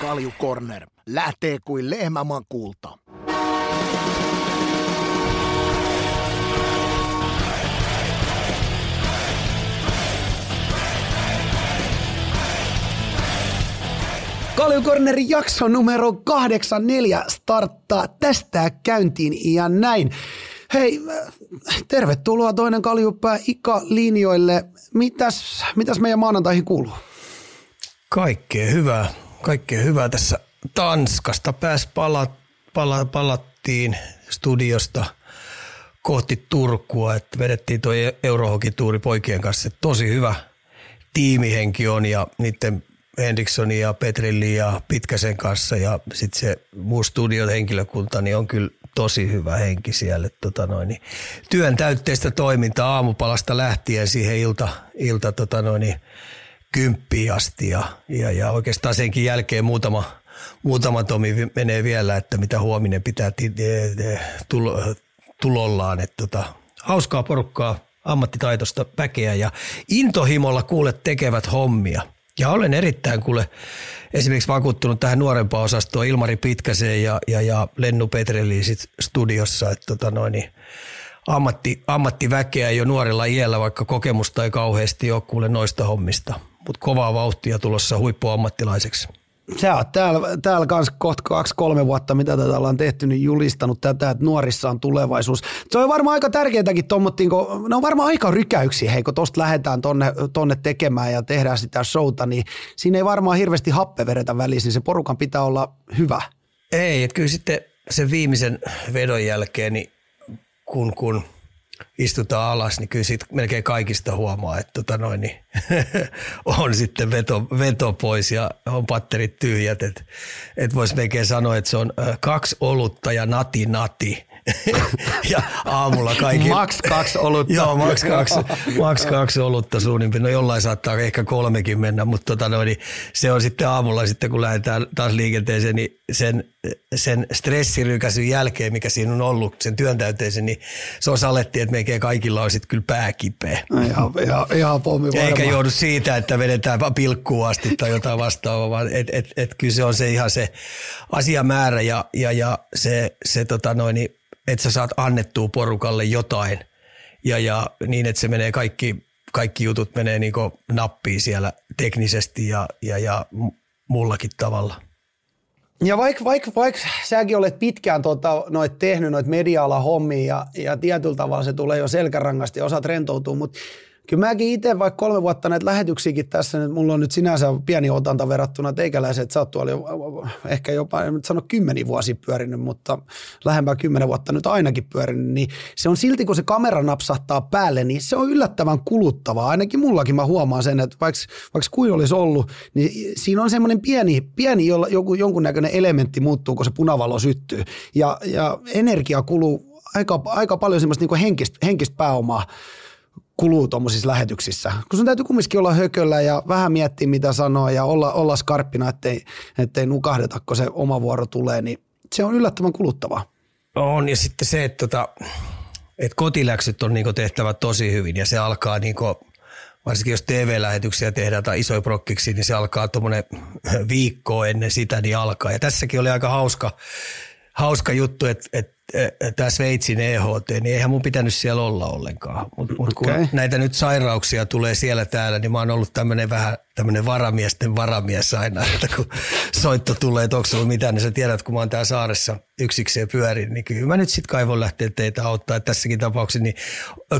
Kalju Corner. Lähtee kuin lehmäman kulta. Kaljukornerin jakso numero 84 starttaa tästä käyntiin ja näin. Hei, tervetuloa toinen kaljupää Ika linjoille. Mitäs, mitäs meidän maanantaihin kuuluu? Kaikkea hyvää, kaikkea hyvää tässä Tanskasta. Pääs pala, pala, palattiin studiosta kohti Turkua, että vedettiin tuo Eurohokituuri poikien kanssa. Tosi hyvä tiimihenki on ja niiden Henrikssonin ja Petrilli ja Pitkäsen kanssa ja sitten se muu studion henkilökunta, niin on kyllä tosi hyvä henki siellä. Tota noin, niin työn täytteistä toimintaa aamupalasta lähtien siihen ilta, ilta tota noin, niin kymppiin asti ja, ja, ja, oikeastaan senkin jälkeen muutama, muutama tomi menee vielä, että mitä huominen pitää tulo, tulollaan. Että tota, hauskaa porukkaa, ammattitaitosta väkeä ja intohimolla kuulet tekevät hommia – ja olen erittäin kuule esimerkiksi vakuuttunut tähän nuorempaan osastoon Ilmari Pitkäseen ja, ja, ja Lennu Petreliin sit studiossa, että tota noin, niin ammatti, ammattiväkeä jo nuorella iällä, vaikka kokemusta ei kauheasti ole kuule noista hommista, mutta kovaa vauhtia tulossa huippuammattilaiseksi sä oot täällä, täällä kanssa kohta kaksi-kolme vuotta, mitä tätä ollaan tehty, niin julistanut tätä, että nuorissa on tulevaisuus. Se on varmaan aika tärkeätäkin tuommoittiin, kun ne on varmaan aika rykäyksiä, hei, kun tosta lähdetään tonne, tonne tekemään ja tehdään sitä showta, niin siinä ei varmaan hirveästi happe vedetä välissä, niin se porukan pitää olla hyvä. Ei, että kyllä sitten sen viimeisen vedon jälkeen, niin kun, kun – istutaan alas, niin kyllä siitä melkein kaikista huomaa, että tota noin, niin on sitten veto, veto pois ja on patterit tyhjät. Että et voisi melkein sanoa, että se on kaksi olutta ja nati nati. ja aamulla kaikki... Maks kaksi olutta. Joo, maks kaksi, maks kaksi olutta suunnilleen. No jollain saattaa ehkä kolmekin mennä, mutta tota noin, niin se on sitten aamulla sitten, kun lähdetään taas liikenteeseen, niin sen, sen stressirykäsyn jälkeen, mikä siinä on ollut, sen työntäyteisen, niin se on saletti, että melkein kaikilla on sitten kyllä pää kipeä. Ihan, ihan, ihan pommi varma. Eikä joudu siitä, että vedetään pilkkuun asti tai jotain vastaavaa, vaan et, et, et, kyllä se on se ihan se asiamäärä ja, ja, ja se, se tota noin, niin että sä saat annettua porukalle jotain ja, ja niin, että se menee kaikki, kaikki jutut menee niin nappiin siellä teknisesti ja, ja, ja mullakin tavalla. Ja vaikka vaik, vaik, säkin olet pitkään tota, noit tehnyt noit media hommia ja, ja tietyllä tavalla se tulee jo selkärangasti ja osaat rentoutua, mutta kyllä mäkin itse vaikka kolme vuotta näitä lähetyksiäkin tässä, että mulla on nyt sinänsä pieni otanta verrattuna teikäläiset, että sä oot tuolla jo, ehkä jopa, en nyt sano kymmeni vuosi pyörinyt, mutta lähempää kymmenen vuotta nyt ainakin pyörinyt, niin se on silti, kun se kamera napsahtaa päälle, niin se on yllättävän kuluttavaa. Ainakin mullakin mä huomaan sen, että vaikka, vaikka kuin olisi ollut, niin siinä on semmoinen pieni, pieni jolla joku, jonkunnäköinen elementti muuttuu, kun se punavalo syttyy. Ja, ja energia kuluu aika, aika paljon semmoista niin henkistä, henkistä pääomaa kuluu tuommoisissa lähetyksissä. Kun sun täytyy kumminkin olla hököllä ja vähän miettiä, mitä sanoo ja olla, olla skarppina, ettei, ettei nukahdeta, kun se oma vuoro tulee, niin se on yllättävän kuluttavaa. On, ja sitten se, että, tota, että kotiläksyt on niinku tehtävä tosi hyvin ja se alkaa niinku, varsinkin jos TV-lähetyksiä tehdään tai isoja prokkiksi, niin se alkaa tuommoinen viikko ennen sitä, niin alkaa. Ja tässäkin oli aika hauska, hauska juttu, että, että tämä Sveitsin EHT, niin eihän mun pitänyt siellä olla ollenkaan. Mutta mut kun okay. näitä nyt sairauksia tulee siellä täällä, niin mä oon ollut tämmöinen vähän tämmöinen varamiesten varamies aina, että kun soitto tulee, että onko sulla mitään, niin sä tiedät, kun mä oon täällä saaressa yksikseen pyörin, niin kyllä mä nyt sitten kaivon lähteä teitä auttaa. Että tässäkin tapauksessa niin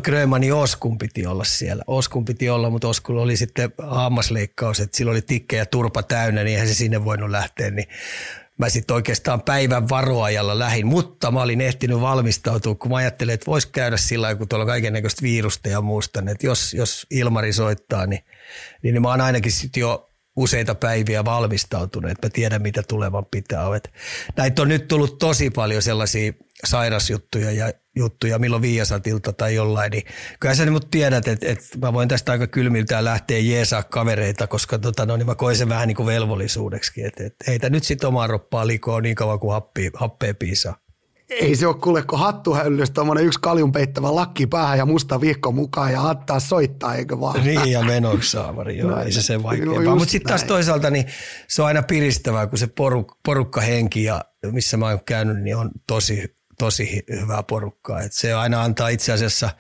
Grömani Oskun piti olla siellä. Oskun piti olla, mutta Oskulla oli sitten hammasleikkaus, että sillä oli tikkejä turpa täynnä, niin eihän se sinne voinut lähteä, niin mä sitten oikeastaan päivän varoajalla lähin, mutta mä olin ehtinyt valmistautua, kun mä ajattelin, että voisi käydä sillä kun tuolla kaiken näköistä virusta ja muusta, niin että jos, jos Ilmari soittaa, niin, niin mä oon ainakin sitten jo useita päiviä valmistautunut, että mä tiedän, mitä tulevan pitää olla. Näitä on nyt tullut tosi paljon sellaisia sairasjuttuja ja juttuja, milloin viiasatilta tai jollain, niin kyllä sä nyt tiedät, että, että mä voin tästä aika kylmiltään lähteä jeesaa kavereita, koska tota, no, niin mä koin sen vähän niin kuin velvollisuudeksi, että, että heitä nyt sitten omaa roppaa likoon niin kauan kuin happea, happea piisaa. ei se ole kuule, kun hattuhällys tuommoinen yksi kaljun peittävä lakki päähän ja musta vihko mukaan ja hattaa soittaa, eikö vaan? Niin ja menoksi saamari, joo, ei se sen vaikeampaa. No Mutta sitten taas toisaalta niin se on aina piristävää, kun se poruk, porukkahenki ja missä mä oon käynyt, niin on tosi, tosi hyvää porukkaa. Et se aina antaa itse asiassa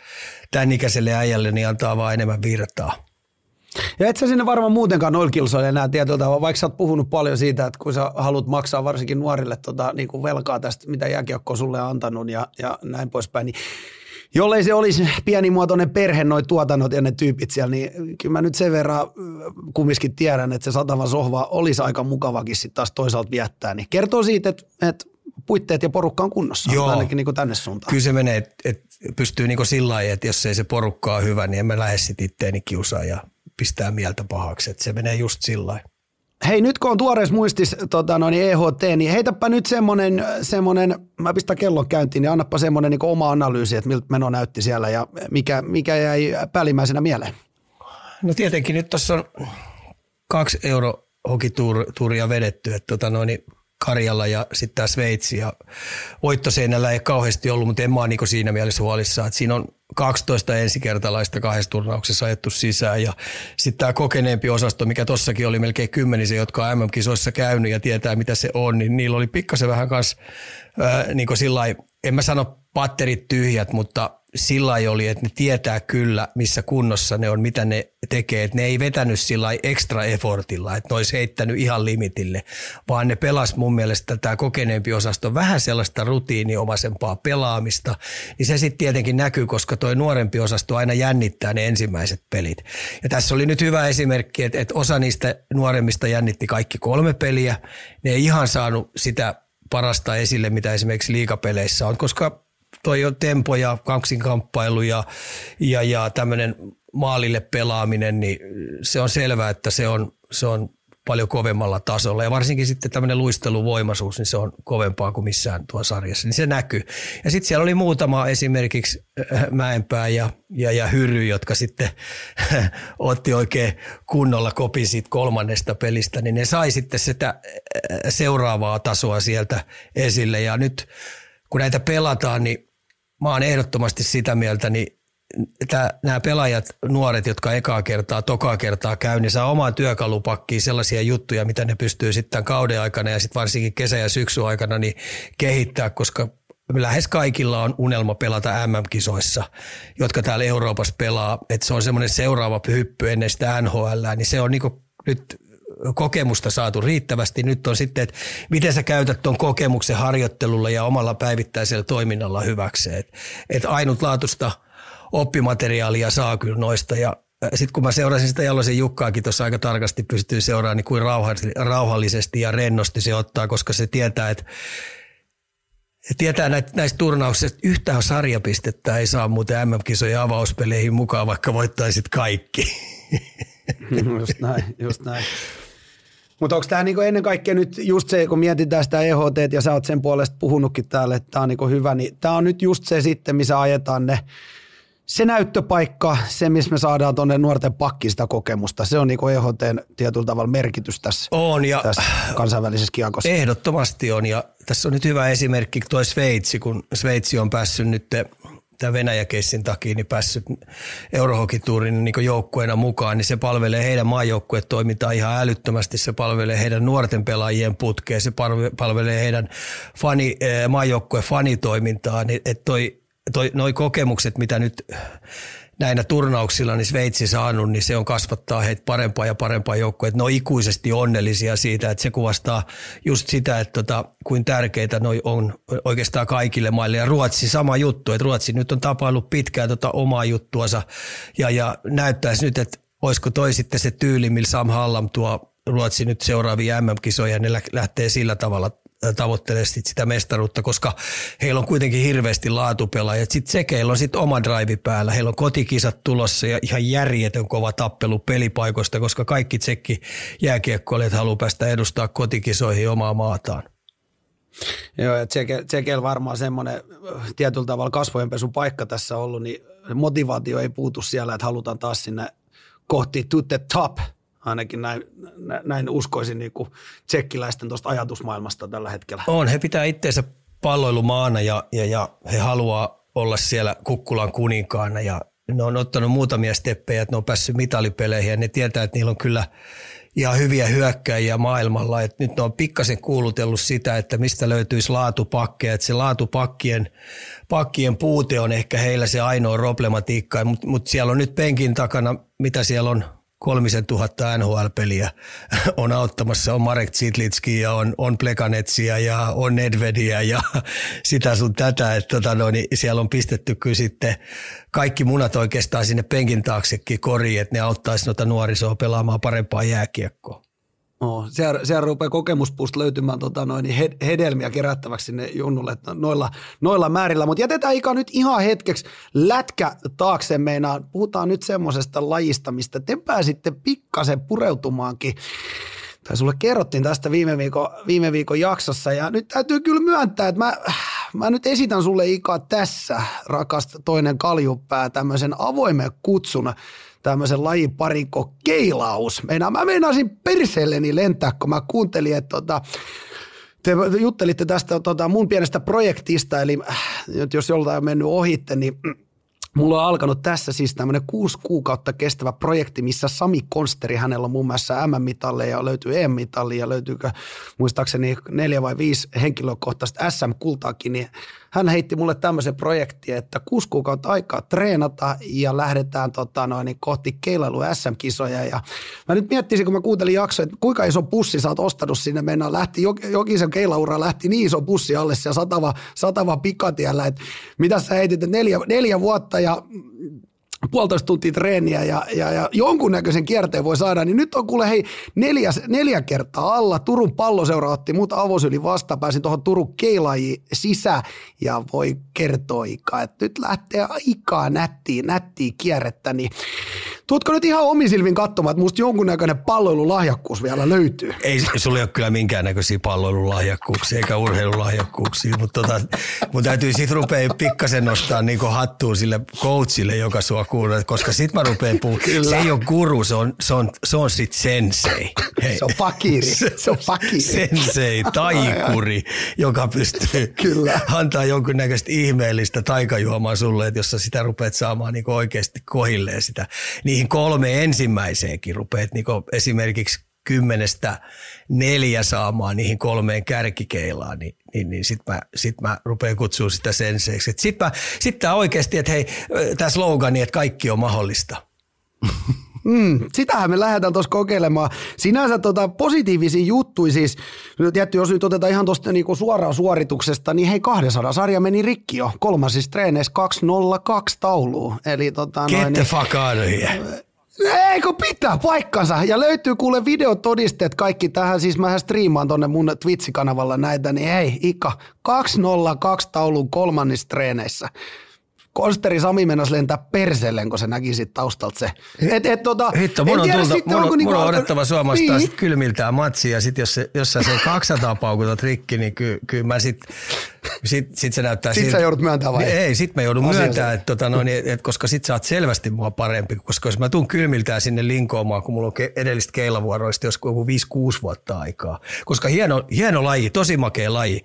tämän ikäiselle äijälle, niin antaa vaan enemmän virtaa. Ja et sä sinne varmaan muutenkaan noilla kilsoilla enää tietyllä vaikka sä oot puhunut paljon siitä, että kun sä haluat maksaa varsinkin nuorille tota, niin kuin velkaa tästä, mitä jääkiekko sulle on antanut ja, ja näin poispäin, niin jollei se olisi pienimuotoinen perhe, noin tuotannot ja ne tyypit siellä, niin kyllä mä nyt sen verran kumminkin tiedän, että se satava sohva olisi aika mukavakin sitten taas toisaalta viettää. Niin kertoo siitä, että, että puitteet ja porukka on kunnossa, Joo. ainakin niin tänne suuntaan. Kyllä se menee, että, että pystyy niin sillä lailla, että jos ei se porukka ole hyvä, niin en mä lähde sitten itteeni kiusaa ja pistää mieltä pahaksi. Että se menee just sillä Hei, nyt kun on tuoreessa muistis tota, noin EHT, niin heitäpä nyt semmoinen, semmoinen mä pistän kellon käyntiin, niin annappa semmoinen niin oma analyysi, että miltä meno näytti siellä ja mikä, mikä jäi päällimmäisenä mieleen? No tietenkin nyt tuossa on kaksi euro hokituuria vedetty, että tota noin, niin Karjalla ja sitten tämä Sveitsi. Ja voittoseinällä ei kauheasti ollut, mutta en mä ole niin siinä mielessä huolissaan, siinä on 12 ensikertalaista kahdessa turnauksessa ajettu sisään ja sitten tämä kokeneempi osasto, mikä tossakin oli melkein kymmenisen, jotka on MM-kisoissa käynyt ja tietää mitä se on, niin niillä oli pikkasen vähän kanssa äh, niin sillä en mä sano patterit tyhjät, mutta sillä oli, että ne tietää kyllä, missä kunnossa ne on, mitä ne tekee. Että ne ei vetänyt sillä extra effortilla, että ne olisi heittänyt ihan limitille, vaan ne pelas mun mielestä tämä kokeneempi osasto vähän sellaista rutiiniomaisempaa pelaamista. Niin se sitten tietenkin näkyy, koska toi nuorempi osasto aina jännittää ne ensimmäiset pelit. Ja tässä oli nyt hyvä esimerkki, että, että osa niistä nuoremmista jännitti kaikki kolme peliä. Ne ei ihan saanut sitä parasta esille, mitä esimerkiksi liikapeleissä on, koska toi on tempo ja kaksinkamppailu ja, ja, ja tämmöinen maalille pelaaminen, niin se on selvää, että se on, se on paljon kovemmalla tasolla. Ja varsinkin sitten tämmöinen luisteluvoimaisuus, niin se on kovempaa kuin missään tuo sarjassa. Niin se näkyy. Ja sitten siellä oli muutama esimerkiksi äh, Mäenpää ja, ja, ja Hyry, jotka sitten otti oikein kunnolla kopin siitä kolmannesta pelistä, niin ne sai sitten sitä äh, seuraavaa tasoa sieltä esille. Ja nyt kun näitä pelataan, niin mä oon ehdottomasti sitä mieltä, niin nämä pelaajat, nuoret, jotka ekaa kertaa, tokaa kertaa käy, niin saa omaa työkalupakkiin sellaisia juttuja, mitä ne pystyy sitten kauden aikana ja sitten varsinkin kesä- ja syksy aikana niin kehittää, koska lähes kaikilla on unelma pelata MM-kisoissa, jotka täällä Euroopassa pelaa. Että se on semmoinen seuraava hyppy ennen sitä NHL, niin se on niinku nyt kokemusta saatu riittävästi. Nyt on sitten, että miten sä käytät tuon kokemuksen harjoittelulla ja omalla päivittäisellä toiminnalla hyväkseen. Että et ainutlaatuista oppimateriaalia saa kyllä noista ja sitten kun mä seurasin sitä Jalosen Jukkaakin tuossa aika tarkasti pystyy seuraamaan, niin kuin rauhallisesti ja rennosti se ottaa, koska se tietää, että tietää näitä, näistä turnauksista, yhtään sarjapistettä ei saa muuten MM-kisojen avauspeleihin mukaan, vaikka voittaisit kaikki. just näin, just näin. Mutta onko tämä niinku ennen kaikkea nyt just se, kun mietitään sitä EHT ja sä oot sen puolesta puhunutkin täällä, että tämä on niinku hyvä, niin tämä on nyt just se sitten, missä ajetaan ne se näyttöpaikka, se missä me saadaan tuonne nuorten pakkista kokemusta, se on niinku EHTn tietyllä tavalla merkitys tässä, on ja tässä kansainvälisessä kiekossa. Ehdottomasti on ja tässä on nyt hyvä esimerkki tuo Sveitsi, kun Sveitsi on päässyt nyt tämän Venäjä-keissin takia niin päässyt Eurohokituurin niin joukkueena mukaan, niin se palvelee heidän maajoukkuetoimintaa ihan älyttömästi. Se palvelee heidän nuorten pelaajien putkea, se palvelee heidän fani, eh, maajoukkue fanitoimintaa. Niin, että toi, toi, noi kokemukset, mitä nyt näinä turnauksilla niin Sveitsi saanut, niin se on kasvattaa heitä parempaa ja parempaa joukkoa. Että ne on ikuisesti onnellisia siitä, että se kuvastaa just sitä, että tota, kuin tärkeitä noi on oikeastaan kaikille maille. Ja Ruotsi sama juttu, että Ruotsi nyt on tapaillut pitkään tota omaa juttuansa ja, ja näyttäisi nyt, että olisiko toi sitten se tyyli, millä Sam Hallam tuo Ruotsi nyt seuraavia MM-kisoja, ja ne lähtee sillä tavalla tavoittelee sit sitä mestaruutta, koska heillä on kuitenkin hirveästi laatupelaajia. Sitten Sekeillä on sitten oma drive päällä, heillä on kotikisat tulossa ja ihan järjetön kova tappelu pelipaikoista, koska kaikki tsekki jääkiekkoilijat haluaa päästä edustaa kotikisoihin omaa maataan. Joo, ja Tsekel varmaan semmoinen tietyllä tavalla kasvojenpesun paikka tässä ollut, niin motivaatio ei puutu siellä, että halutaan taas sinne kohti to the top – ainakin näin, näin uskoisin niin kuin tsekkiläisten tuosta ajatusmaailmasta tällä hetkellä. On, he pitää itseensä palloilumaana ja, ja, ja he haluaa olla siellä Kukkulan kuninkaana ja ne on ottanut muutamia steppejä, että ne on päässyt mitalipeleihin ja ne tietää, että niillä on kyllä ihan hyviä hyökkäjiä maailmalla. Et nyt ne on pikkasen kuulutellut sitä, että mistä löytyisi laatupakkeja. Että se laatupakkien pakkien puute on ehkä heillä se ainoa problematiikka, mutta mut siellä on nyt penkin takana, mitä siellä on, kolmisen tuhatta NHL-peliä on auttamassa. On Marek Zitlitski ja on, on Plekanetsia ja on Nedvedia ja sitä sun tätä. Että tota no, niin siellä on pistetty kyllä sitten kaikki munat oikeastaan sinne penkin taaksekin koriin, että ne auttaisi noita nuorisoa pelaamaan parempaa jääkiekkoa. Oh, siellä, siellä rupeaa kokemuspuusta löytymään tota, noin, he, hedelmiä kerättäväksi sinne junnulle noilla, noilla määrillä. Mutta jätetään Ika nyt ihan hetkeksi lätkä taakse meinaan. Puhutaan nyt semmoisesta lajista, mistä te pääsitte pikkasen pureutumaankin. Tai sulle kerrottiin tästä viime viikon, viime viikon jaksossa ja nyt täytyy kyllä myöntää, että mä, mä nyt esitän sulle Ika tässä, rakas toinen kaljupää, tämmöisen avoimen kutsun tämmöisen lajiparikko keilaus. Meinaa, mä meinasin perseelleni lentää, kun mä kuuntelin, että tota, te juttelitte tästä tota, mun pienestä projektista, eli äh, jos joltain on mennyt ohitte, niin Mulla on alkanut tässä siis tämmöinen kuusi kuukautta kestävä projekti, missä Sami Konsteri, hänellä on muun muassa M-mitalleja, löytyy EM-mitallia, ja löytyykö muistaakseni neljä vai viisi henkilökohtaista SM-kultaakin, niin hän heitti mulle tämmöisen projektin, että kuusi kuukautta aikaa treenata ja lähdetään tota noin, kohti keilailu SM-kisoja. Ja mä nyt miettisin, kun mä kuuntelin jaksoa, että kuinka iso pussi sä oot ostanut sinne. Mennään lähti, jokisen keilaura lähti niin iso pussi alle siellä satava, satava pikatiellä, että mitä sä heitit, että neljä, neljä vuotta ja puolitoista tuntia treeniä ja, ja, ja jonkunnäköisen kierteen voi saada, niin nyt on kuule hei neljä, neljä kertaa alla. Turun palloseura otti mut avosyli vasta, pääsin tuohon Turun keilajiin sisään ja voi kertoa että nyt lähtee aikaa nättiä, nättiä kierrettä, niin Tuutko nyt ihan omisilvin katsomaan, että musta jonkunnäköinen palloilulahjakkuus vielä löytyy? Ei, sulla ei ole kyllä minkäännäköisiä palloilulahjakkuuksia eikä urheilulahjakkuuksia, mutta tota, mun täytyy sit rupea pikkasen nostaa niin hattuun sille coachille, joka sua kuulee, koska sit mä rupean puhumaan. Se ei ole guru, se on, se on, se on sit sensei. Hei. Se on fakiri. Se on fakiri. Sensei, taikuri, joka pystyy kyllä. antaa jonkunnäköistä ihmeellistä taikajuomaa sulle, että jos sä sitä rupeat saamaan niin oikeasti kohilleen sitä. Niihin kolme ensimmäiseenkin rupeat niin esimerkiksi kymmenestä neljä saamaan niihin kolmeen kärkikeilaan, niin, niin, niin sitten mä, sit mä rupean kutsua sitä senseiksi. Sitten sit tämä oikeasti, että hei, tämä slogani, että kaikki on mahdollista. Mm, sitähän me lähdetään tuossa kokeilemaan. Sinänsä tota, positiivisia juttuja siis, tietty jos nyt otetaan ihan tuosta niinku suoraan suorituksesta, niin hei 200 sarja meni rikki jo. Kolmasissa treeneissä 202 tauluun. Eli tota, Get noin, the fuck out of here. Eikö pitää paikkansa? Ja löytyy kuule videotodisteet kaikki tähän, siis mä striimaan tonne mun Twitch-kanavalla näitä, niin hei, Ika, 202 taulun kolmannissa treeneissä. Konsteri Sami mennäs lentää perselleen, kun se näki sit taustalta se. Et, et, tota, Hitto, mun on, tulta, mun, on, niinku, mun on odottava Suomesta niin. kylmiltään matsia, ja sit jos, se, jos sä sen 200 paukutat rikki, niin kyllä ky, mä sit, sit, sit se näyttää Sit siltä, sä joudut myöntämään vai? Ei, sit mä joudun myöntämään, että tota, no, niin, et, koska sit sä oot selvästi mua parempi, koska jos mä tuun kylmiltään sinne linkoomaan, kun mulla on edellistä keilavuoroista jos joku 5-6 vuotta aikaa. Koska hieno, hieno laji, tosi makea laji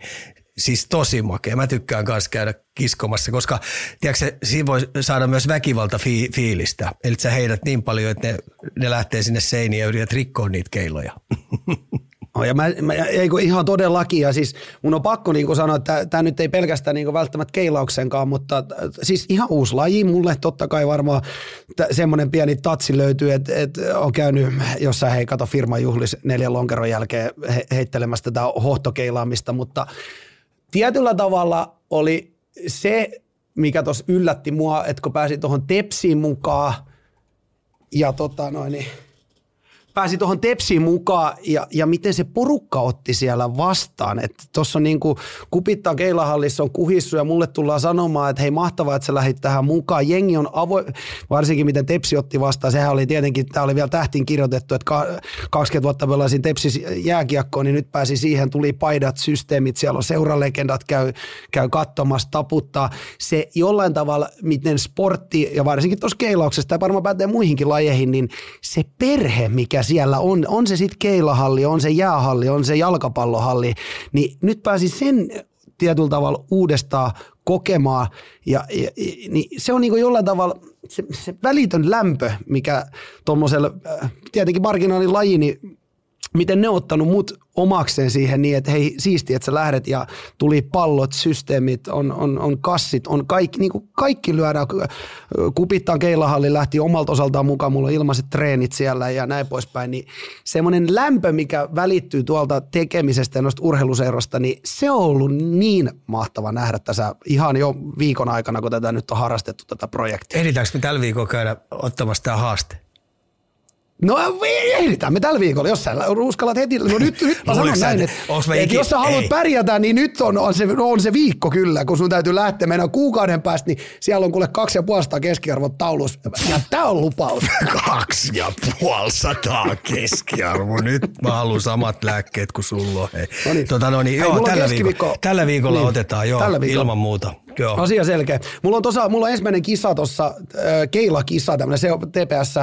siis tosi makea. Mä tykkään myös käydä kiskomassa, koska tiedätkö, siinä voi saada myös väkivalta fi- fiilistä. Eli sä heidät niin paljon, että ne, ne lähtee sinne seiniin ja yrität rikkoa niitä keiloja. No, ja mä, mä, ei kun ihan todellakin, ja siis mun on pakko niin sanoa, että tämä nyt ei pelkästään niin välttämättä keilauksenkaan, mutta äh, siis ihan uusi laji mulle, totta kai varmaan semmoinen pieni tatsi löytyy, että, että on käynyt jossain, hei kato firman juhlis neljän lonkeron jälkeen he, heittelemässä tätä hohtokeilaamista, mutta tietyllä tavalla oli se, mikä tuossa yllätti mua, että kun pääsin tuohon Tepsiin mukaan ja tota noin, niin pääsi tuohon Tepsiin mukaan ja, ja miten se porukka otti siellä vastaan. Että tuossa on niin kuin kupittaa keilahallissa on kuhissu ja mulle tullaan sanomaan, että hei mahtavaa, että sä lähdit tähän mukaan. Jengi on avoin, varsinkin miten Tepsi otti vastaan. Sehän oli tietenkin, tämä oli vielä tähtiin kirjoitettu, että 20 vuotta pelasin Tepsi jääkiekkoon, niin nyt pääsi siihen, tuli paidat, systeemit, siellä on seuralegendat, käy, käy katsomassa, taputtaa. Se jollain tavalla, miten sportti ja varsinkin tuossa keilauksessa, tämä varmaan pätee muihinkin lajeihin, niin se perhe, mikä siellä on, on se sitten keilahalli, on se jäähalli, on se jalkapallohalli, niin nyt pääsi sen tietyllä tavalla uudestaan kokemaan. Ja, ja, ja niin se on niin kuin jollain tavalla se, se välitön lämpö, mikä tuommoisella, äh, tietenkin marginaalin laji, niin miten ne on ottanut mut omakseen siihen niin, että hei siisti, että sä lähdet ja tuli pallot, systeemit, on, on, on kassit, on kaikki, niin kuin kaikki lyödään. Kupittaan keilahalli lähti omalta osaltaan mukaan, mulla on ilmaiset treenit siellä ja näin poispäin. Niin semmoinen lämpö, mikä välittyy tuolta tekemisestä ja noista urheiluseurosta, niin se on ollut niin mahtava nähdä tässä ihan jo viikon aikana, kun tätä nyt on harrastettu tätä projektia. Ehditäänkö me tällä viikolla käydä ottamassa tämä haaste? No ehditään me tällä viikolla, jos sä uskallat heti. No nyt, nyt mä sanon näin, että, että jos sä haluat ei. pärjätä, niin nyt on, on, se, on se viikko kyllä, kun sun täytyy lähteä. Meidän kuukauden päästä, niin siellä on kuule kaksi ja puolesta keskiarvot taulus. Ja tää on lupaus. kaksi ja puolisataa keskiarvo. Nyt mä haluan samat lääkkeet kuin sulla on. Hei. No niin. Tota, no niin, joo, tällä, viikolla, tällä viikolla niin. otetaan, joo, tällä viikolla. ilman muuta. Joo. Asia selkeä. Mulla on, tosa, mulla on ensimmäinen kisa tuossa, äh, Keila-kisa, tämmöinen se TPS,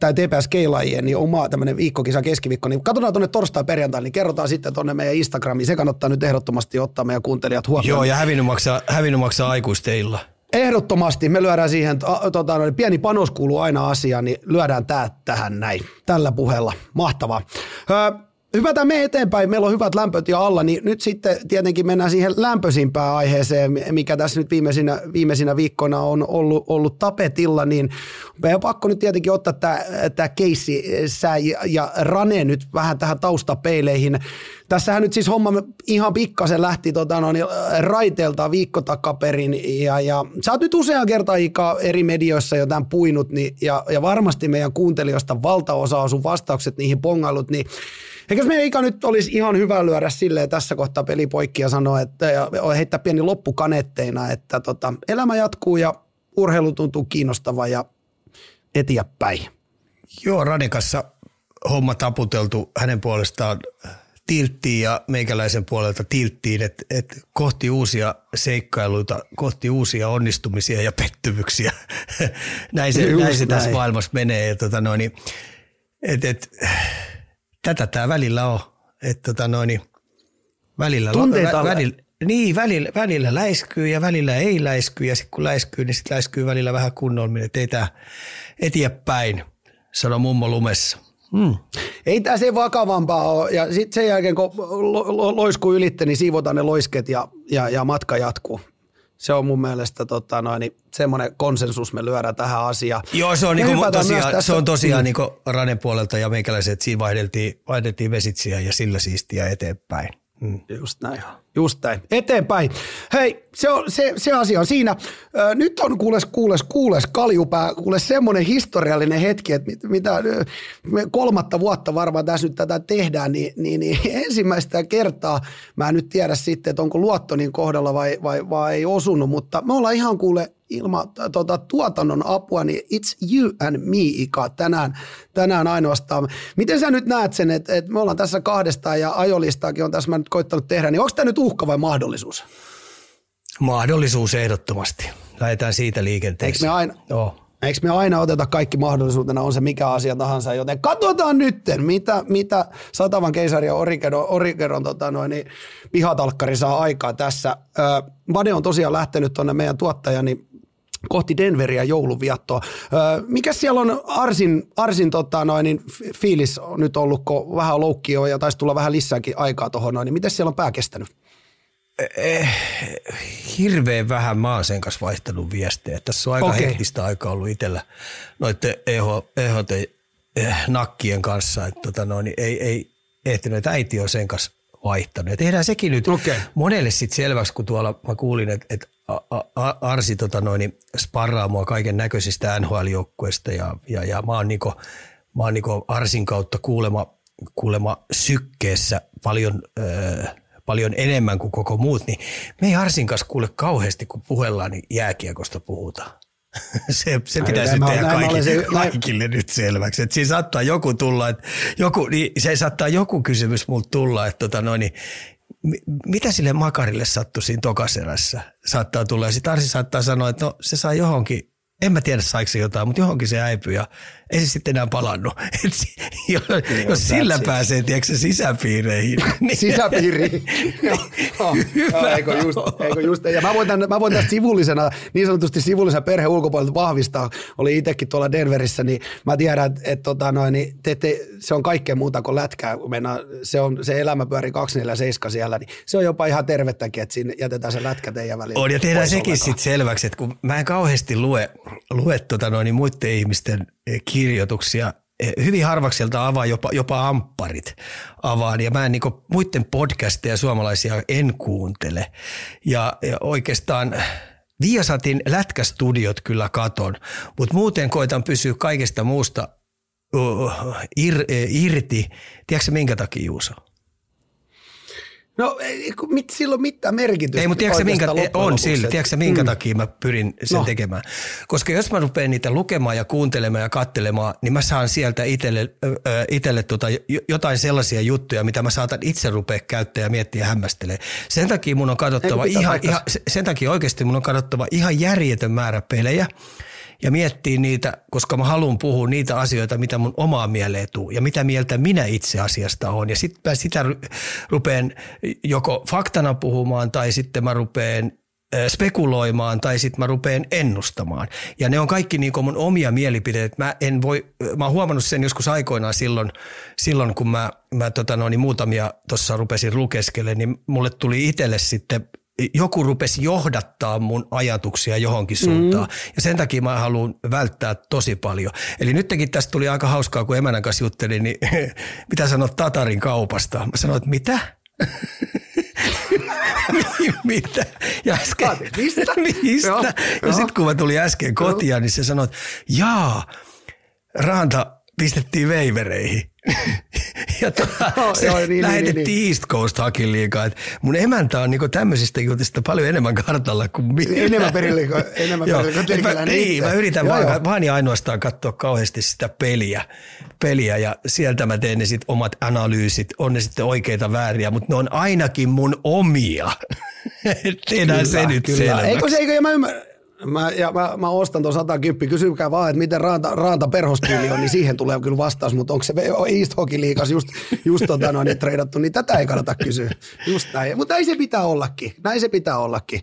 tai TPS Keilajien, niin oma tämmöinen viikkokisa keskiviikko, niin katsotaan tuonne torstai perjantai, niin kerrotaan sitten tuonne meidän Instagramiin. Se kannattaa nyt ehdottomasti ottaa meidän kuuntelijat huomioon. Joo, ja hävinnyt maksaa, hävinnyt maksaa aikuisteilla. Ehdottomasti me lyödään siihen, tota, pieni panos kuuluu aina asiaan, niin lyödään tää tähän näin, tällä puheella. Mahtavaa. Öö, Hypätään me eteenpäin, meillä on hyvät lämpöt ja alla, niin nyt sitten tietenkin mennään siihen lämpöisimpään aiheeseen, mikä tässä nyt viimeisinä, viimeisinä viikkoina on ollut, ollut tapetilla, niin meidän pakko nyt tietenkin ottaa tämä, tämä keissi sä ja, ja Rane nyt vähän tähän taustapeileihin. Tässähän nyt siis homma ihan pikkasen lähti tota, no, niin, raiteelta viikko takaperin ja, ja sä oot nyt usean kertaa eri medioissa jo tämän puinut niin, ja, ja varmasti meidän kuuntelijoista valtaosa on sun vastaukset niihin pongailut, niin Eikös meidän Ika nyt olisi ihan hyvä lyödä silleen tässä kohtaa peli poikki ja sanoa, että ja heittää pieni loppukanetteina, että tota, elämä jatkuu ja urheilu tuntuu kiinnostava ja eteenpäin. Joo, Radikassa homma taputeltu hänen puolestaan tilttiin ja meikäläisen puolelta tilttiin, että et kohti uusia seikkailuita, kohti uusia onnistumisia ja pettymyksiä. näin se, näin se tässä maailmassa menee. Ja tota noin, et, et, tätä tämä välillä on. Että tota noin, välillä, Tunteita vä, välillä, niin, välillä, välillä läiskyy ja välillä ei läisky ja sitten kun läiskyy, niin sitten läiskyy välillä vähän kunnolla, että ei tämä eteenpäin, sano mummo lumessa. Hmm. Ei tämä se vakavampaa ole. Ja sitten sen jälkeen, kun loisku ylitte, niin siivotaan ne loisket ja, ja, ja matka jatkuu se on mun mielestä tota, noin, niin semmoinen konsensus me lyödään tähän asiaan. Joo, se on, niinku, tosiaan, se on tosiaan mm. niinku Ranen puolelta ja meikäläiset, että siinä vaihdeltiin, vaihdeltiin vesitsiä ja sillä siistiä eteenpäin. Mm. Just näin. Just näin. Eteenpäin. Hei, se, on, se, se asia on siinä. Ö, nyt on kuules, kuules, kuules kaljupää, kuule semmoinen historiallinen hetki, että mit, mitä me kolmatta vuotta varmaan tässä nyt tätä tehdään, niin, niin, niin ensimmäistä kertaa, mä en nyt tiedä sitten, että onko luottonin kohdalla vai, vai, vai ei osunut, mutta me ollaan ihan kuule ilman tota, tuotannon apua, niin it's you and me, Ika, tänään, tänään ainoastaan. Miten sä nyt näet sen, että, että me ollaan tässä kahdestaan ja ajolistaakin on tässä mä nyt koittanut tehdä, niin onko tämä nyt uhka vai mahdollisuus? Mahdollisuus ehdottomasti. Lähdetään siitä liikenteeseen. Eikö me aina, Joo. Eikö me aina oteta kaikki mahdollisuutena, on se mikä asia tahansa, joten katsotaan nytten, mitä, mitä Satavan keisari ja Orikeron, Orikeron tota noin, niin pihatalkkari saa aikaa tässä. Vade on tosiaan lähtenyt tuonne meidän tuottajani kohti Denveria jouluviattoa. mikä siellä on Arsin, Arsin tota noin, niin fiilis on nyt ollut, kun vähän loukkio ja taisi tulla vähän lisääkin aikaa tuohon noin, niin miten siellä on pää kestänyt? Eh, hirveän vähän mä oon sen kanssa vaihtanut viestejä. Tässä on aika okay. hektistä aikaa ollut itsellä noiden EH, EHT eh, nakkien kanssa. Että tota noin, ei, ei ehtinyt, että äiti on sen kanssa vaihtanut. Ja tehdään sekin nyt okay. monelle sitten selväksi, kun tuolla mä kuulin, että, että Arsi tota noin, sparraa mua kaiken näköisistä NHL-joukkueista ja, ja, ja mä oon, niinku, mä oon niinku Arsin kautta kuulema, kuulema sykkeessä paljon, öö, paljon enemmän kuin koko muut, niin me ei Arsin kanssa kuule kauheasti, kun puhellaan, niin jääkiekosta puhutaan. se, se pitäisi nyt tehdä kaikille, se, kaikille nyt selväksi. Että siinä saattaa joku tulla, että joku, niin se saattaa joku kysymys multa tulla, että tota noin, niin mitä sille makarille sattui siinä tokaserässä? Saattaa tulla ja sitten Arsi saattaa sanoa, että no se saa johonkin, en mä tiedä saiko se jotain, mutta johonkin se äipy ja ei se sitten enää palannut. Et jos, jos sillä it. pääsee, tiedätkö, sisäpiireihin. Niin Sisäpiiri. Joo, joo, joo, eikö just, eikö just. Ja mä voin, tämän, mä voin tästä sivullisena, niin sanotusti sivullisena perhe ulkopuolelta vahvistaa. Oli itsekin tuolla Denverissä, niin mä tiedän, että et, tota noin, niin te, te, se on kaikkea muuta kuin lätkää. Mennään, se, on, se elämä pyörii 247 siellä, niin se on jopa ihan tervettäkin, että siinä jätetään se lätkä teidän väliin. On ja tehdään sekin sitten selväksi, että kun mä en kauheasti lue, lue tota noin, muiden ihmisten eh, kirjoituksia, eh, hyvin harvakselta avaa jopa, jopa ampparit avaan ja mä en niinku muiden podcasteja suomalaisia en kuuntele ja, ja oikeastaan Viasatin lätkästudiot kyllä katon, mutta muuten koitan pysyä kaikesta muusta uh, ir, eh, irti. Tiedätkö minkä takia Juuso? No ei, mit, sillä on mitään merkitystä. Ei, mutta tiedätkö minkä, on sillä, tiedätkö minkä mm. takia mä pyrin sen No. tekemään? Koska jos mä rupean niitä lukemaan ja kuuntelemaan ja katselemaan, niin mä saan sieltä itselle, ö, itselle tota, jo- jotain sellaisia juttuja, mitä mä saatan itse rupea käyttää ja miettiä ja hämmästelee. Sen takia mun on katsottava pitää ihan, ihan, se- sen takia oikeasti mun on katsottava ihan järjetön määrä pelejä ja miettiä niitä, koska mä haluan puhua niitä asioita, mitä mun omaa mieleen tuu ja mitä mieltä minä itse asiasta on. Ja sitten mä sitä ru- rupean joko faktana puhumaan tai sitten mä rupean ö, spekuloimaan tai sitten mä rupean ennustamaan. Ja ne on kaikki niin mun omia mielipiteitä. Mä en voi, mä oon huomannut sen joskus aikoinaan silloin, silloin kun mä, mä tota no, niin muutamia tuossa rupesin lukeskelemaan, niin mulle tuli itselle sitten joku rupesi johdattaa mun ajatuksia johonkin suuntaan. Mm. Ja sen takia mä haluan välttää tosi paljon. Eli nytkin tästä tuli aika hauskaa, kun emänän kanssa juttelin, niin mitä sanot Tatarin kaupasta? Mä sanoin, että mitä? mitä? Ja äsken, mistä? mistä? Joo, ja sitten kun mä tulin äsken kotiin, niin se sanoi, että jaa, Ranta pistettiin veivereihin. Ja tota, se joo, niin, niin, lähetettiin niin, East Coast Hakin liikaa. Et mun emäntä on niinku tämmöisistä jutista paljon enemmän kartalla kuin minä. Enemmän perille kuin- enemmän perille mä, niin, mä yritän Joo, vaan, joo. vaan ja ainoastaan katsoa kauheasti sitä peliä, peliä ja sieltä mä teen ne sit omat analyysit, on ne sitten oikeita vääriä, mutta ne on ainakin mun omia. Tehdään se nyt selväksi. Eikö se, eikö, ja mä ymmärrän. Mä, ja mä, mä ostan tuon 110, kysykää vaan, että miten Raanta, Raanta perhospiili on, niin siihen tulee kyllä vastaus, mutta onko se East Hockey liikas just, just tota noin, treidattu, niin tätä ei kannata kysyä. Just näin, mutta näin se pitää ollakin, näin se pitää ollakin.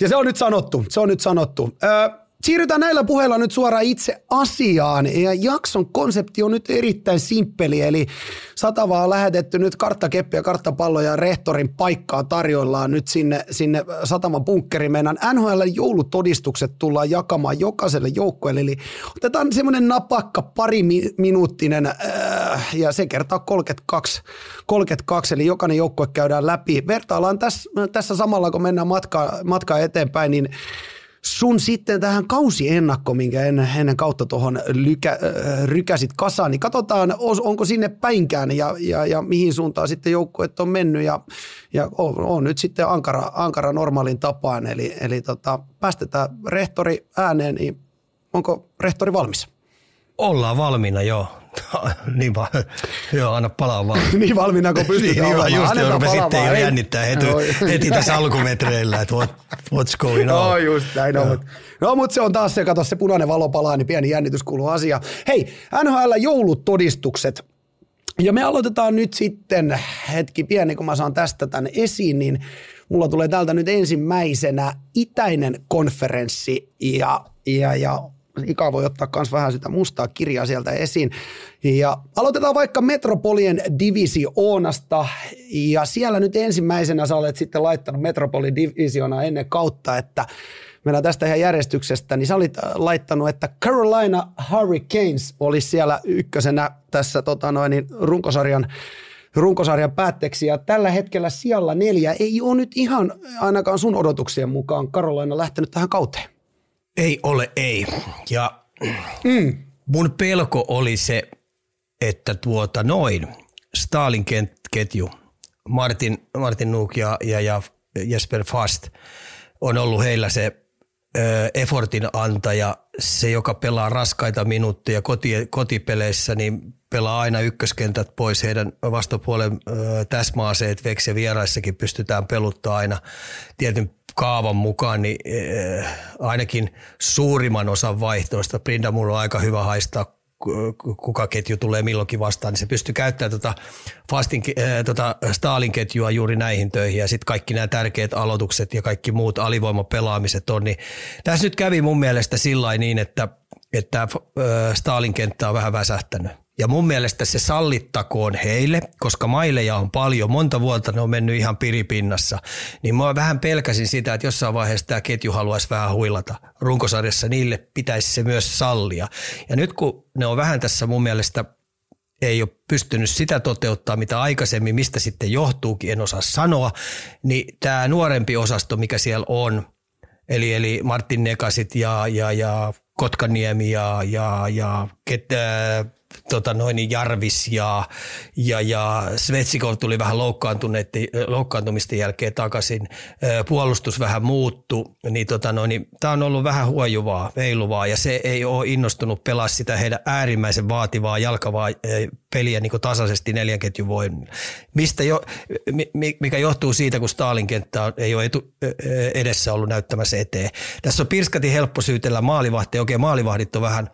Ja se on nyt sanottu, se on nyt sanottu. Öö, siirrytään näillä puheilla nyt suoraan itse asiaan. Ja jakson konsepti on nyt erittäin simppeli, eli Satavaa on lähetetty nyt karttakeppi ja karttapallo ja rehtorin paikkaa tarjoillaan nyt sinne, sinne Sataman bunkkeriin. Meidän NHL joulutodistukset tullaan jakamaan jokaiselle joukkueelle, eli otetaan semmoinen napakka pari mi- minuuttinen äh, ja se kertaa 32, 32, eli jokainen joukkue käydään läpi. Vertaillaan tässä, tässä samalla, kun mennään matkaa, matkaa eteenpäin, niin sun sitten tähän kausiennakko, minkä ennen, ennen kautta tuohon äh, rykäsit kasaan, niin katsotaan, onko sinne päinkään ja, ja, ja mihin suuntaan sitten joukkueet on mennyt ja, ja on, on, nyt sitten ankara, ankara normaalin tapaan, eli, eli tota, päästetään rehtori ääneen, niin onko rehtori valmis? Ollaan valmiina, joo. niin vaan, joo, anna palaa vaan. niin valmiina kuin pystytään niin, olemaan. just, jo, Annetaan rupesi palaa sitten jo jännittää heti, Joo. heti tässä alkumetreillä, että what, what's going on. No just näin on. No mutta se on taas se, kato se punainen valo palaa, niin pieni jännitys kuuluu asia. Hei, NHL joulutodistukset. Ja me aloitetaan nyt sitten, hetki pieni kun mä saan tästä tänne esiin, niin mulla tulee täältä nyt ensimmäisenä itäinen konferenssi ja, ja, ja Ika voi ottaa myös vähän sitä mustaa kirjaa sieltä esiin. Ja aloitetaan vaikka Metropolien divisioonasta ja siellä nyt ensimmäisenä sä olet sitten laittanut Metropolin divisioonaa ennen kautta, että mennään tästä ihan järjestyksestä, niin sä olit äh, laittanut, että Carolina Hurricanes olisi siellä ykkösenä tässä tota noin, niin runkosarjan runkosarjan päätteeksi ja tällä hetkellä siellä neljä ei ole nyt ihan ainakaan sun odotuksien mukaan Carolina lähtenyt tähän kauteen. Ei ole, ei. Ja mm. mun pelko oli se, että tuota noin, Stalin ketju, Martin, Martin Nuuk ja, ja, ja Jesper Fast on ollut heillä se ö, effortin antaja, se joka pelaa raskaita minuutteja koti, kotipeleissä, niin pelaa aina ykköskentät pois heidän vastapuolen ö, täsmäaseet veksi ja vieraissakin pystytään peluttaa aina tietyn kaavan mukaan, niin äh, ainakin suurimman osan vaihtoista Brindamur on aika hyvä haistaa kuka ketju tulee milloinkin vastaan, niin se pystyy käyttämään tota, fastin, äh, tota Stalin ketjua juuri näihin töihin ja sitten kaikki nämä tärkeät aloitukset ja kaikki muut alivoimapelaamiset on. Niin tässä nyt kävi mun mielestä sillä niin, että, että äh, Stalin kenttä on vähän väsähtänyt ja mun mielestä se sallittakoon heille, koska maileja on paljon, monta vuotta ne on mennyt ihan piripinnassa, niin mä vähän pelkäsin sitä, että jossain vaiheessa tämä ketju haluaisi vähän huilata. Runkosarjassa niille pitäisi se myös sallia. Ja nyt kun ne on vähän tässä mun mielestä ei ole pystynyt sitä toteuttaa, mitä aikaisemmin, mistä sitten johtuukin, en osaa sanoa, niin tämä nuorempi osasto, mikä siellä on, eli, eli Martin Nekasit ja, ja, ja Kotkaniemi ja, ja, ja ket, äh, tota noin, Jarvis ja, ja, ja Svetsikov tuli vähän loukkaantumisten jälkeen takaisin. Puolustus vähän muuttu, niin, tota noin, tämä on ollut vähän huojuvaa, veiluvaa ja se ei ole innostunut pelaa sitä heidän äärimmäisen vaativaa jalkavaa peliä niin tasaisesti neljän ketjun voin. Mistä jo, mikä johtuu siitä, kun Stalin kenttä ei ole etu, edessä ollut näyttämässä eteen. Tässä on pirskati helppo syytellä maalivahti, Okei, maalivahdit on vähän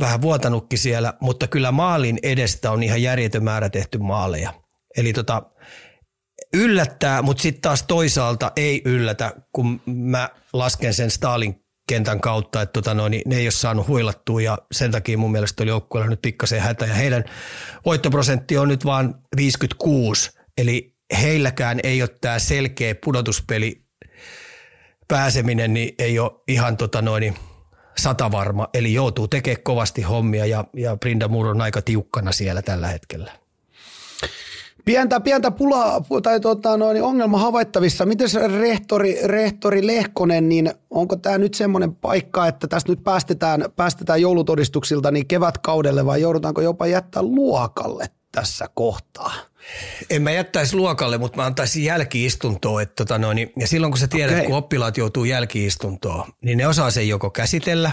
vähän vuotanutkin siellä, mutta kyllä maalin edestä on ihan järjetön määrä tehty maaleja. Eli tota, yllättää, mutta sitten taas toisaalta ei yllätä, kun mä lasken sen Stalin kentän kautta, että tota noin, ne ei ole saanut huilattua ja sen takia mun mielestä oli joukkueella nyt pikkasen hätä ja heidän voittoprosentti on nyt vaan 56, eli heilläkään ei ole tämä selkeä pudotuspeli pääseminen, niin ei ole ihan tota noin, satavarma, eli joutuu tekemään kovasti hommia ja, ja Brinda Moore on aika tiukkana siellä tällä hetkellä. Pientä, pientä pulaa tai tota, no, niin ongelma havaittavissa. Miten rehtori, rehtori Lehkonen, niin onko tämä nyt semmoinen paikka, että tässä nyt päästetään, päästetään joulutodistuksilta niin kevätkaudelle vai joudutaanko jopa jättää luokalle tässä kohtaa? En mä jättäisi luokalle, mutta mä antaisin jälkiistuntoa. Että tota noin, ja silloin kun sä tiedät, okay. kun oppilaat joutuu jälkiistuntoon, niin ne osaa sen joko käsitellä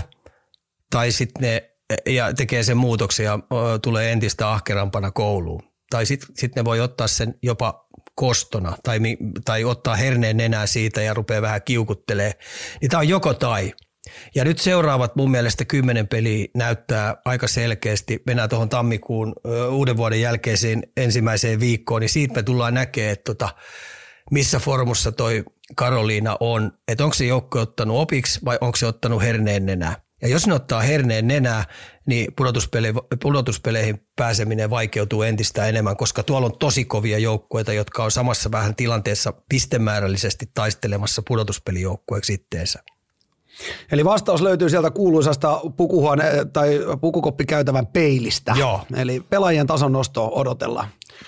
tai sitten ne ja tekee sen muutoksen ja tulee entistä ahkerampana kouluun. Tai sitten sit ne voi ottaa sen jopa kostona tai, tai ottaa herneen nenää siitä ja rupeaa vähän kiukuttelee. Niin tämä on joko tai. Ja nyt seuraavat mun mielestä kymmenen peliä näyttää aika selkeästi. Mennään tuohon tammikuun uuden vuoden jälkeiseen ensimmäiseen viikkoon, niin siitä me tullaan näkemään, että tota, missä formussa toi Karoliina on. Että onko se joukko ottanut opiksi vai onko se ottanut herneen nenää. Ja jos ne ottaa herneen nenää, niin pudotuspeleihin pääseminen vaikeutuu entistä enemmän, koska tuolla on tosi kovia joukkueita, jotka on samassa vähän tilanteessa pistemäärällisesti taistelemassa pudotuspelijoukkueeksi itteensä. Eli vastaus löytyy sieltä kuuluisasta pukuhuone- tai pukukoppikäytävän peilistä. Joo. Eli pelaajien tason nostoa odotellaan.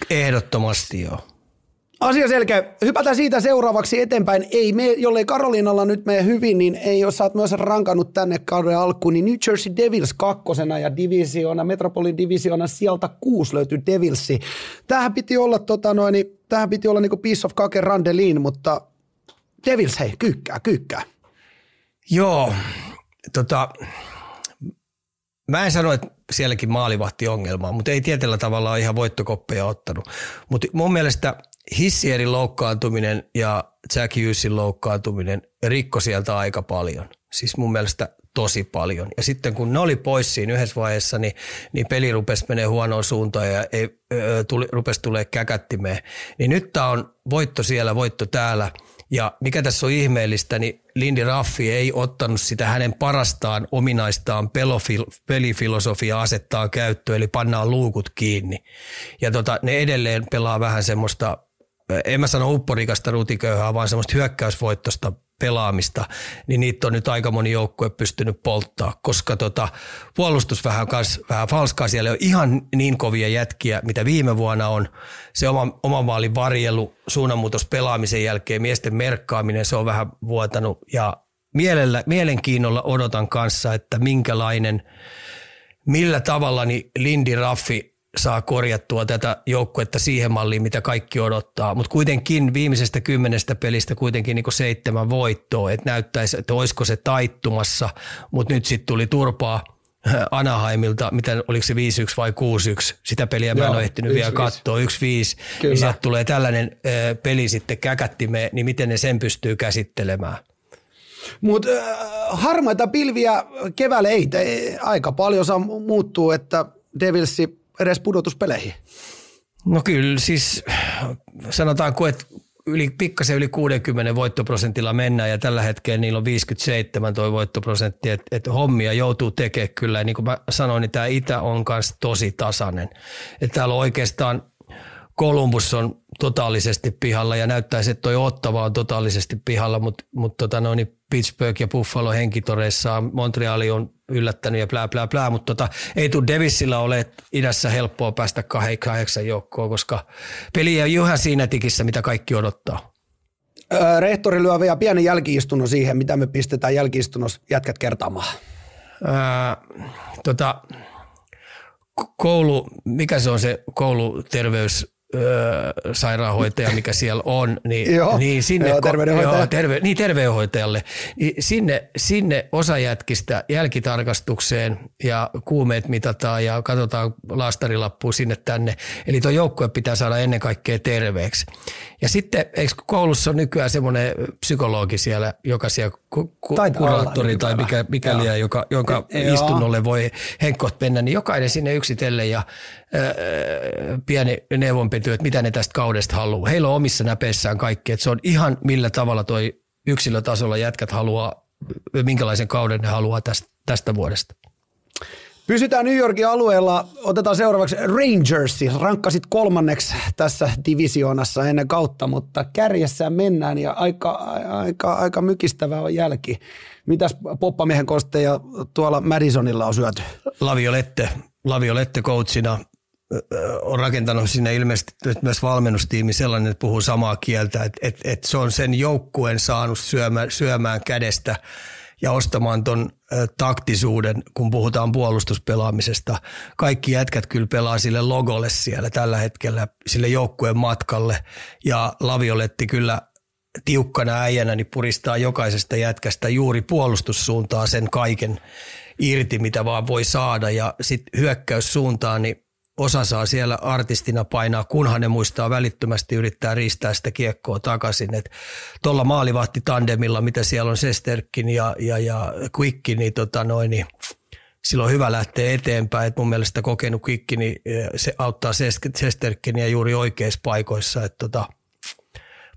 Ehdottomasti joo. Asia selkeä. Hypätään siitä seuraavaksi eteenpäin. Ei me, jollei Karolinalla nyt mene hyvin, niin ei jos sä oot myös rankannut tänne kauden alkuun, niin New Jersey Devils kakkosena ja divisiona, Metropolin divisiona sieltä kuusi löytyy Devilsi. Tähän piti olla, tota noin, tähän piti olla niinku piece of cake Randelin, mutta Devils hei, kyykkää, kyykkää. Joo, tota, mä en sano, että sielläkin maalivahti ongelmaa, mutta ei tietyllä tavalla ole ihan voittokoppeja ottanut. Mutta mun mielestä Hissierin loukkaantuminen ja Jack Hughesin loukkaantuminen rikko sieltä aika paljon. Siis mun mielestä tosi paljon. Ja sitten kun ne oli pois siinä yhdessä vaiheessa, niin, niin peli rupesi menee huonoon suuntaan ja ei, ö, tuli, rupesi tulee käkättimeen. Niin nyt tämä on voitto siellä, voitto täällä – ja mikä tässä on ihmeellistä, niin Lindy Raffi ei ottanut sitä hänen parastaan ominaistaan pelofil- pelifilosofiaa asettaa käyttöön, eli pannaan luukut kiinni. Ja tota, ne edelleen pelaa vähän semmoista, en mä sano upporikasta rutiköyhää, vaan semmoista hyökkäysvoittosta pelaamista, niin niitä on nyt aika moni joukkue pystynyt polttaa, koska tota, puolustus vähän, kans, vähän falskaa, siellä on ihan niin kovia jätkiä, mitä viime vuonna on. Se oma, oman maalin varjelu, suunnanmuutos pelaamisen jälkeen, miesten merkkaaminen, se on vähän vuotanut ja mielellä, mielenkiinnolla odotan kanssa, että minkälainen, millä tavalla niin Lindi Raffi saa korjattua tätä joukkuetta siihen malliin, mitä kaikki odottaa. Mutta kuitenkin viimeisestä kymmenestä pelistä kuitenkin niin seitsemän voittoa, että näyttäisi, että olisiko se taittumassa, mutta nyt sitten tuli turpaa Anaheimilta, mitä oliko se 5-1 vai 6-1, sitä peliä mä en ole ehtinyt vielä katsoa, 1-5, niin sieltä tulee tällainen peli sitten käkättimeen, niin miten ne sen pystyy käsittelemään? Mutta äh, harmaita pilviä keväällä ei, ei aika paljon saa muuttuu, että Devilsi edes pudotuspeleihin. No kyllä, siis sanotaanko, että yli, pikkasen yli 60 voittoprosentilla mennään ja tällä hetkellä niillä on 57 tuo voittoprosentti, että et hommia joutuu tekemään kyllä. Ja niin kuin mä sanoin, niin tämä Itä on myös tosi tasainen. Että täällä on oikeastaan Columbus on totaalisesti pihalla ja näyttäisi, että toi Ottava on totaalisesti pihalla, mutta mut tota niin Pittsburgh ja Buffalo henkitoreissaan, Montreali on yllättänyt ja plää, plää, plää, mutta tota, ei tule Devisillä ole idässä helppoa päästä kahdeksan joukkoon, koska peli ei ole siinä tikissä, mitä kaikki odottaa. Rehtori lyö vielä pienen jälkiistunnon siihen, mitä me pistetään jälkiistunnossa jätkät kertaamaan. Ää, tota, koulu, mikä se on se kouluterveys sairaanhoitaja, mikä siellä on, niin, joo, niin sinne, joo, terveydenhoitaja. Joo, terve, niin terveydenhoitajalle, niin sinne, sinne osa jätkistä jälkitarkastukseen ja kuumeet mitataan ja katsotaan lastarilappu sinne tänne. Eli tuo joukkue pitää saada ennen kaikkea terveeksi. Ja sitten, eikö koulussa on nykyään semmoinen psykologi siellä, joka siellä ku, ku, kuraattori tai mikä, mikäli, joka, jonka e, istunnolle voi henkkoht mennä, niin jokainen sinne yksitellen ja pieni neuvonpety, että mitä ne tästä kaudesta haluaa. Heillä on omissa näpeissään kaikki, että se on ihan millä tavalla toi yksilötasolla jätkät haluaa, minkälaisen kauden ne haluaa tästä, tästä vuodesta. Pysytään New Yorkin alueella. Otetaan seuraavaksi Rangersi. Rankkasit kolmanneksi tässä divisioonassa ennen kautta, mutta kärjessä mennään ja aika, aika, aika mykistävä on jälki. Mitäs poppamiehen kosteja tuolla Madisonilla on syöty? Laviolette, Laviolette coachina on rakentanut sinne ilmeisesti myös valmennustiimi sellainen, että puhuu samaa kieltä, että, että, että se on sen joukkueen saanut syömään, syömään kädestä ja ostamaan ton taktisuuden, kun puhutaan puolustuspelaamisesta. Kaikki jätkät kyllä pelaa sille logolle siellä tällä hetkellä, sille joukkueen matkalle ja Lavioletti kyllä tiukkana äijänä niin puristaa jokaisesta jätkästä juuri puolustussuuntaa sen kaiken irti, mitä vaan voi saada ja sitten hyökkäyssuuntaan, niin osa saa siellä artistina painaa, kunhan ne muistaa välittömästi yrittää riistää sitä kiekkoa takaisin. Tuolla maalivahti tandemilla, mitä siellä on Sesterkin ja, ja, ja Quickki, niin, tota noin, niin silloin hyvä lähteä eteenpäin. Et mun mielestä kokenut Quickki, niin eh, se auttaa Sesterkinia juuri oikeissa paikoissa. Et tota,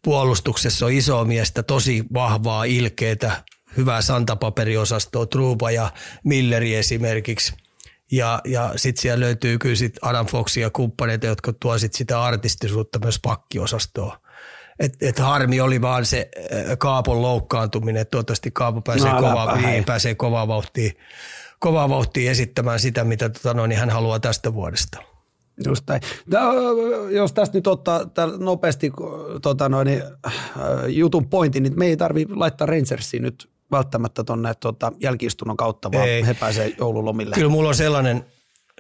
puolustuksessa on iso miestä, tosi vahvaa, ilkeitä, hyvää santapaperiosastoa, Truupa ja Milleri esimerkiksi – ja, ja sitten siellä löytyy kyllä sit Adam Foxia ja kumppaneita, jotka tuo sit sitä artistisuutta myös pakkiosastoon. Et, et harmi oli vaan se äh, Kaapon loukkaantuminen, että toivottavasti Kaapo pääsee, no, kovaa, niin, pääsee kovaa, vauhtia, kovaa vauhtia esittämään sitä, mitä tota, no, niin hän haluaa tästä vuodesta. Just näin. Jos tästä nyt ottaa nopeasti tota noin, äh, jutun pointin, niin me ei tarvitse laittaa Rangersiin nyt välttämättä tuonne tota, jälkiistunnon kautta, vaan Ei. he pääsevät joululomille. Kyllä mulla on sellainen,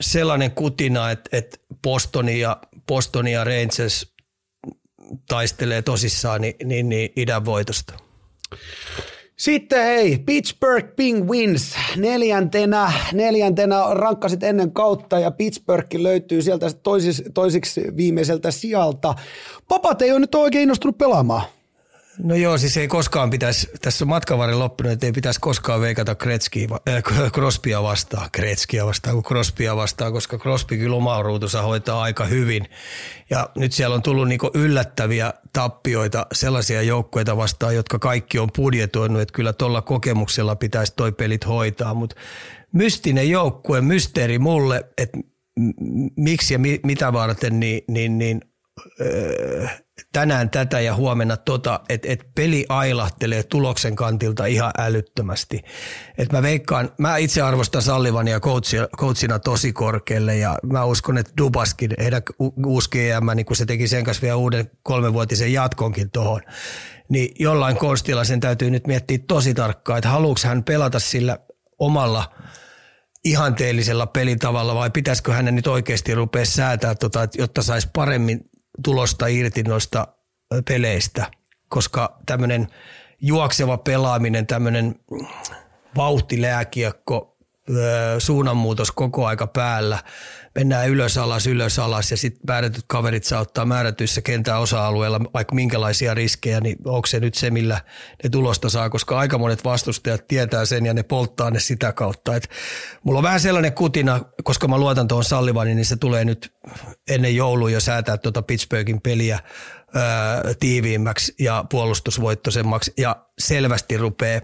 sellainen kutina, että, että Bostoni, ja, Bostoni ja Rangers taistelee tosissaan niin, niin, niin idän voitosta. Sitten hei, Pittsburgh Penguins neljäntenä, neljäntenä rankkasit ennen kautta ja Pittsburgh löytyy sieltä toisiksi, toisiksi viimeiseltä sijalta. Papat ei ole nyt oikein innostunut pelaamaan. No joo, siis ei koskaan pitäisi, tässä on matkavarren loppunut, että ei pitäisi koskaan veikata Kretskiä, äh, Crosbya vastaan, Kretskia vastaan kuin Crosbya vastaan, koska Crosby kyllä omaa ruutunsa hoitaa aika hyvin. Ja nyt siellä on tullut niinku yllättäviä tappioita sellaisia joukkueita vastaan, jotka kaikki on budjetoinut, että kyllä tuolla kokemuksella pitäisi toi pelit hoitaa, mutta mystinen joukkue, mysteeri mulle, että miksi ja mi, mitä varten, niin, niin, niin öö, tänään tätä ja huomenna tota, että et peli ailahtelee tuloksen kantilta ihan älyttömästi. Et mä veikkaan, mä itse arvostan Sallivania coachina, coachina tosi korkealle ja mä uskon, että Dubaskin, heidän uusi GM, niin kun se teki sen kanssa vielä uuden kolmenvuotisen jatkonkin tuohon, niin jollain konstilla sen täytyy nyt miettiä tosi tarkkaan, että haluuks hän pelata sillä omalla ihanteellisella pelitavalla vai pitäisikö hänen nyt oikeasti rupea säätää, tota, jotta saisi paremmin tulosta irti noista peleistä, koska tämmöinen juokseva pelaaminen, tämmöinen vauhtilääkiekko, suunnanmuutos koko aika päällä, mennään ylös alas, ylös alas ja sitten määrätyt kaverit saa ottaa määrätyissä kentän osa-alueilla vaikka minkälaisia riskejä, niin onko se nyt se, millä ne tulosta saa, koska aika monet vastustajat tietää sen ja ne polttaa ne sitä kautta. Et mulla on vähän sellainen kutina, koska mä luotan tuohon Sallivaniin, niin se tulee nyt ennen joulua jo säätää tuota Pittsburghin peliä ää, tiiviimmäksi ja puolustusvoittoisemmaksi ja selvästi rupeaa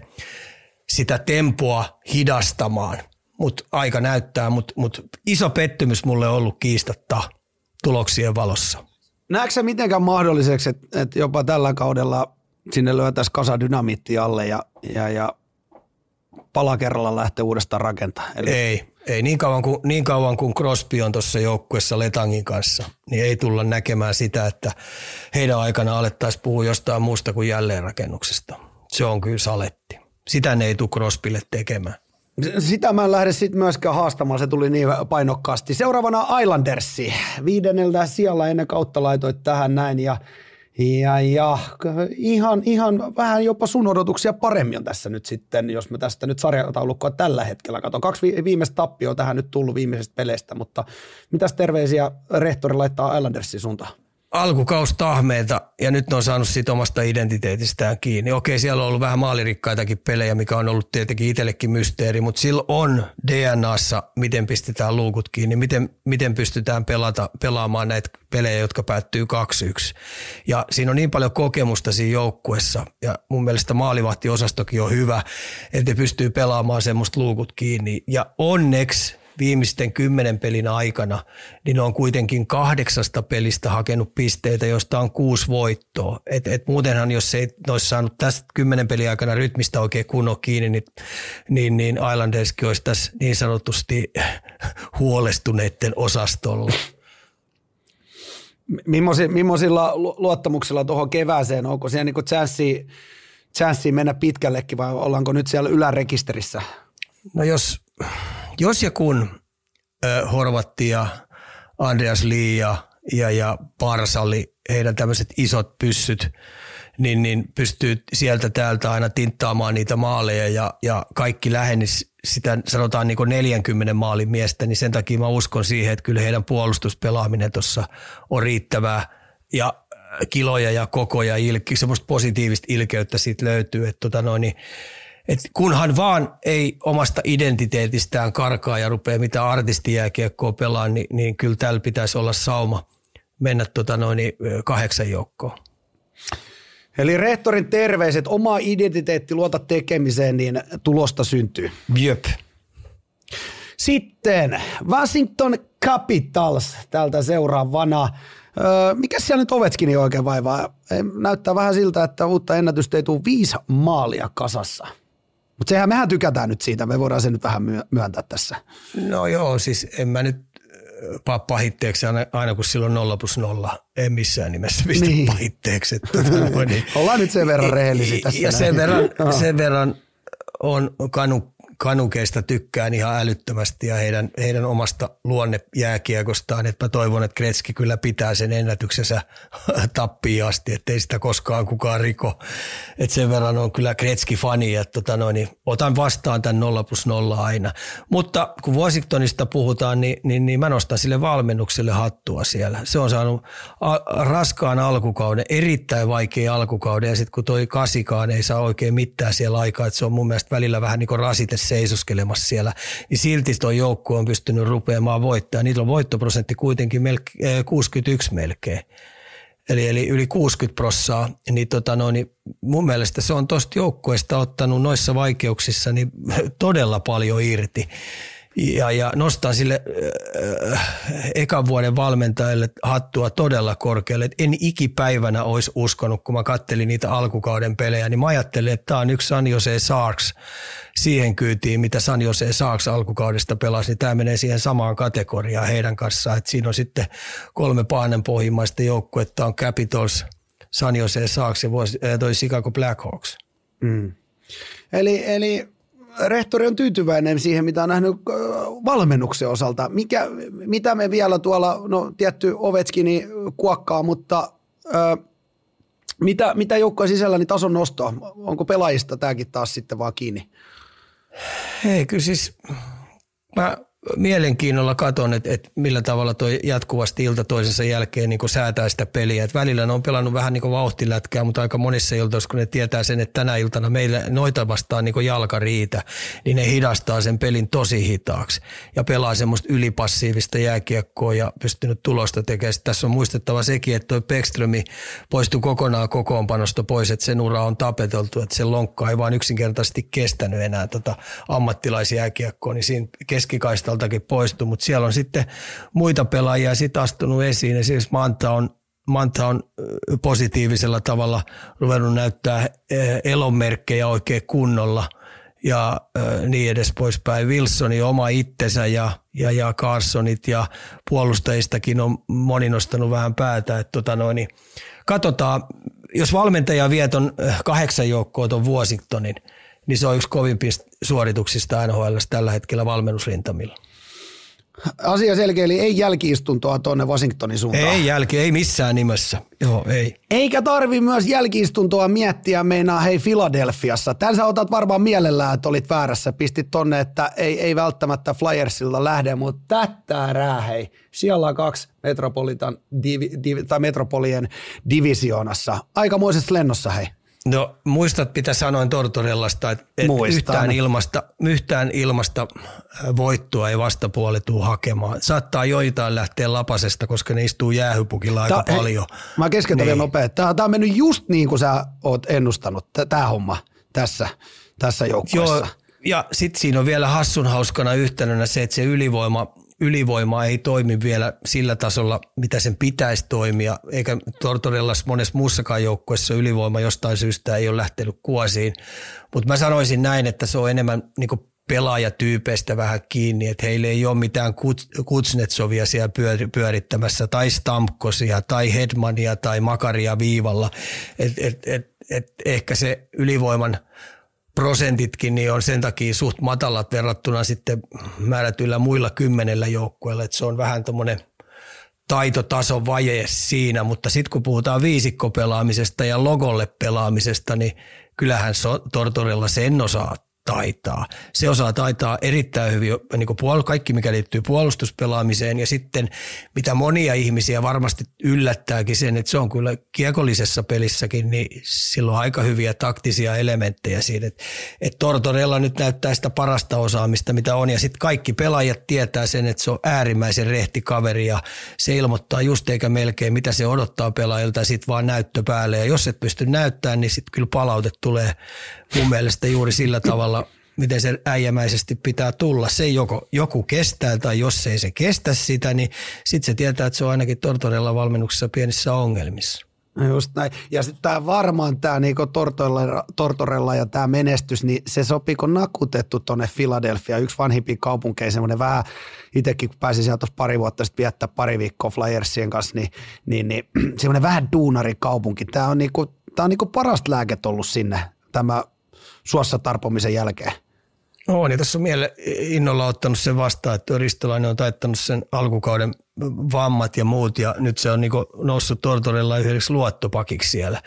sitä tempoa hidastamaan. Mutta aika näyttää, mutta mut iso pettymys mulle on ollut kiistatta tuloksien valossa. Näetkö mitenkään mahdolliseksi, että, että jopa tällä kaudella sinne löytäisi kasa dynamiitti alle ja, ja, ja pala kerralla lähtee uudestaan rakentaa? Eli... Ei, ei niin kauan kuin, niin kauan kuin Crosby on tuossa joukkuessa Letangin kanssa, niin ei tulla näkemään sitä, että heidän aikana alettaisiin puhua jostain muusta kuin jälleenrakennuksesta. Se on kyllä saletti. Sitä ne ei tule Crosbylle tekemään. Sitä mä en lähde sitten myöskään haastamaan, se tuli niin painokkaasti. Seuraavana Islandersi. Viidenneltä siellä ennen kautta laitoit tähän näin ja, ja, ja ihan, ihan vähän jopa sun odotuksia paremmin on tässä nyt sitten, jos mä tästä nyt sarjataulukkoa tällä hetkellä katson. Kaksi viimeistä tappioa tähän nyt tullut viimeisestä peleistä, mutta mitäs terveisiä rehtori laittaa Islandersin suuntaan? Alkukaus tahmeita ja nyt ne on saanut siitä omasta identiteetistään kiinni. Okei, siellä on ollut vähän maalirikkaitakin pelejä, mikä on ollut tietenkin itsellekin mysteeri, mutta sillä on DNAssa, miten pistetään luukut kiinni, miten, miten pystytään pelata, pelaamaan näitä pelejä, jotka päättyy 2-1. Ja siinä on niin paljon kokemusta siinä joukkuessa ja mun mielestä maalivahtiosastokin on hyvä, että pystyy pelaamaan semmoista luukut kiinni. Ja onneksi viimeisten kymmenen pelin aikana, niin on kuitenkin kahdeksasta pelistä hakenut pisteitä, josta on kuusi voittoa. Et, et muutenhan, jos ei olisi saanut tästä kymmenen pelin aikana rytmistä oikein kunnon kiinni, niin, niin, niin Islanderskin olisi tässä niin sanotusti huolestuneiden osastolla. Mimmoisilla luottamuksilla tuohon kevääseen, onko siellä niin chanssi, chanssi mennä pitkällekin vai ollaanko nyt siellä ylärekisterissä? No jos jos ja kun äh, Horvatti ja Andreas Lee ja, ja, Parsali, heidän tämmöiset isot pyssyt, niin, niin pystyy sieltä täältä aina tinttaamaan niitä maaleja ja, ja kaikki lähenis sitä sanotaan niin 40 maalin miestä, niin sen takia mä uskon siihen, että kyllä heidän puolustuspelaaminen tuossa on riittävää ja kiloja ja kokoja, ilki, semmoista positiivista ilkeyttä siitä löytyy, että tota noin, niin et kunhan vaan ei omasta identiteetistään karkaa ja rupeaa mitä artistijääkiekkoa pelaa, niin, niin kyllä täällä pitäisi olla sauma mennä tota noin, niin kahdeksan joukkoon. Eli rehtorin terveiset, oma identiteetti luota tekemiseen, niin tulosta syntyy. Jöp. Sitten Washington Capitals tältä seuraavana. Öö, mikä siellä nyt Ovechkin oikein vaivaa? Näyttää vähän siltä, että uutta ennätystä ei tule viisi maalia kasassa. Mutta sehän mehän tykätään nyt siitä, me voidaan se nyt vähän myöntää tässä. No joo, siis en mä nyt äh, pahitteeksi aina, aina kun silloin nolla plus nolla, en missään nimessä pistä niin. pahitteeksi. Että, tuota, niin. Ollaan nyt sen verran rehellisiä tässä. Ja sen verran, sen verran on kanu kanukeista tykkään ihan älyttömästi ja heidän, heidän omasta luonnejääkiekostaan. Että mä toivon, että Kretski kyllä pitää sen ennätyksensä tappiin asti, ettei sitä koskaan kukaan riko. Et sen verran on kyllä Kretski-fani, että tota noin, niin otan vastaan tämän 0 plus 0 aina. Mutta kun Washingtonista puhutaan, niin, niin, niin mä nostan sille valmennukselle hattua siellä. Se on saanut a- raskaan alkukauden, erittäin vaikea alkukauden ja sitten kun toi kasikaan ei saa oikein mitään siellä aikaa, että se on mun mielestä välillä vähän niin kuin rasite seisoskelemassa siellä, niin silti tuo joukko on pystynyt rupeamaan voittamaan. Niillä on voittoprosentti kuitenkin melkein, 61 melkein. Eli, eli yli 60 prossaa, niin, tota no, niin mun mielestä se on tuosta joukkueesta ottanut noissa vaikeuksissa niin todella paljon irti ja, ja nostan sille äh, ekan vuoden valmentajalle hattua todella korkealle. Et en ikipäivänä olisi uskonut, kun mä kattelin niitä alkukauden pelejä, niin mä ajattelin, että tämä on yksi San Jose Sharks siihen kyytiin, mitä San Jose Sharks alkukaudesta pelasi, niin tämä menee siihen samaan kategoriaan heidän kanssaan. Et siinä on sitten kolme paanen pohjimmaista joukkuetta, on Capitals, San Jose Sharks ja toi Chicago Blackhawks. Mm. Eli, eli rehtori on tyytyväinen siihen, mitä on nähnyt valmennuksen osalta. Mikä, mitä me vielä tuolla, no tietty Ovetskini kuokkaa, mutta ö, mitä, mitä joukkojen sisällä niin tason nostoa? Onko pelaajista tämäkin taas sitten vaan kiinni? Hei, kyllä siis mä mielenkiinnolla katon, että, että millä tavalla tuo jatkuvasti ilta toisensa jälkeen niin säätää sitä peliä. Että välillä ne on pelannut vähän niin vauhtilätkää, mutta aika monissa iltoissa, kun ne tietää sen, että tänä iltana meillä noita vastaan niin jalka riitä, niin ne hidastaa sen pelin tosi hitaaksi ja pelaa semmoista ylipassiivista jääkiekkoa ja pystynyt tulosta tekemään. Sitten tässä on muistettava sekin, että tuo Pekströmi poistui kokonaan kokoonpanosta pois, että sen ura on tapeteltu, että se lonkka ei vaan yksinkertaisesti kestänyt enää tota ammattilaisjääkiekkoa, niin siinä keskikaista listaltakin poistu, mutta siellä on sitten muita pelaajia sitten astunut esiin. Esimerkiksi Manta on, Manta on positiivisella tavalla ruvennut näyttää elonmerkkejä oikein kunnolla ja niin edes poispäin. Wilsoni oma itsensä ja, ja, ja Carsonit ja puolustajistakin on moni nostanut vähän päätä. Että tota noin, niin katsotaan, jos valmentaja vie ton kahdeksan joukkoa tuon Washingtonin, niin se on yksi kovimpista suorituksista NHL tällä hetkellä valmennusrintamilla. Asia selkeä, eli ei jälkiistuntoa tuonne Washingtonin suuntaan. Ei jälki, ei missään nimessä. Joo, ei. Eikä tarvi myös jälkiistuntoa miettiä meinaa hei Filadelfiassa. Tän sä otat varmaan mielellään, että olit väärässä. Pistit tonne, että ei, ei välttämättä Flyersilta lähde, mutta tätä hei. Siellä on kaksi Metropolitan divi, divi, tai Metropolien divisioonassa. Aikamoisessa lennossa hei. No muistat, mitä sanoin Tortorellasta, että et yhtään, ilmasta, yhtään ilmasta voittoa ei vastapuoli tuu hakemaan. Saattaa joitain lähteä lapasesta, koska ne istuu jäähypukilla aika Ta, paljon. Hei, mä keskeytän niin. nopeasti. Tämä, tämä on mennyt just niin kuin sä oot ennustanut, tämä homma tässä, tässä joukkueessa. Joo, ja sitten siinä on vielä hassun hauskana yhtenä se, että se ylivoima ylivoima ei toimi vielä sillä tasolla, mitä sen pitäisi toimia, eikä Tortorellas monessa muussakaan joukkueessa ylivoima jostain syystä ei ole lähtenyt kuosiin. Mutta mä sanoisin näin, että se on enemmän niin pelaajatyypeistä vähän kiinni, että heille ei ole mitään Kutsnetsovia siellä pyörittämässä, tai Stamkosia, tai Hedmania, tai Makaria viivalla. Et, et, et, et ehkä se ylivoiman – prosentitkin niin on sen takia suht matalat verrattuna sitten määrätyillä muilla kymmenellä joukkueilla, että se on vähän tuommoinen taitotason vaje siinä, mutta sitten kun puhutaan viisikkopelaamisesta ja logolle pelaamisesta, niin kyllähän Tortorella sen osaa taitaa. Se osaa taitaa erittäin hyvin niin puol- kaikki, mikä liittyy puolustuspelaamiseen ja sitten mitä monia ihmisiä varmasti yllättääkin sen, että se on kyllä kiekollisessa pelissäkin, niin silloin aika hyviä taktisia elementtejä siinä, että, että Tortorella nyt näyttää sitä parasta osaamista, mitä on ja sitten kaikki pelaajat tietää sen, että se on äärimmäisen rehti kaveri ja se ilmoittaa just eikä melkein, mitä se odottaa pelaajilta ja sitten vaan näyttö päälle ja jos et pysty näyttämään, niin sitten kyllä palaute tulee mun mielestä juuri sillä tavalla, miten se äijämäisesti pitää tulla. Se joko, joku kestää tai jos ei se kestä sitä, niin sitten se tietää, että se on ainakin Tortorella valmennuksessa pienissä ongelmissa. Just näin. Ja sitten tämä varmaan tämä niinku Tortorella, Tortorella ja tämä menestys, niin se sopii kun nakutettu tuonne Philadelphia, yksi vanhimpi kaupunkeja, semmoinen vähän, itsekin kun pääsin sieltä pari vuotta sitten viettää pari viikkoa Flyersien kanssa, niin, niin, niin semmoinen vähän duunarikaupunki. Tämä on, niinku, tää on niinku parasta lääket ollut sinne, tämä suossa tarpomisen jälkeen? On, ja tässä on miele innolla ottanut sen vastaan, että Ristolainen on taittanut sen alkukauden vammat ja muut, ja nyt se on niin noussut Tortorella yhdeksi luottopakiksi siellä.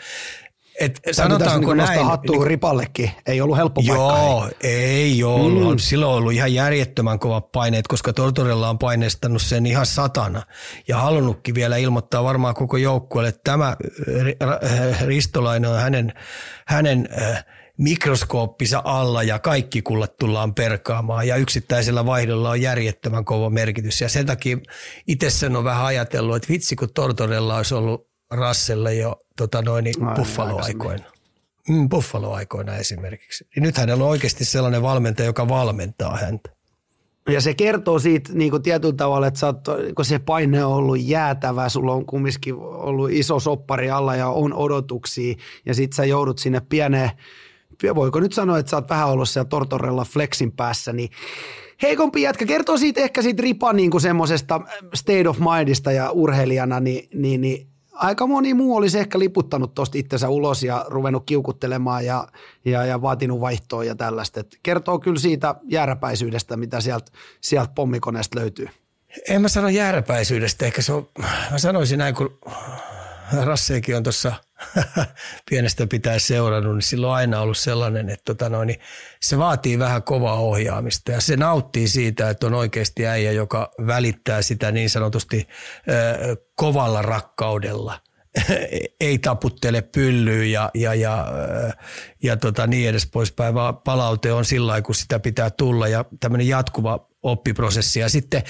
Et sanotaanko niin näin. hattua niin, ripallekin. Ei ollut helppo paikka. Joo, ei, ei ollut. Mm. Silloin on ollut ihan järjettömän kovat paineet, koska Tortorella on paineistanut sen ihan satana. Ja halunnutkin vielä ilmoittaa varmaan koko joukkueelle, että tämä Ristolainen on hänen, hänen äh, mikroskooppisa alla ja kaikki kullat tullaan perkaamaan ja yksittäisellä vaihdolla on järjettömän kova merkitys. Ja sen takia itse sen on vähän ajatellut, että vitsi kun Tortorella olisi ollut Rasselle jo tota noin, niin Buffalo-aikoina. Mm, Buffalo-aikoina esimerkiksi. Ja nyt hänellä on oikeasti sellainen valmentaja, joka valmentaa häntä. Ja se kertoo siitä niin kuin tietyllä tavalla, että sä oot, kun se paine on ollut jäätävä, sulla on kumminkin ollut iso soppari alla ja on odotuksia, ja sit sä joudut sinne pieneen voiko nyt sanoa, että sä oot vähän ollut siellä Tortorella flexin päässä, niin heikompi jätkä kertoo siitä ehkä siitä Ripan niin kuin semmoisesta state of mindista ja urheilijana, niin, niin, niin aika moni muu olisi ehkä liputtanut tuosta itsensä ulos ja ruvennut kiukuttelemaan ja, ja, ja vaatinut vaihtoa ja tällaista. Et kertoo kyllä siitä jääräpäisyydestä, mitä sieltä, sieltä pommikoneesta löytyy. En mä sano jääräpäisyydestä, ehkä se on, mä sanoisin näin, kun Rasseekin on tuossa pienestä pitää seurannut, niin silloin on aina ollut sellainen, että tota noin, niin se vaatii vähän kovaa ohjaamista ja se nauttii siitä, että on oikeasti äijä, joka välittää sitä niin sanotusti ö, kovalla rakkaudella – ei taputtele pyllyyn ja, ja, ja, ja tota niin edes poispäin, vaan palaute on sillä kun sitä pitää tulla ja tämmöinen jatkuva oppiprosessi. Ja sitten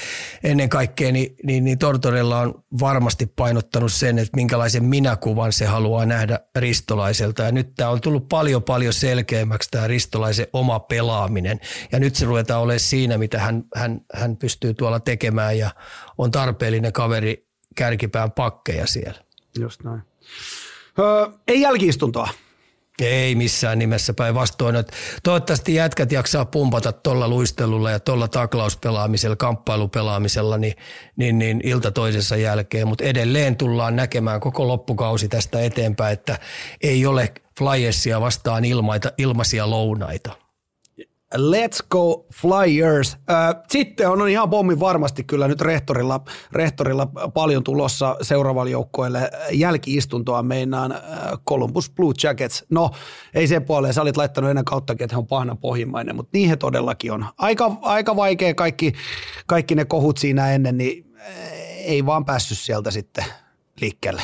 ennen kaikkea niin, niin, niin Tortorella on varmasti painottanut sen, että minkälaisen minäkuvan se haluaa nähdä ristolaiselta. Ja nyt tämä on tullut paljon paljon selkeämmäksi tämä ristolaisen oma pelaaminen. Ja nyt se ruvetaan olemaan siinä, mitä hän, hän, hän pystyy tuolla tekemään ja on tarpeellinen kaveri kärkipään pakkeja siellä. Just näin. Öö, ei jälkiistuntoa. Ei missään nimessä päinvastoin. Toivottavasti jätkät jaksaa pumpata tuolla luistelulla ja tuolla taklauspelaamisella, kamppailupelaamisella niin, niin, niin ilta toisessa jälkeen, mutta edelleen tullaan näkemään koko loppukausi tästä eteenpäin, että ei ole Flyersia vastaan ilmaita, ilmaisia lounaita. Let's go Flyers. Sitten on ihan pommi varmasti kyllä nyt rehtorilla, rehtorilla paljon tulossa seuraavalle joukkoille jälkiistuntoa meinaan Columbus Blue Jackets. No ei sen puoleen, sä olit laittanut ennen kautta, että he on pahna pohjimmainen, mutta niin he todellakin on. Aika, aika vaikea kaikki, kaikki ne kohut siinä ennen, niin ei vaan päässyt sieltä sitten liikkeelle.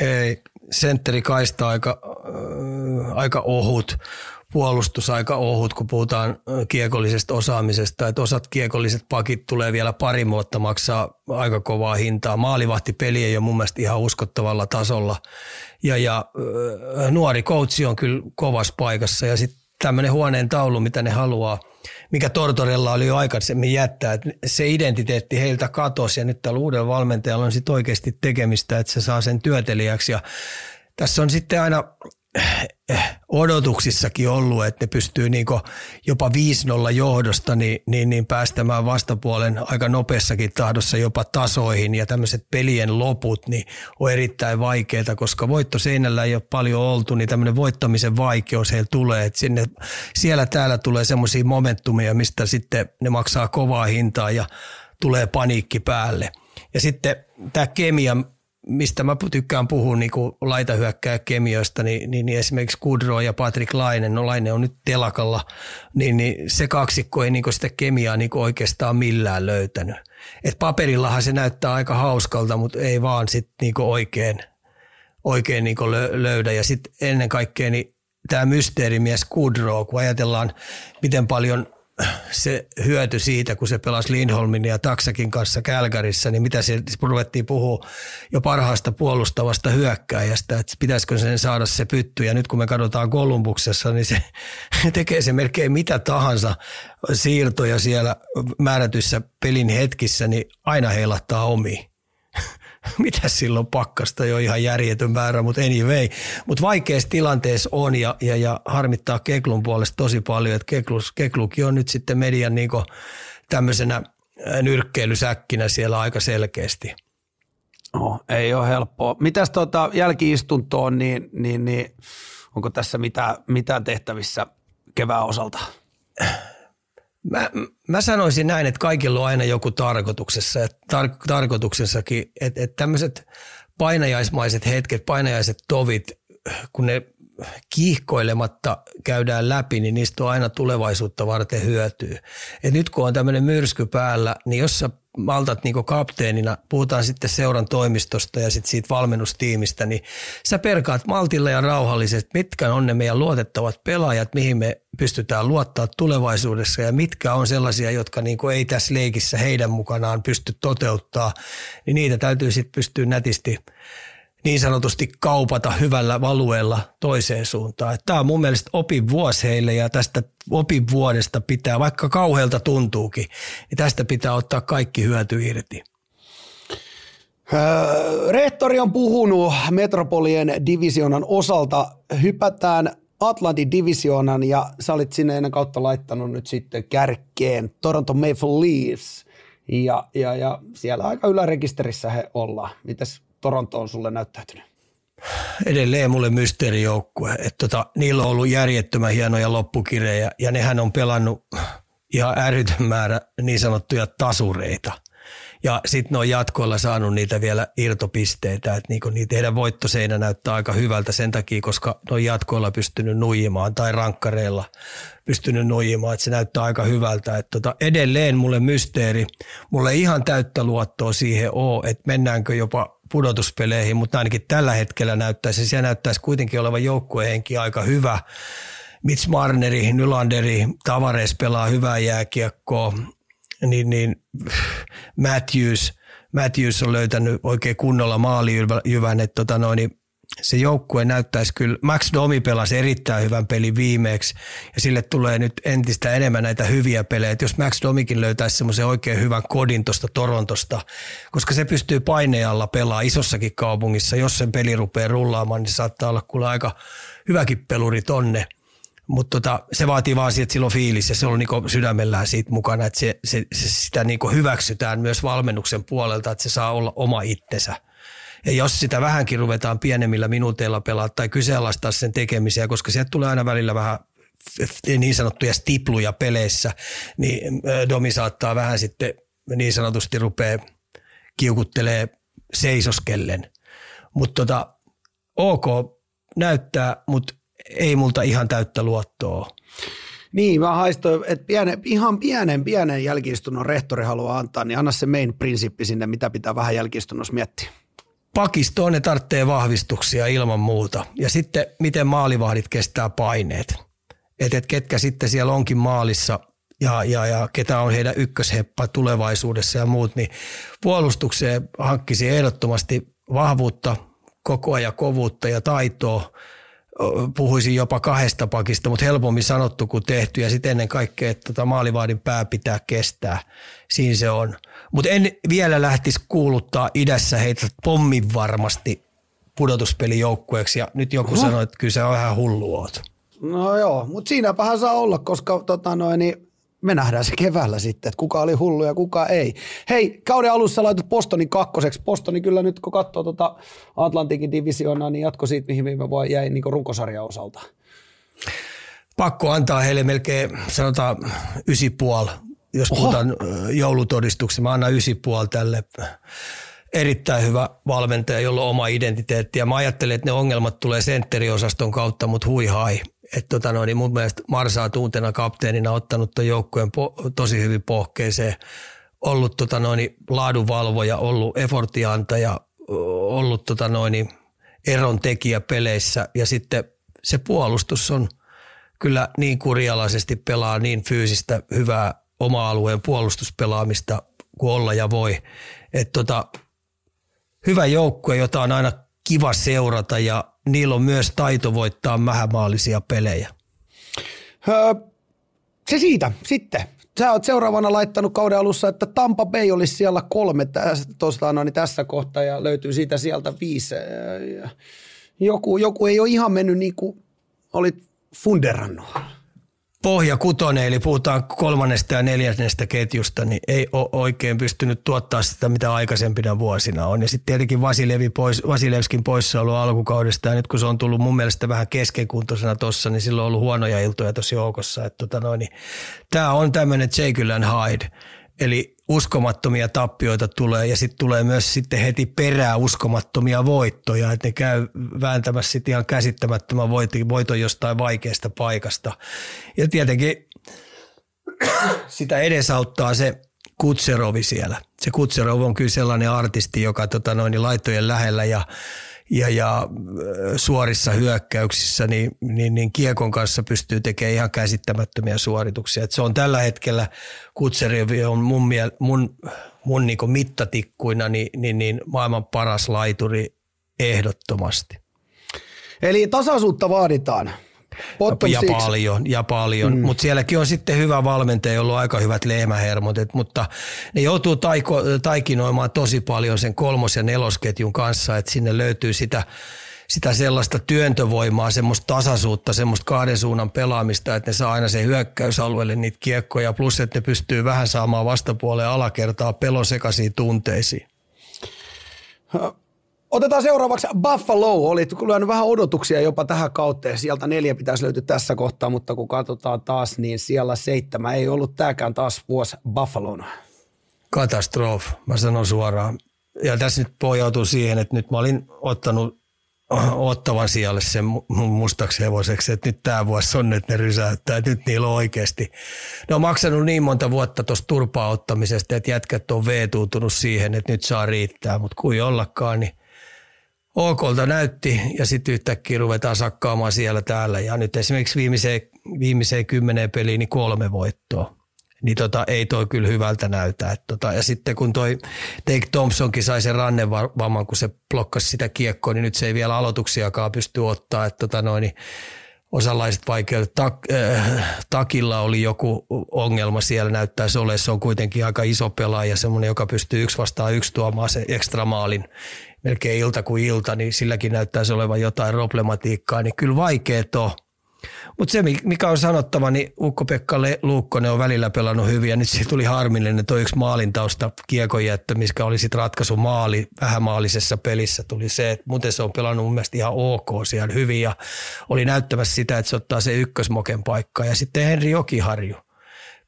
Ei, sentteri kaista aika, äh, aika ohut puolustus aika ohut, kun puhutaan kiekollisesta osaamisesta. Että osat kiekolliset pakit tulee vielä pari vuotta maksaa aika kovaa hintaa. Maalivahtipeli ei ole mun mielestä ihan uskottavalla tasolla. Ja, ja nuori koutsi on kyllä kovassa paikassa. Ja sitten tämmöinen huoneen taulu, mitä ne haluaa, mikä Tortorella oli jo aikaisemmin jättää, että se identiteetti heiltä katosi ja nyt tällä uudella valmentajalla on sitten oikeasti tekemistä, että se saa sen työtelijäksi ja tässä on sitten aina odotuksissakin ollut, että ne pystyy niin jopa 5-0 johdosta niin, niin, niin päästämään vastapuolen aika nopeassakin tahdossa jopa tasoihin ja tämmöiset pelien loput niin on erittäin vaikeita, koska voittoseinällä ei ole paljon oltu, niin tämmöinen voittamisen vaikeus heillä tulee, että sinne, siellä täällä tulee semmoisia momentumia, mistä sitten ne maksaa kovaa hintaa ja tulee paniikki päälle. Ja sitten tämä kemia, mistä mä tykkään puhua niin kuin laitahyökkää kemioista, niin, niin, niin, esimerkiksi Kudro ja Patrick Laine, no Laine on nyt telakalla, niin, niin se kaksikko ei niin kuin sitä kemiaa niin kuin oikeastaan millään löytänyt. Et paperillahan se näyttää aika hauskalta, mutta ei vaan sit niin kuin oikein, oikein niin kuin löydä. Ja sitten ennen kaikkea niin tämä mysteerimies Kudro, kun ajatellaan, miten paljon – se hyöty siitä, kun se pelasi Lindholmin ja Taksakin kanssa Kälkärissä, niin mitä se ruvettiin puhua jo parhaasta puolustavasta hyökkääjästä, että pitäisikö sen saada se pytty. Ja nyt kun me katsotaan Kolumbuksessa, niin se tekee se melkein mitä tahansa siirtoja siellä määrätyissä pelin hetkissä, niin aina heilahtaa omiin. mitä silloin pakkasta jo ihan järjetön määrä, mutta anyway. Mutta vaikeassa tilanteessa on ja, ja, ja harmittaa Keklun puolesta tosi paljon, että Keklus, Keklukin on nyt sitten median niinku tämmöisenä nyrkkeilysäkkinä siellä aika selkeästi. No, ei ole helppoa. Mitäs tuota jälkiistuntoon, niin, niin, niin onko tässä mitään, mitään tehtävissä kevään osalta? Mä, mä sanoisin näin, että kaikilla on aina joku tarkoituksessa, että tar- tarkoituksessakin, että, että tämmöiset painajaismaiset hetket, painajaiset tovit, kun ne kiihkoilematta käydään läpi, niin niistä on aina tulevaisuutta varten hyötyä. Et nyt kun on tämmöinen myrsky päällä, niin jos sä maltat niin kapteenina, puhutaan sitten seuran toimistosta ja sitten siitä valmennustiimistä, niin sä perkaat maltilla ja rauhallisesti, mitkä on ne meidän luotettavat pelaajat, mihin me pystytään luottaa tulevaisuudessa ja mitkä on sellaisia, jotka niin ei tässä leikissä heidän mukanaan pysty toteuttaa, niin niitä täytyy sitten pystyä nätisti niin sanotusti kaupata hyvällä valueella toiseen suuntaan. Tämä on mun mielestä vuosi heille ja tästä vuodesta pitää, vaikka kauhealta tuntuukin, niin tästä pitää ottaa kaikki hyöty irti. Öö, rehtori on puhunut Metropolien divisionan osalta. Hypätään Atlantin divisionan ja sä olit sinne ennen kautta laittanut nyt sitten kärkeen Toronto Maple Leafs. Ja, ja, ja siellä aika ylärekisterissä he ollaan. Mitäs Toronto on sulle näyttäytynyt? Edelleen mulle mysteerijoukkue. Tota, niillä on ollut järjettömän hienoja loppukirjoja ja nehän on pelannut ihan älytön määrä niin sanottuja tasureita. Ja sitten ne on jatkoilla saanut niitä vielä irtopisteitä, että niinku niitä heidän voittoseinä näyttää aika hyvältä sen takia, koska ne on jatkoilla pystynyt nuijimaan tai rankkareilla pystynyt nuijimaan, että se näyttää aika hyvältä. Että tota, edelleen mulle mysteeri, mulle ihan täyttä luottoa siihen ole, että mennäänkö jopa pudotuspeleihin, mutta ainakin tällä hetkellä näyttäisi, siellä näyttäisi kuitenkin olevan joukkuehenki aika hyvä. Mitch Marneri, Nylanderi, Tavares pelaa hyvää jääkiekkoa, niin, niin Matthews, Matthews on löytänyt oikein kunnolla maalijyvän, että tota noin, niin se joukkue näyttäisi kyllä, Max Domi pelasi erittäin hyvän pelin viimeeksi ja sille tulee nyt entistä enemmän näitä hyviä pelejä. Et jos Max Domikin löytäisi semmoisen oikein hyvän kodin tuosta Torontosta, koska se pystyy painealla pelaamaan isossakin kaupungissa, jos sen peli rupeaa rullaamaan, niin saattaa olla kuule aika hyväkin peluri tonne. Mutta tota, se vaatii vaan siitä, että sillä on fiilis ja se on niinku sydämellään siitä mukana, että se, se, se sitä niinku hyväksytään myös valmennuksen puolelta, että se saa olla oma itsensä – ja jos sitä vähänkin ruvetaan pienemmillä minuuteilla pelaa tai kyseenalaistaa sen tekemisiä, koska sieltä tulee aina välillä vähän niin sanottuja stipluja peleissä, niin Domi saattaa vähän sitten niin sanotusti rupea kiukuttelee seisoskellen. Mutta tota, ok näyttää, mutta ei multa ihan täyttä luottoa. Niin, mä haistoin, että pienen, ihan pienen, pienen jälkiistunnon rehtori haluaa antaa, niin anna se main prinsippi sinne, mitä pitää vähän jälkiistunnossa miettiä pakistoon ne tarvitsee vahvistuksia ilman muuta. Ja sitten miten maalivahdit kestää paineet. Että et ketkä sitten siellä onkin maalissa ja, ja, ja ketä on heidän ykkösheppa tulevaisuudessa ja muut, niin puolustukseen hankkisi ehdottomasti vahvuutta, koko ajan kovuutta ja taitoa. Puhuisin jopa kahdesta pakista, mutta helpommin sanottu kuin tehty. Ja sitten ennen kaikkea, että tota maalivahdin pää pitää kestää. Siinä se on. Mutta en vielä lähtisi kuuluttaa idässä heitä pommin varmasti pudotuspelijoukkueeksi ja nyt joku Oho. sanoi, että kyllä se on vähän hullu oot. No joo, mutta siinäpähän saa olla, koska tota noin, niin me nähdään se keväällä sitten, että kuka oli hullu ja kuka ei. Hei, kauden alussa laitat Bostonin kakkoseksi. Bostoni kyllä nyt, kun katsoo tota Atlantikin divisioonaa, niin jatko siitä, mihin viime vuonna jäi niin runkosarjan osalta. Pakko antaa heille melkein, sanotaan, ysi puoli jos Oho. puhutaan joulutodistuksesta, mä annan ysi puoli tälle erittäin hyvä valmentaja, jolla on oma identiteetti. Ja mä ajattelen, että ne ongelmat tulee sentteriosaston kautta, mutta hui hai. Että tota noin, niin mun mielestä Marsaa tuntena kapteenina ottanut ton joukkueen po- tosi hyvin pohkeeseen. Ollut tota noin, laadunvalvoja, ollut effortiantaja, ollut tota noin, eron tekijä peleissä. Ja sitten se puolustus on kyllä niin kurialaisesti pelaa niin fyysistä hyvää oma-alueen puolustuspelaamista kuin olla ja voi. Et tota, hyvä joukkue, jota on aina kiva seurata ja niillä on myös taito voittaa mähämaallisia pelejä. Öö, se siitä. Sitten. Sä oot seuraavana laittanut kauden alussa, että Tampa Bay olisi siellä kolme tässä, tosta, no, niin tässä kohtaa ja löytyy siitä sieltä viisi. Joku, joku ei ole ihan mennyt niin kuin olit funderannut pohja kutonen, eli puhutaan kolmannesta ja neljännestä ketjusta, niin ei ole oikein pystynyt tuottaa sitä, mitä aikaisempina vuosina on. Ja sitten tietenkin Vasilevi pois, Vasilevskin poissaolo alkukaudesta, ja nyt kun se on tullut mun mielestä vähän keskenkuntoisena tuossa, niin silloin on ollut huonoja iltoja tuossa joukossa. Tota niin, Tämä on tämmöinen Jekyll and Hyde, eli uskomattomia tappioita tulee ja sitten tulee myös sitten heti perää uskomattomia voittoja, että ne käy vääntämässä sitten ihan käsittämättömän voiton jostain vaikeasta paikasta. Ja tietenkin sitä edesauttaa se Kutserovi siellä. Se Kutserov on kyllä sellainen artisti, joka tota noin, laittojen lähellä ja ja, ja suorissa hyökkäyksissä, niin, niin, niin kiekon kanssa pystyy tekemään ihan käsittämättömiä suorituksia. Et se on tällä hetkellä, Kutserevi on mun, miel, mun, mun niin mittatikkuina niin, niin, niin maailman paras laituri ehdottomasti. Eli tasaisuutta vaaditaan. Bottom ja six. paljon, ja paljon. Mm. Mutta sielläkin on sitten hyvä valmentaja, jolla on aika hyvät lehmähermot, et, mutta ne joutuu taiko, taikinoimaan tosi paljon sen kolmos- ja nelosketjun kanssa, että sinne löytyy sitä, sitä sellaista työntövoimaa, semmoista tasaisuutta, semmoista kahden suunnan pelaamista, että ne saa aina sen hyökkäysalueelle niitä kiekkoja, plus että ne pystyy vähän saamaan vastapuoleen alakertaa pelosekaisiin tunteisiin. Otetaan seuraavaksi Buffalo. Oli kyllä vähän odotuksia jopa tähän kauteen. Sieltä neljä pitäisi löytyä tässä kohtaa, mutta kun katsotaan taas, niin siellä seitsemän ei ollut tämäkään taas vuosi Buffalona. Katastrof, mä sanon suoraan. Ja tässä nyt pohjautuu siihen, että nyt mä olin ottanut ottavan sijalle sen mustaksi hevoseksi, että nyt tämä vuosi on, että ne rysäyttää, että nyt niillä on oikeasti. Ne on maksanut niin monta vuotta tuosta turpaa ottamisesta, että jätkät on veetuutunut siihen, että nyt saa riittää, mutta kuin ollakaan, niin okolta näytti ja sitten yhtäkkiä ruvetaan sakkaamaan siellä täällä. Ja nyt esimerkiksi viimeiseen, viimeiseen kymmeneen peliin niin kolme voittoa niin tota, ei toi kyllä hyvältä näytä. Et tota, ja sitten kun toi Take Thompsonkin sai sen rannevamman, kun se blokkasi sitä kiekkoa, niin nyt se ei vielä aloituksiakaan pysty ottaa. Että tota noin, niin osalaiset vaikeudet. Tak, äh, takilla oli joku ongelma siellä, näyttäisi ole. Se on kuitenkin aika iso pelaaja, semmoinen, joka pystyy yksi vastaan yksi tuomaan se ekstra maalin melkein ilta kuin ilta, niin silläkin näyttäisi olevan jotain problematiikkaa. Niin kyllä vaikeet on. Mutta se, mikä on sanottava, niin Ukko-Pekka Luukkonen on välillä pelannut hyvin ja nyt se tuli harmillinen toi yksi maalintausta kiekonjättö, mikä oli sitten ratkaisu maali, vähämaalisessa pelissä tuli se, että muuten se on pelannut mun mielestä ihan ok siellä hyvin ja oli näyttämässä sitä, että se ottaa se ykkösmoken paikka ja sitten Henri Jokiharju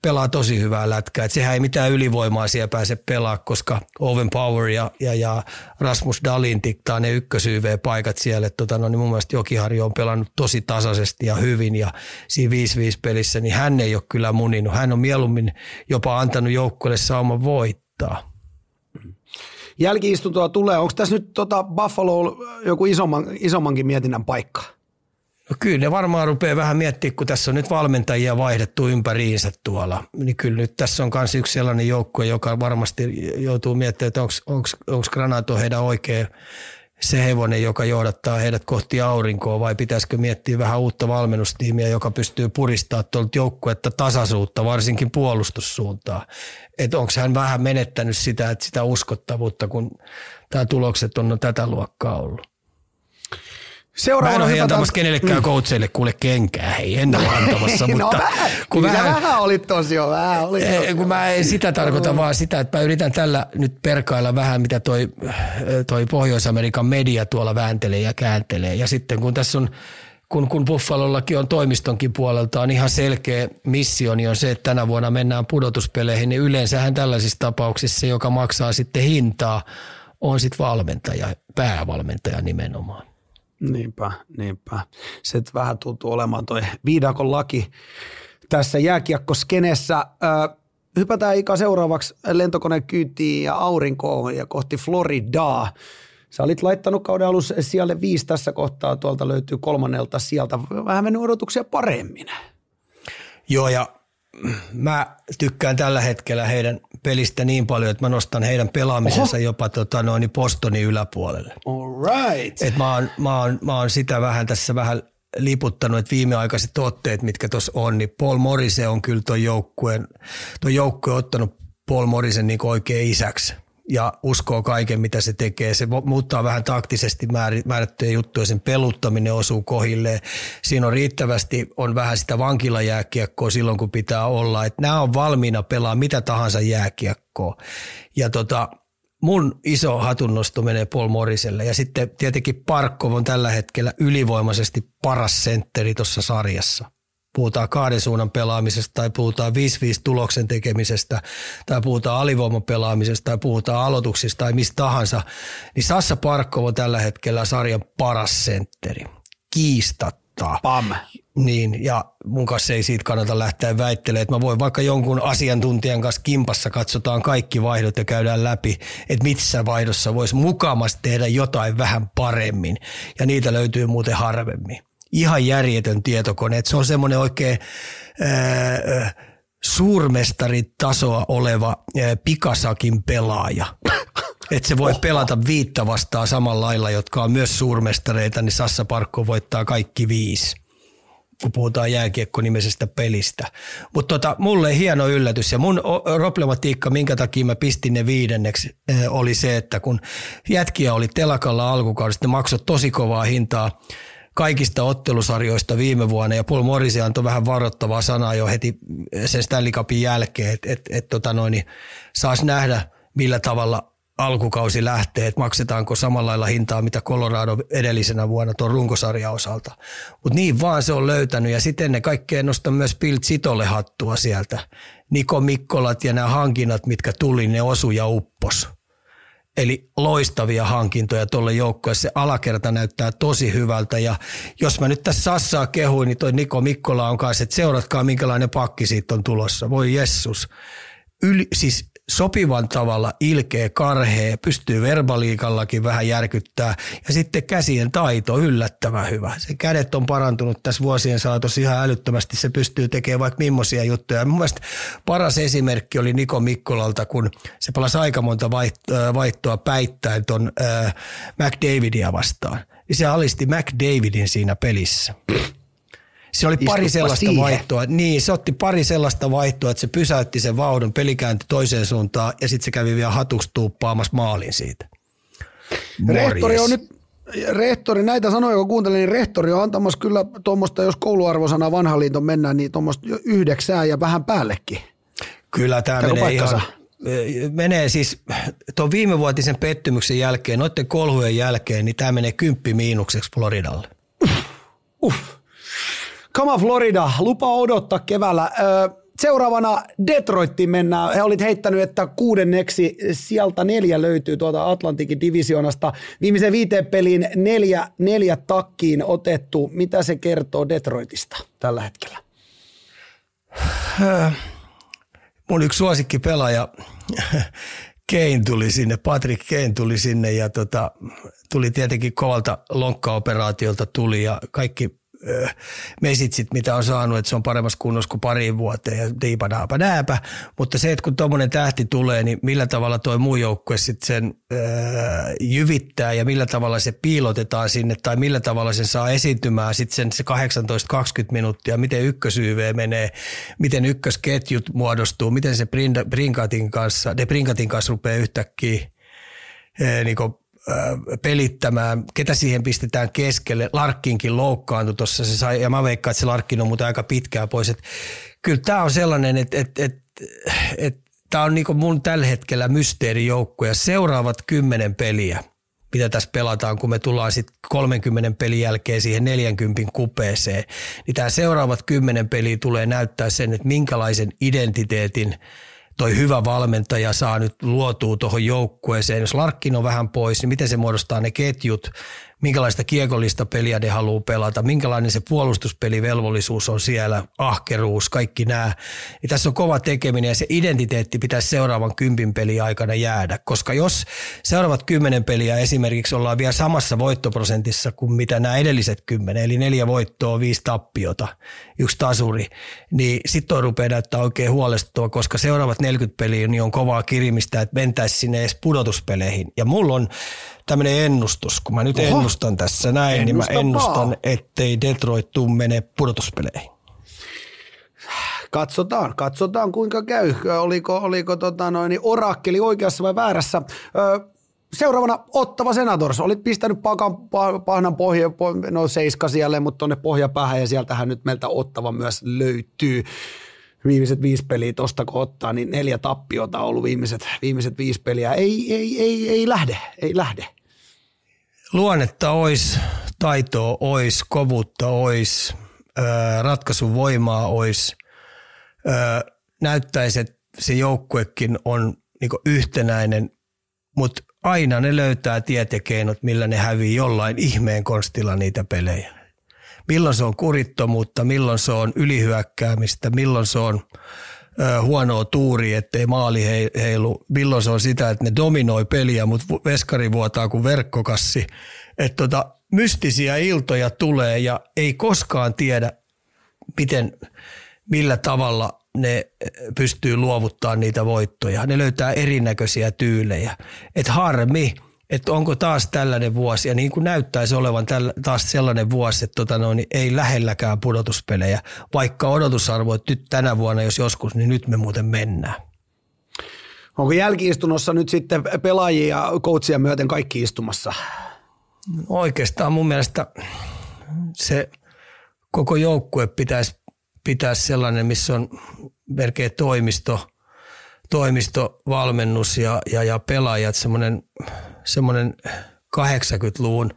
pelaa tosi hyvää lätkää. Et sehän ei mitään ylivoimaa siellä pääse pelaa, koska Owen Power ja, ja, ja Rasmus Dalin tiktaa ne ykkösyyv-paikat siellä. Et tota, no, niin mun mielestä Jokiharjo on pelannut tosi tasaisesti ja hyvin ja siinä 5-5 pelissä, niin hän ei ole kyllä muninut. Hän on mieluummin jopa antanut joukkueelle sauman voittaa. Jälkiistuntoa tulee. Onko tässä nyt tota Buffalo joku isomman, isommankin mietinnän paikka? No kyllä ne varmaan rupeaa vähän miettimään, kun tässä on nyt valmentajia vaihdettu ympäriinsä tuolla. Niin kyllä nyt tässä on myös yksi sellainen joukkue, joka varmasti joutuu miettimään, että onko Granato heidän oikea se hevonen, joka johdattaa heidät kohti aurinkoa vai pitäisikö miettiä vähän uutta valmennustiimiä, joka pystyy puristamaan tuolta joukkuetta tasaisuutta, varsinkin puolustussuuntaan. Että onko hän vähän menettänyt sitä, että sitä uskottavuutta, kun tämä tulokset on no tätä luokkaa ollut. Seuraavana Mä en ole antamassa kenellekään mm. coacheille kuule kenkää, hei en ole antamassa, no mutta... vähän, kun vähän, vähän oli tosiaan, vähän oli ei, kun mä en sitä tarkoita, vaan sitä, että mä yritän tällä nyt perkailla vähän, mitä toi, toi Pohjois-Amerikan media tuolla vääntelee ja kääntelee. Ja sitten kun tässä on kun, kun Buffalollakin on toimistonkin puolelta on ihan selkeä missio, niin on se, että tänä vuonna mennään pudotuspeleihin, niin yleensähän tällaisissa tapauksissa, joka maksaa sitten hintaa, on sitten valmentaja, päävalmentaja nimenomaan. Niinpä, niinpä. Se vähän tuntuu olemaan toi viidakon laki tässä jääkiekkoskenessä. hypätään Ika seuraavaksi lentokoneen kyytiin ja aurinkoon ja kohti Floridaa. Sä olit laittanut kauden alussa siellä viisi tässä kohtaa, tuolta löytyy kolmannelta sieltä. Vähän mennyt odotuksia paremmin. Joo, ja mä tykkään tällä hetkellä heidän pelistä niin paljon, että mä nostan heidän pelaamisensa Oho. jopa tota, noin Bostonin yläpuolelle. All right. Et mä, oon, mä, oon, mä oon sitä vähän tässä vähän liputtanut, että viimeaikaiset otteet, mitkä tuossa on, niin Paul Morrison on kyllä tuon joukkueen, tuon joukkueen ottanut Paul Morrison niin oikein isäksi ja uskoo kaiken, mitä se tekee. Se muuttaa vähän taktisesti määrättyjä juttuja, sen peluttaminen osuu kohilleen. Siinä on riittävästi, on vähän sitä vankilajääkiekkoa silloin, kun pitää olla. Että nämä on valmiina pelaa mitä tahansa jääkiekkoa. Ja tota, mun iso hatunnosto menee Paul Morriselle. Ja sitten tietenkin Parkkov on tällä hetkellä ylivoimaisesti paras sentteri tuossa sarjassa puhutaan kahden suunnan pelaamisesta tai puhutaan 5-5 tuloksen tekemisestä tai puhutaan alivoiman pelaamisesta tai puhutaan aloituksista tai mistä tahansa, niin Sassa Parkko on tällä hetkellä sarjan paras sentteri. Kiistatta. Pam. Niin, ja mun kanssa ei siitä kannata lähteä väittelemään, että mä voin vaikka jonkun asiantuntijan kanssa kimpassa katsotaan kaikki vaihdot ja käydään läpi, että missä vaihdossa voisi mukamasti tehdä jotain vähän paremmin. Ja niitä löytyy muuten harvemmin ihan järjetön tietokone. Että se on semmoinen oikein ää, suurmestaritasoa oleva ää, pikasakin pelaaja. Että se voi pelata viittä vastaan samalla lailla, jotka on myös suurmestareita, niin Sassa Parkko voittaa kaikki viisi kun puhutaan jääkiekko-nimisestä pelistä. Mutta tota, mulle hieno yllätys ja mun problematiikka, minkä takia mä pistin ne viidenneksi, oli se, että kun jätkiä oli telakalla alkukaudesta, ne maksoi tosi kovaa hintaa kaikista ottelusarjoista viime vuonna ja Paul Morrisi antoi vähän varoittavaa sanaa jo heti sen Stanley Cupin jälkeen, että et, et, tota niin saas nähdä millä tavalla alkukausi lähtee, että maksetaanko samalla lailla hintaa, mitä Colorado edellisenä vuonna tuon runkosarjan osalta. Mutta niin vaan se on löytänyt ja sitten ne kaikkeen nostan myös Pilt Sitolle hattua sieltä. Niko Mikkolat ja nämä hankinnat, mitkä tuli, ne osu ja uppos. Eli loistavia hankintoja tuolle joukkueelle. Se alakerta näyttää tosi hyvältä ja jos mä nyt tässä Sassaa kehuin, niin toi Niko Mikkola on kanssa, että seuratkaa minkälainen pakki siitä on tulossa. Voi Jessus. Yli, siis sopivan tavalla ilkeä, karhea, pystyy verbaliikallakin vähän järkyttää ja sitten käsien taito yllättävän hyvä. Se kädet on parantunut tässä vuosien saatossa ihan älyttömästi, se pystyy tekemään vaikka millaisia juttuja. Mun mielestä paras esimerkki oli Niko Mikkolalta, kun se palasi aika monta vaihtoa päittäin ton äh, McDavidia vastaan. Niin se alisti McDavidin siinä pelissä. Se oli pari sellaista siihen. vaihtoa. Niin, se otti pari sellaista vaihtoa, että se pysäytti sen vauhdon, pelikäänti toiseen suuntaan ja sitten se kävi vielä hatuksi tuuppaamassa maalin siitä. Morjes. Rehtori on nyt, rehtori, näitä sanoja kun kuuntelin, niin rehtori on antamassa kyllä tuommoista, jos kouluarvosana vanhan liiton mennään, niin tuommoista yhdeksää ja vähän päällekin. Kyllä tämä menee paikkansa? ihan, menee siis tuon viimevuotisen pettymyksen jälkeen, noiden kolhujen jälkeen, niin tämä menee kymppi miinukseksi Floridalle. Uff. Kama Florida, lupa odottaa keväällä. Seuraavana Detroittiin mennään. He olit heittänyt, että kuudenneksi sieltä neljä löytyy tuolta Atlantikin divisionasta. Viimeisen viiteen peliin neljä, neljä takkiin otettu. Mitä se kertoo Detroitista tällä hetkellä? Mun yksi suosikki pelaaja Kane tuli sinne, Patrick Kane tuli sinne ja tota, tuli tietenkin kovalta lonkkaoperaatiolta tuli ja kaikki mesitsit, mitä on saanut, että se on paremmassa kunnossa kuin pari vuoteen ja diipadaapa nääpä. Mutta se, että kun tuommoinen tähti tulee, niin millä tavalla tuo muu joukkue sitten sen öö, jyvittää ja millä tavalla se piilotetaan sinne tai millä tavalla se saa esiintymään sitten sen se 18-20 minuuttia, miten ykkösyyve menee, miten ykkösketjut muodostuu, miten se Brinkatin kanssa, De Brinkatin kanssa rupeaa yhtäkkiä niin pelittämään, ketä siihen pistetään keskelle. Larkkinkin loukkaantui tuossa, se sai, ja mä veikkaan, että se Larkkin on muuten aika pitkään pois. Et, kyllä tämä on sellainen, että et, et, et, tämä on niinku mun tällä hetkellä mysteerijoukko ja seuraavat kymmenen peliä, mitä tässä pelataan, kun me tullaan sitten 30 pelin jälkeen siihen 40 kupeeseen, niin tämä seuraavat kymmenen peliä tulee näyttää sen, että minkälaisen identiteetin – toi hyvä valmentaja saa nyt luotua tuohon joukkueeseen. Jos Larkkin on vähän pois, niin miten se muodostaa ne ketjut, minkälaista kiekollista peliä ne haluaa pelata, minkälainen se puolustuspelivelvollisuus on siellä, ahkeruus, kaikki nämä. Ja tässä on kova tekeminen ja se identiteetti pitäisi seuraavan kympin peli aikana jäädä, koska jos seuraavat kymmenen peliä esimerkiksi ollaan vielä samassa voittoprosentissa kuin mitä nämä edelliset kymmenen, eli neljä voittoa, viisi tappiota, yksi tasuri, niin sitten on rupeaa näyttää oikein huolestuttava, koska seuraavat 40 peliä niin on kovaa kirimistä, että mentäisi sinne edes pudotuspeleihin. Ja mulla on tämmöinen ennustus, kun mä nyt Oho. ennustan tässä näin, Ennusta niin mä ennustan, ettei Detroit tuu mene pudotuspeleihin. Katsotaan, katsotaan kuinka käy. Oliko, oliko tota noin, niin orakkeli oikeassa vai väärässä? Öö, Seuraavana Ottava Senators. Olit pistänyt pakan, pahnan pohja, no seiska siellä, mutta tuonne pohjapäähän ja sieltähän nyt meiltä Ottava myös löytyy viimeiset viisi peliä tosta kun ottaa, niin neljä tappiota on ollut viimeiset, viimeiset viisi peliä. Ei, ei, ei, ei lähde, ei lähde. Luonnetta ois, taitoa ois, kovuutta ois, ratkaisun voimaa ois. Näyttäisi, että se joukkuekin on niinku yhtenäinen, mutta aina ne löytää tietekeinot, millä ne hävii jollain ihmeen konstilla niitä pelejä milloin se on kurittomuutta, milloin se on ylihyökkäämistä, milloin se on huonoa tuuri, ettei maali heilu, milloin se on sitä, että ne dominoi peliä, mutta veskari vuotaa kuin verkkokassi. Että tota, mystisiä iltoja tulee ja ei koskaan tiedä, miten, millä tavalla ne pystyy luovuttaa niitä voittoja. Ne löytää erinäköisiä tyylejä. Et harmi, että onko taas tällainen vuosi, ja niin kuin näyttäisi olevan tällä, taas sellainen vuosi, että tota noin, ei lähelläkään pudotuspelejä, vaikka odotusarvo, että nyt tänä vuonna, jos joskus, niin nyt me muuten mennään. Onko jälkiistunnossa nyt sitten pelaajia ja coachia myöten kaikki istumassa? Oikeastaan mun mielestä se koko joukkue pitäisi pitää sellainen, missä on melkein toimisto – toimisto, valmennus ja, ja, ja pelaajat, semmoinen, semmoinen 80-luvun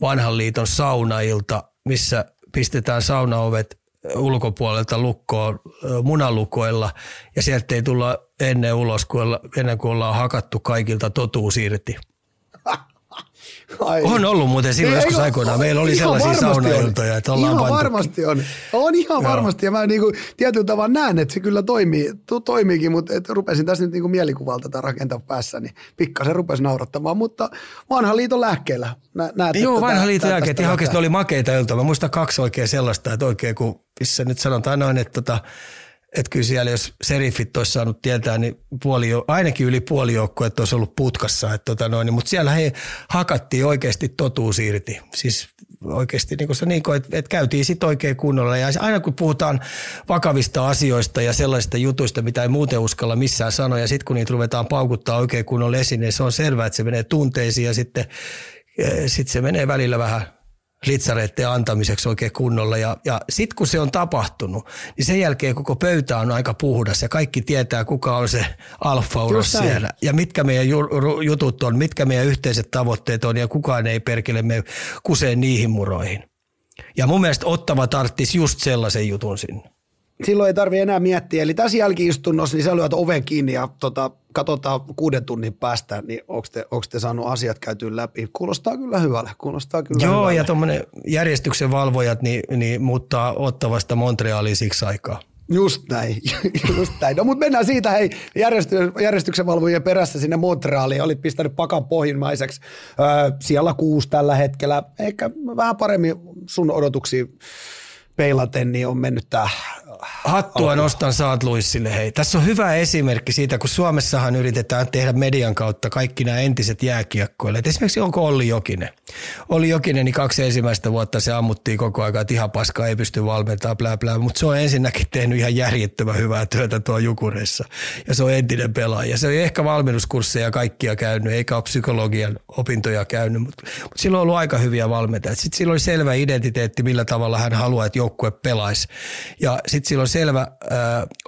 vanhan liiton saunailta, missä pistetään saunaovet ulkopuolelta lukkoon munalukoilla ja sieltä ei tulla ennen ulos, kun ennen kuin ollaan hakattu kaikilta totuus irti. Ai. On ollut muuten silloin joskus aikoinaan. Meillä oli sellaisia saunailtoja, että ollaan Ihan pantu. varmasti on. On ihan Joo. varmasti. Ja mä niinku tietyllä tavalla näen, että se kyllä toimii, to, toimiikin, mutta et rupesin tässä nyt niinku mielikuvalta tätä rakentaa päässä, niin pikkasen rupesi naurattamaan. Mutta vanhan liiton lääkkeellä. Nä, näet, Joo, vanhan liiton lääkkeet. Ihan oikeasti oli makeita iltoja. Mä muistan kaksi oikein sellaista, että oikein kun, missä nyt sanotaan noin, että tota, että kyllä siellä, jos serifit olisi saanut tietää, niin puoli, ainakin yli puoli että olisi ollut putkassa. Että tota noin, mutta siellä he hakattiin oikeasti totuus irti. Siis oikeasti niin se, niin kuin, että, että käytiin sitten oikein kunnolla. Ja aina kun puhutaan vakavista asioista ja sellaisista jutuista, mitä ei muuten uskalla missään sanoa, ja sitten kun niitä ruvetaan paukuttaa oikein kunnolla esiin, niin se on selvää, että se menee tunteisiin ja sitten sit se menee välillä vähän litsareiden antamiseksi oikein kunnolla. Ja, ja sitten kun se on tapahtunut, niin sen jälkeen koko pöytä on aika puhdas ja kaikki tietää, kuka on se alfa siellä. Ja mitkä meidän jutut on, mitkä meidän yhteiset tavoitteet on ja kukaan ei perkele me kuseen niihin muroihin. Ja mun mielestä Ottava tarttisi just sellaisen jutun sinne silloin ei tarvi enää miettiä. Eli tässä jälkiistunnossa, niin sä lyöt oven kiinni ja tota, katsotaan kuuden tunnin päästä, niin onko te, onko te saanut asiat käytyä läpi. Kuulostaa kyllä hyvälle, kuulostaa kyllä Joo, hyvälle. ja tuommoinen järjestyksen valvojat niin, niin muuttaa ottavasta Montrealiin siksi aikaa. Just näin, just näin. No mutta mennään siitä hei järjestyksen valvojien perässä sinne Montrealiin. Olit pistänyt pakan pohjimmaiseksi. Öö, siellä kuusi tällä hetkellä. Ehkä vähän paremmin sun odotuksiin peilaten, niin on mennyt tämä Hattua nostan Saat Luissille. Hei. Tässä on hyvä esimerkki siitä, kun Suomessahan yritetään tehdä median kautta kaikki nämä entiset jääkiekkoille. esimerkiksi onko Olli Jokinen? Olli Jokinen, niin kaksi ensimmäistä vuotta se ammuttiin koko ajan, että ihan paskaa ei pysty valmentamaan, blää, blää. mutta se on ensinnäkin tehnyt ihan järjettömän hyvää työtä tuo Jukureissa. Ja se on entinen pelaaja. Se on ehkä valmennuskursseja kaikkia käynyt, eikä ole psykologian opintoja käynyt, mutta, mutta sillä on ollut aika hyviä valmentajia. Sitten sillä oli selvä identiteetti, millä tavalla hän haluaa, että joukkue pelaisi. Ja sitten sillä on selvä äh,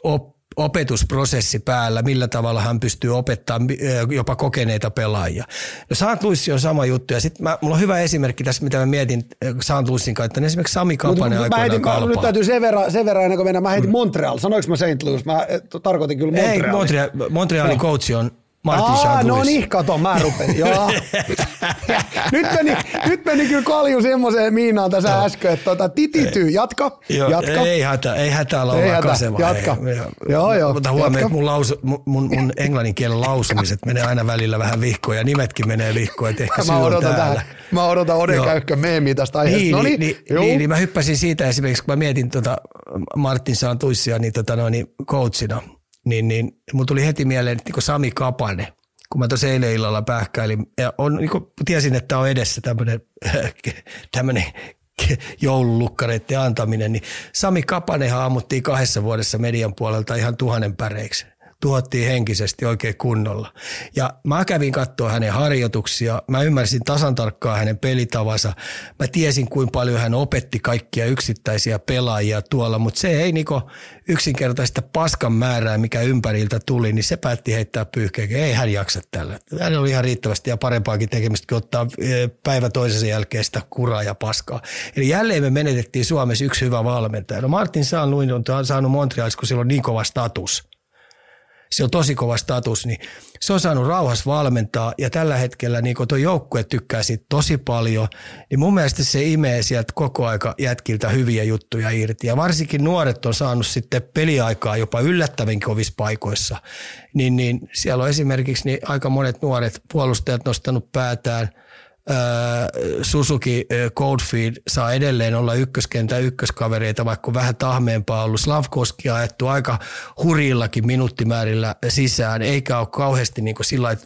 op, opetusprosessi päällä, millä tavalla hän pystyy opettamaan jopa kokeneita pelaajia. No Saint Louis on sama juttu ja sitten mulla on hyvä esimerkki tässä, mitä mä mietin Saint Louisin kanssa, että esimerkiksi Sami Kapanen aikoinaan heitin, kalpaa. Nyt täytyy sen verran, sen verran ennen kuin mennään, mä heitin mm. Montreal. Sanoinko mä Saint Louis? Mä tarkoitin kyllä Montreal. Ei, Montreal, Montrealin no. coach on Martin Aa, no niin, kato, mä rupesin. Joo. nyt, meni, nyt meni kyllä kalju semmoiseen miinaan tässä Joo. äsken, että tota, titityy. Jatka, joo, jatka. Ei hätä, ei hätä olla ei hätä, kaseva. Jatka. Hei. Joo, joo. Mutta huomioon, että mun, lausu, mun, mun englannin kielen lausumiset menee aina välillä vähän vihkoon ja nimetkin menee vihkoon, että ehkä mä odotan täällä. Tähän. Mä odotan Ode Käykkö meemiä tästä aiheesta. Niin, no niin, niin, niin, niin, mä hyppäsin siitä esimerkiksi, kun mä mietin tota Martin Santuissia niin, tota, no, niin coachina – niin, niin mulla tuli heti mieleen niin Sami Kapane, kun mä tuossa eilen illalla pähkäilin. Ja on, niin kuin, tiesin, että on edessä tämmöinen, joululukkareiden antaminen, niin Sami Kapanehan ammuttiin kahdessa vuodessa median puolelta ihan tuhannen päreiksi tuhottiin henkisesti oikein kunnolla. Ja mä kävin katsoa hänen harjoituksia, mä ymmärsin tasan tarkkaan hänen pelitavansa, mä tiesin kuinka paljon hän opetti kaikkia yksittäisiä pelaajia tuolla, mutta se ei niinku yksinkertaista paskan määrää, mikä ympäriltä tuli, niin se päätti heittää pyyhkeen. Ei hän jaksa tällä. Hän oli ihan riittävästi ja parempaakin tekemistä kuin ottaa e, päivä toisensa jälkeen sitä kuraa ja paskaa. Eli jälleen me menetettiin Suomessa yksi hyvä valmentaja. No Martin Saan on saanut Montrealissa, kun sillä on niin kova status – se on tosi kova status, niin se on saanut rauhassa valmentaa ja tällä hetkellä niin tuo joukkue tykkää siitä tosi paljon, niin mun mielestä se imee sieltä koko aika jätkiltä hyviä juttuja irti. Ja varsinkin nuoret on saanut sitten peliaikaa jopa yllättävän kovissa paikoissa, niin, niin siellä on esimerkiksi niin aika monet nuoret puolustajat nostanut päätään – Suzuki Coldfield saa edelleen olla ykköskentän ykköskavereita, vaikka vähän tahmeempaa ollut. Slavkoski ajettu aika huriillakin minuuttimäärillä sisään, eikä ole kauheasti niin kuin sillä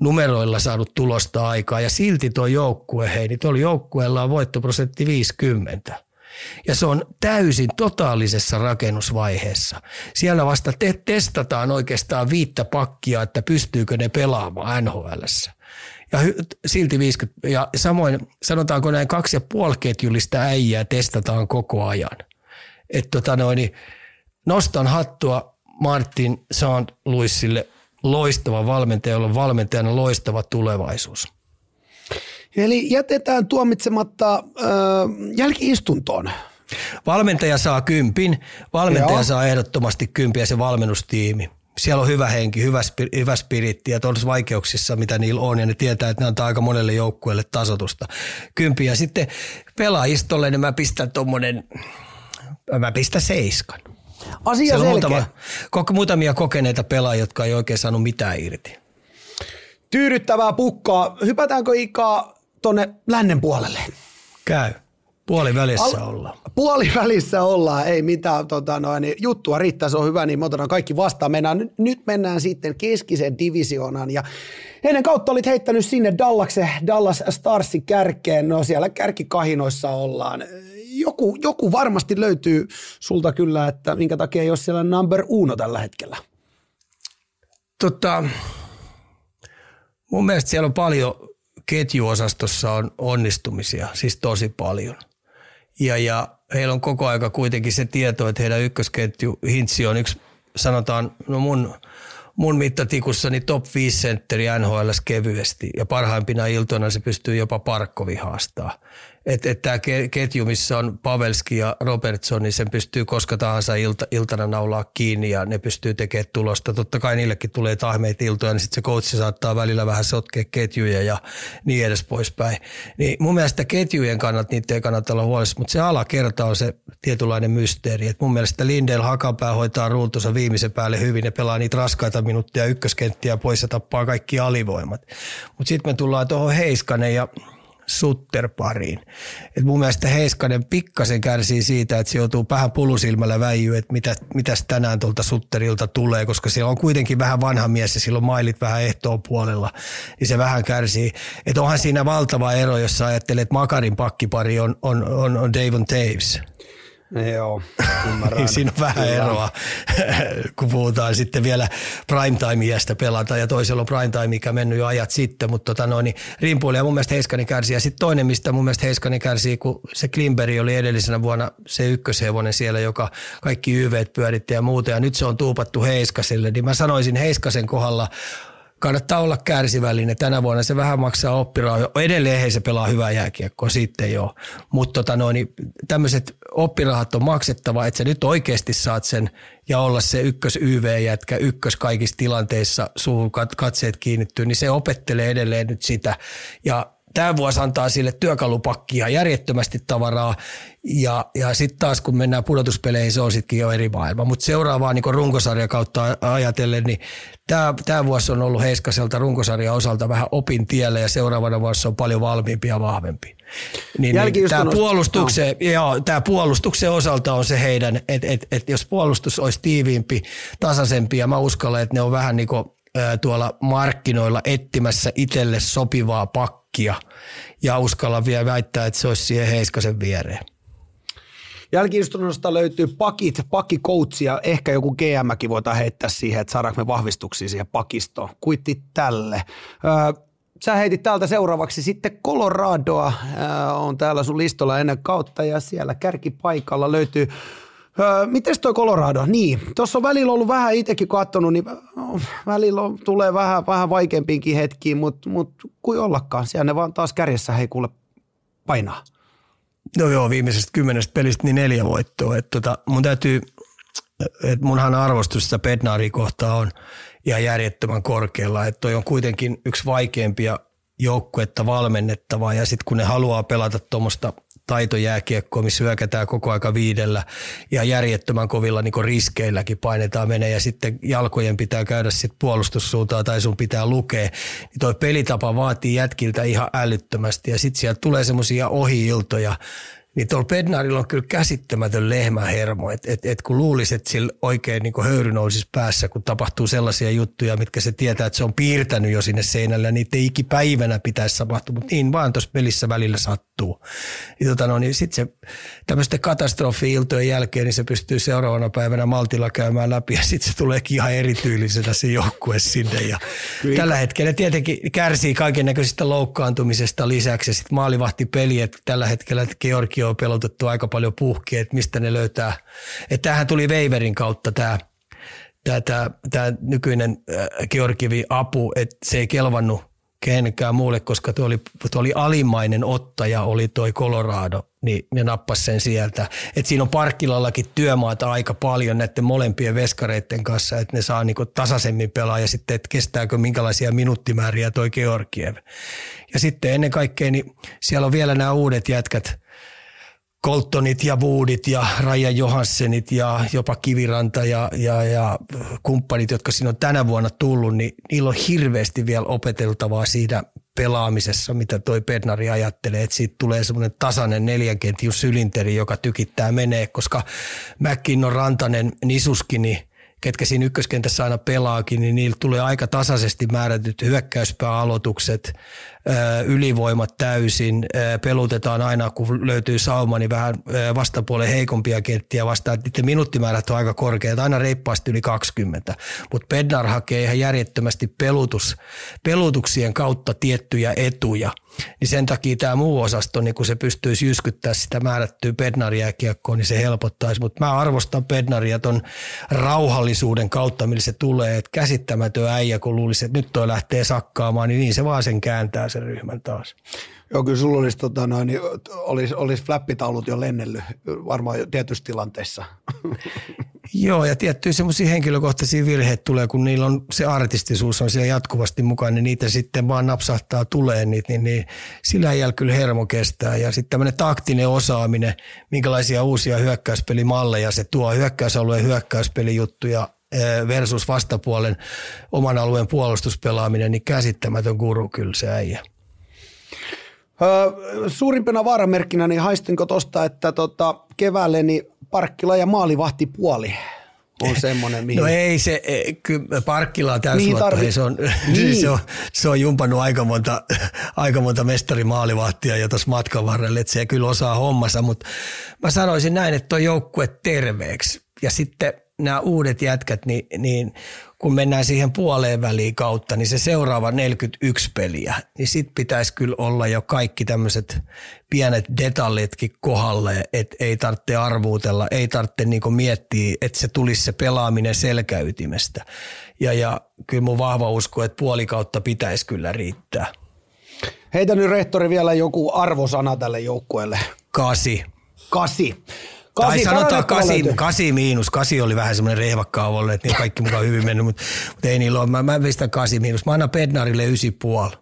numeroilla saanut tulosta aikaa. Ja silti tuo joukkue, hei, niin tuolla joukkueella on voittoprosentti 50. Ja se on täysin totaalisessa rakennusvaiheessa. Siellä vasta te- testataan oikeastaan viittä pakkia, että pystyykö ne pelaamaan NHLssä ja silti 50, ja samoin sanotaanko näin kaksi ja puoli ketjullista äijää testataan koko ajan. Että tota noin, niin nostan hattua Martin St. Louisille loistava valmentaja, jolla on valmentajana loistava tulevaisuus. Eli jätetään tuomitsematta äh, jälkiistuntoon. Valmentaja saa kympin, valmentaja Joo. saa ehdottomasti kympiä ja se valmennustiimi. Siellä on hyvä henki, hyvä, hyvä spiritti ja tuollaisissa vaikeuksissa, mitä niillä on, ja ne tietää, että ne antaa aika monelle joukkueelle tasotusta. Kympiä. Sitten pelaajistolle, niin mä pistän tuommoinen, mä pistän seiskan. Asia Siellä on selkeä. muutama, kok, muutamia kokeneita pelaajia, jotka ei oikein saanut mitään irti. Tyydyttävää pukkaa. Hypätäänkö Ikaa tonne lännen puolelle? Käy. Puoli välissä ollaan. Puolivälissä ollaan, ei mitään tota noin, niin juttua riittää, se on hyvä, niin otetaan kaikki vastaan. Mennään, nyt- mennään sitten keskisen divisioonan ja ennen kautta olit heittänyt sinne Dallaksen, Dallas Starsin kärkeen, no siellä kärkikahinoissa ollaan. Joku, joku varmasti löytyy sulta kyllä, että minkä takia ei ole siellä number uno tällä hetkellä. Tota, mun mielestä siellä on paljon, ketjuosastossa on onnistumisia, siis tosi paljon. Ja, ja heillä on koko aika kuitenkin se tieto, että heidän ykkösketju Hintsi on yksi, sanotaan, no mun, mun mittatikussani top 5 sentteri NHL kevyesti ja parhaimpina iltoina se pystyy jopa Parkkovi haastaa. Että et tämä ketju, missä on Pavelski ja Robertson, niin sen pystyy koska tahansa ilta, iltana naulaa kiinni ja ne pystyy tekemään tulosta. Totta kai niillekin tulee tahmeita iltoja, niin sitten se coachi saattaa välillä vähän sotkea ketjuja ja niin edes poispäin. Niin mun mielestä ketjujen kannalta niitä ei kannata olla huolissa, mutta se alakerta on se tietynlainen mysteeri. Et mun mielestä Lindell Hakanpää hoitaa ruutunsa viimeisen päälle hyvin ja pelaa niitä raskaita minuuttia ykköskenttiä pois ja tappaa kaikki alivoimat. Mutta sitten me tullaan tuohon Heiskanen ja Sutter pariin. Et mun mielestä Heiskanen pikkasen kärsii siitä, että se joutuu vähän pulusilmällä väijyä, että mitä, mitäs tänään tuolta Sutterilta tulee, koska siellä on kuitenkin vähän vanha mies ja sillä on mailit vähän ehtoon puolella, niin se vähän kärsii. Että onhan siinä valtava ero, jos ajattelet, että Makarin pakkipari on, on, on, on Davon Taves. Joo, Niin siinä on vähän eroa, kun puhutaan sitten vielä primetime-iästä pelata ja toisella on primetime, mikä mennyt jo ajat sitten, mutta tota noin, niin rimpuilija mun mielestä Heiskanen kärsii. Ja sitten toinen, mistä mun mielestä Heiskanen kärsii, kun se Klimberg oli edellisenä vuonna se ykköshevonen siellä, joka kaikki YVt pyöritti ja muuta, ja nyt se on tuupattu Heiskaselle, niin mä sanoisin Heiskasen kohdalla kannattaa olla kärsivällinen. Tänä vuonna se vähän maksaa oppirahoja. Edelleen hei se pelaa hyvää jääkiekkoa, sitten joo. Mutta tota niin tämmöiset oppirahat on maksettava, että sä nyt oikeasti saat sen ja olla se ykkös YV-jätkä, ykkös kaikissa tilanteissa, suun kat- katseet kiinnittyy, niin se opettelee edelleen nyt sitä. Ja tämä vuosi antaa sille työkalupakkia järjettömästi tavaraa ja, ja sitten taas kun mennään pudotuspeleihin, se on sittenkin jo eri maailma. Mutta seuraavaa niin runkosarja kautta ajatellen, niin tämä vuosi on ollut Heiskaselta runkosarjan osalta vähän opin tiellä ja seuraavana vuosi on paljon valmiimpi ja vahvempi. Niin, niin tämä puolustuksen, joo, tää puolustuksen osalta on se heidän, että et, et jos puolustus olisi tiiviimpi, tasaisempi ja mä uskallan, että ne on vähän niin kuin, tuolla markkinoilla etsimässä itselle sopivaa pakkia ja uskallan vielä väittää, että se olisi siihen Heiskasen viereen. Jälkiistunnosta löytyy pakit, pakikoutsi ja ehkä joku GMkin voidaan heittää siihen, että saadaanko me vahvistuksia siihen pakistoon. Kuitti tälle. Öö, sä heitit täältä seuraavaksi sitten Coloradoa, öö, on täällä sun listolla ennen kautta ja siellä kärkipaikalla löytyy Öö, Miten toi Colorado? Niin, tuossa on välillä ollut vähän itsekin katsonut, niin välillä on, tulee vähän, vähän vaikeampiinkin hetkiin, mutta mut, kuin ollakaan. Siellä ne vaan taas kärjessä hei kuule painaa. No joo, viimeisestä kymmenestä pelistä niin neljä voittoa. Et tota, mun täytyy, että munhan arvostus sitä Bednaria kohtaa on ihan järjettömän korkealla. Että toi on kuitenkin yksi vaikeimpia joukkuetta valmennettavaa ja sitten kun ne haluaa pelata tuommoista taitojääkiekkoa, missä hyökätään koko aika viidellä ja järjettömän kovilla niin riskeilläkin painetaan menee ja sitten jalkojen pitää käydä sitten puolustussuuntaan tai sun pitää lukea, niin toi pelitapa vaatii jätkiltä ihan älyttömästi ja sitten sieltä tulee semmoisia ohi-iltoja, niin tuolla Bednarilla on kyllä käsittämätön lehmähermo, että et, et kun luulisi, että sillä oikein niin höyry nousisi päässä, kun tapahtuu sellaisia juttuja, mitkä se tietää, että se on piirtänyt jo sinne seinälle, ja niitä ei ikipäivänä pitäisi tapahtua, mutta niin vaan tuossa pelissä välillä sattuu. Ja tota no, niin sitten se tämmöisten katastrofi-iltojen jälkeen, niin se pystyy seuraavana päivänä maltilla käymään läpi, ja sitten se tuleekin ihan erityylisenä se joukkue sinne. Ja tällä hetkellä tietenkin kärsii kaiken näköisistä loukkaantumisesta lisäksi, ja sitten maalivahtipeli, että tällä hetkellä että Georgi on pelotettu aika paljon puhkia, että mistä ne löytää. Että tämähän tuli Weiverin kautta tämä tämä, tämä, tämä nykyinen äh, Georgievi apu, että se ei kelvannut kenenkään muulle, koska tuo oli, tuo oli alimmainen ottaja, oli toi Colorado, niin ne nappas sen sieltä. Et siinä on parkkilallakin työmaata aika paljon näiden molempien veskareiden kanssa, että ne saa niinku tasaisemmin pelaa ja sitten, että kestääkö minkälaisia minuuttimääriä toi Georgiev. Ja sitten ennen kaikkea, niin siellä on vielä nämä uudet jätkät – Coltonit ja Woodit ja Raja Johanssenit ja jopa Kiviranta ja, ja, ja kumppanit, jotka siinä on tänä vuonna tullut, niin niillä on hirveästi vielä opeteltavaa siinä pelaamisessa, mitä toi Bednari ajattelee, että siitä tulee semmoinen tasainen neljänkentju sylinteri, joka tykittää menee, koska McKinnon, Rantanen, Nisuski, niin ketkä siinä ykköskentässä aina pelaakin, niin niillä tulee aika tasaisesti määrätyt hyökkäyspääaloitukset, ylivoimat täysin, pelutetaan aina kun löytyy sauma, niin vähän vastapuolen heikompia kenttiä vastaan, että minuuttimäärät on aika korkeat, aina reippaasti yli 20, mutta Bednar hakee ihan järjettömästi pelutus, pelutuksien kautta tiettyjä etuja – niin sen takia tämä muu osasto, niin kun se pystyisi jyskyttää sitä määrättyä Bednaria kiekkoon, niin se helpottaisi. Mutta mä arvostan Bednaria ton rauhallisuuden kautta, millä se tulee, että käsittämätön äijä, kun luulisi, että nyt toi lähtee sakkaamaan, niin niin se vaan sen kääntää sen ryhmän taas. Joo, kyllä sulla olisi, tota, noin, niin olisi, olisi flappitaulut jo lennellyt varmaan tietyissä tilanteissa. Joo, ja tiettyjä semmoisia henkilökohtaisia virheitä tulee, kun niillä on se artistisuus on siellä jatkuvasti mukana, niin niitä sitten vaan napsahtaa tulee, niin, niin, niin sillä ei kyllä hermo kestää. Ja sitten tämmöinen taktinen osaaminen, minkälaisia uusia hyökkäyspelimalleja se tuo, hyökkäysalueen hyökkäyspelijuttuja versus vastapuolen oman alueen puolustuspelaaminen, niin käsittämätön guru kyllä se äijä. Öö, suurimpana vaaramerkkinä, niin haistinko tuosta, että tota, keväälle niin Parkkila ja maalivahti puoli on semmoinen, mihin... No ei se, e, kyllä Parkkila on täysluotto, tarvi... se, on, niin. se, on, se on jumpannut aika monta, aika monta mestarimaalivahtia jo tuossa matkan varrella, että se kyllä osaa hommansa, mutta mä sanoisin näin, että on joukkue terveeksi ja sitten nämä uudet jätkät, niin, niin kun mennään siihen puoleen väliin kautta, niin se seuraava 41 peliä, niin sit pitäisi kyllä olla jo kaikki tämmöiset pienet detaljitkin kohdalle, että ei tarvitse arvuutella, ei tarvitse niinku miettiä, että se tulisi se pelaaminen selkäytimestä. Ja, ja kyllä mun vahva usko, että puolikautta pitäisi kyllä riittää. Heitä nyt rehtori vielä joku arvosana tälle joukkueelle. Kasi. Kasi. Kasi, tai sanotaan kasi, kasi miinus. Kasi oli vähän semmoinen rehvakkaa ollut, että niin kaikki mukaan hyvin mennyt, mutta, mutta ei niillä ole. Mä, mä pistän kasi miinus. Mä annan Pednarille ysi puoli.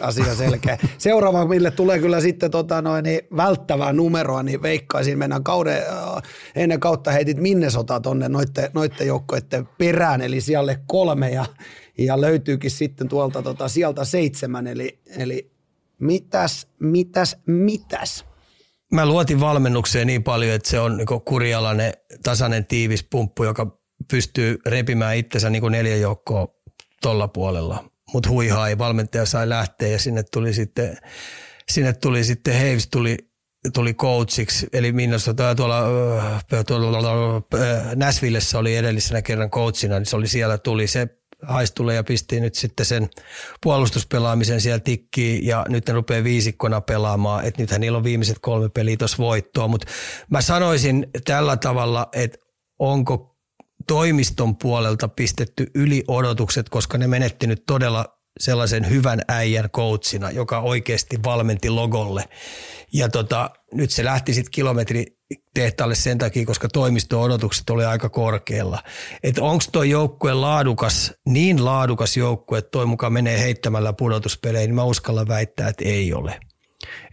Asia selkeä. Seuraava, mille tulee kyllä sitten tota noin, niin välttävää numeroa, niin veikkaisin mennään kauden, äh, ennen kautta heitit Minnesota tonne noitten, noitten joukkoiden perään, eli siellä kolme ja, ja löytyykin sitten tuolta tota, sieltä seitsemän, eli, eli mitäs, mitäs, mitäs? Mä luotin valmennukseen niin paljon, että se on niin kurialainen, tasainen, tiivis pumppu, joka pystyy repimään itsensä niin neljä joukkoa tuolla puolella. Mutta huihaa ei valmentaja sai lähteä ja sinne tuli sitten, sinne tuli sitten Heivis tuli, tuli coachiksi, eli Minnesota tuolla, tuolla Näsvillessä oli edellisenä kerran coachina, niin se oli siellä tuli se haistulle ja pisti nyt sitten sen puolustuspelaamisen siellä tikkiin ja nyt ne rupeaa viisikkona pelaamaan, että nythän niillä on viimeiset kolme peliä tuossa voittoa, mutta mä sanoisin tällä tavalla, että onko toimiston puolelta pistetty yli odotukset, koska ne menetti nyt todella sellaisen hyvän äijän coachina, joka oikeasti valmenti logolle. Ja tota, nyt se lähti sitten kilometri tehtaalle sen takia, koska toimisto-odotukset oli aika korkealla. Että onko tuo joukkue laadukas, niin laadukas joukkue, että toi mukaan menee heittämällä pudotuspeleihin, niin mä uskallan väittää, että ei ole.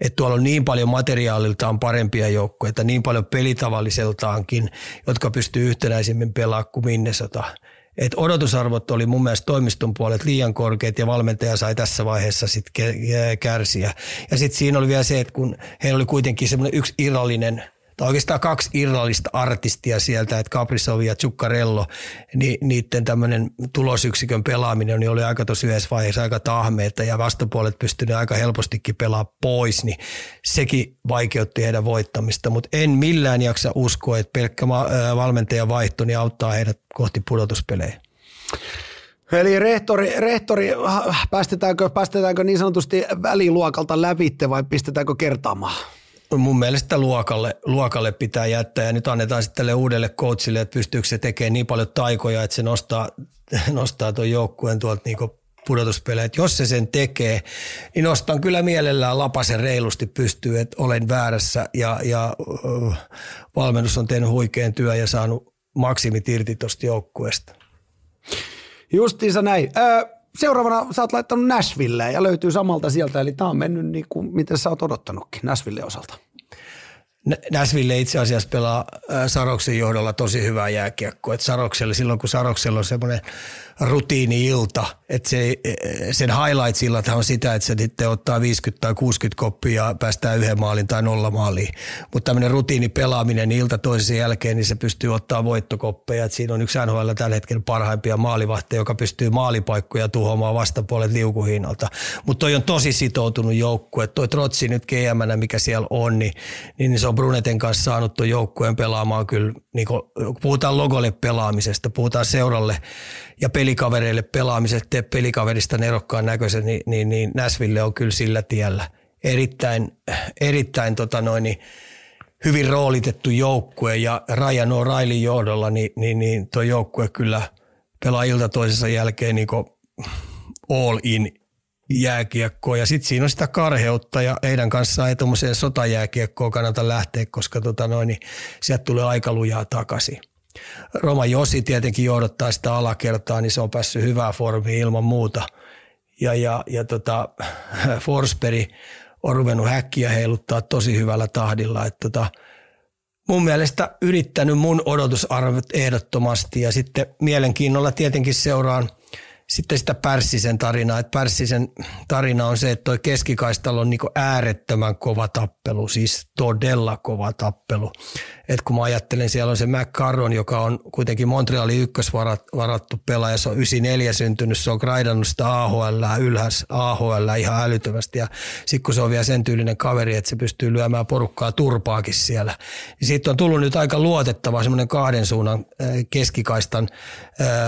Että tuolla on niin paljon materiaaliltaan parempia joukkueita, niin paljon pelitavalliseltaankin, jotka pystyy yhtenäisemmin pelaamaan kuin Minnesota. Et odotusarvot oli mun mielestä toimiston puolet liian korkeat ja valmentaja sai tässä vaiheessa sitten kärsiä. Ja sitten siinä oli vielä se, että kun heillä oli kuitenkin semmoinen yksi irrallinen – tai oikeastaan kaksi irrallista artistia sieltä, että Caprisov ja Zuccarello, niin niiden tämmöinen tulosyksikön pelaaminen niin oli aika tosi yhdessä vaiheessa aika tahmeita ja vastapuolet pystynyt aika helpostikin pelaa pois, niin sekin vaikeutti heidän voittamista, mutta en millään jaksa uskoa, että pelkkä valmentajan vaihto niin auttaa heidät kohti pudotuspelejä. Eli rehtori, rehtori päästetäänkö, päästetäänkö niin sanotusti väliluokalta lävitte vai pistetäänkö kertaamaan? Mun mielestä luokalle, luokalle pitää jättää ja nyt annetaan sitten tälle uudelle coachille, että pystyykö se tekemään niin paljon taikoja, että se nostaa, nostaa tuon joukkueen tuolta niin pudotuspelejä. Että jos se sen tekee, niin nostan kyllä mielellään lapasen reilusti pystyy, että olen väärässä ja, ja valmennus on tehnyt huikean työ ja saanut maksimit irti tuosta joukkueesta. Justiinsa näin. Öö, seuraavana sä oot laittanut Nashville ja löytyy samalta sieltä, eli tämä on mennyt niin kuin miten sä oot odottanutkin Nashville osalta. Nashville itse asiassa pelaa Saroksen johdolla tosi hyvää jääkiekkoa. Sarokselle, silloin kun Saroksella on semmoinen rutiini-ilta. Että se, sen highlights-illat on sitä, että se sitten ottaa 50 tai 60 koppia ja päästää yhden maalin tai nolla maaliin. Mutta tämmöinen rutiinipelaaminen niin ilta toisen jälkeen, niin se pystyy ottaa voittokoppeja. Et siinä on yksi NHL tällä hetkellä parhaimpia maalivahteja, joka pystyy maalipaikkoja tuhoamaan vastapuolet liukuhinnalta. Mutta toi on tosi sitoutunut joukkue. Toi Trotsi nyt gm mikä siellä on, niin, niin se on Bruneten kanssa saanut tuon joukkueen pelaamaan kyllä, niin kun puhutaan logolle pelaamisesta, puhutaan seuralle ja pelikavereille pelaamisesta, tee pelikaverista nerokkaan näköisen, niin, niin, niin Näsville on kyllä sillä tiellä. Erittäin, erittäin tota noin, niin hyvin roolitettu joukkue ja Ryan O'Reillyn johdolla, niin, niin, niin tuo joukkue kyllä pelaa ilta toisensa jälkeen niin all in jääkiekkoa ja sitten siinä on sitä karheutta ja heidän kanssaan ei tuommoiseen sotajääkiekkoon kannata lähteä, koska tota noin, niin sieltä tulee aika lujaa takaisin. Roma Josi tietenkin johdottaa sitä alakertaa, niin se on päässyt hyvää formiin ilman muuta. Ja, ja, ja tota, Forsberg on ruvennut häkkiä heiluttaa tosi hyvällä tahdilla. Että tota, mun mielestä yrittänyt mun odotusarvot ehdottomasti ja sitten mielenkiinnolla tietenkin seuraan – sitten sitä Pärssisen tarinaa. Että Pärssisen tarina on se, että toi keskikaistalla on niinku äärettömän kova tappelu, siis todella kova tappelu. Et kun mä ajattelen, siellä on se McCarron, joka on kuitenkin Montrealin ykkösvarattu pelaaja, se on 94 syntynyt, se on graidannut sitä AHL ylhäs AHL ihan älyttömästi. Ja sitten kun se on vielä sen tyylinen kaveri, että se pystyy lyömään porukkaa turpaakin siellä, niin siitä on tullut nyt aika luotettava semmoinen kahden suunnan keskikaistan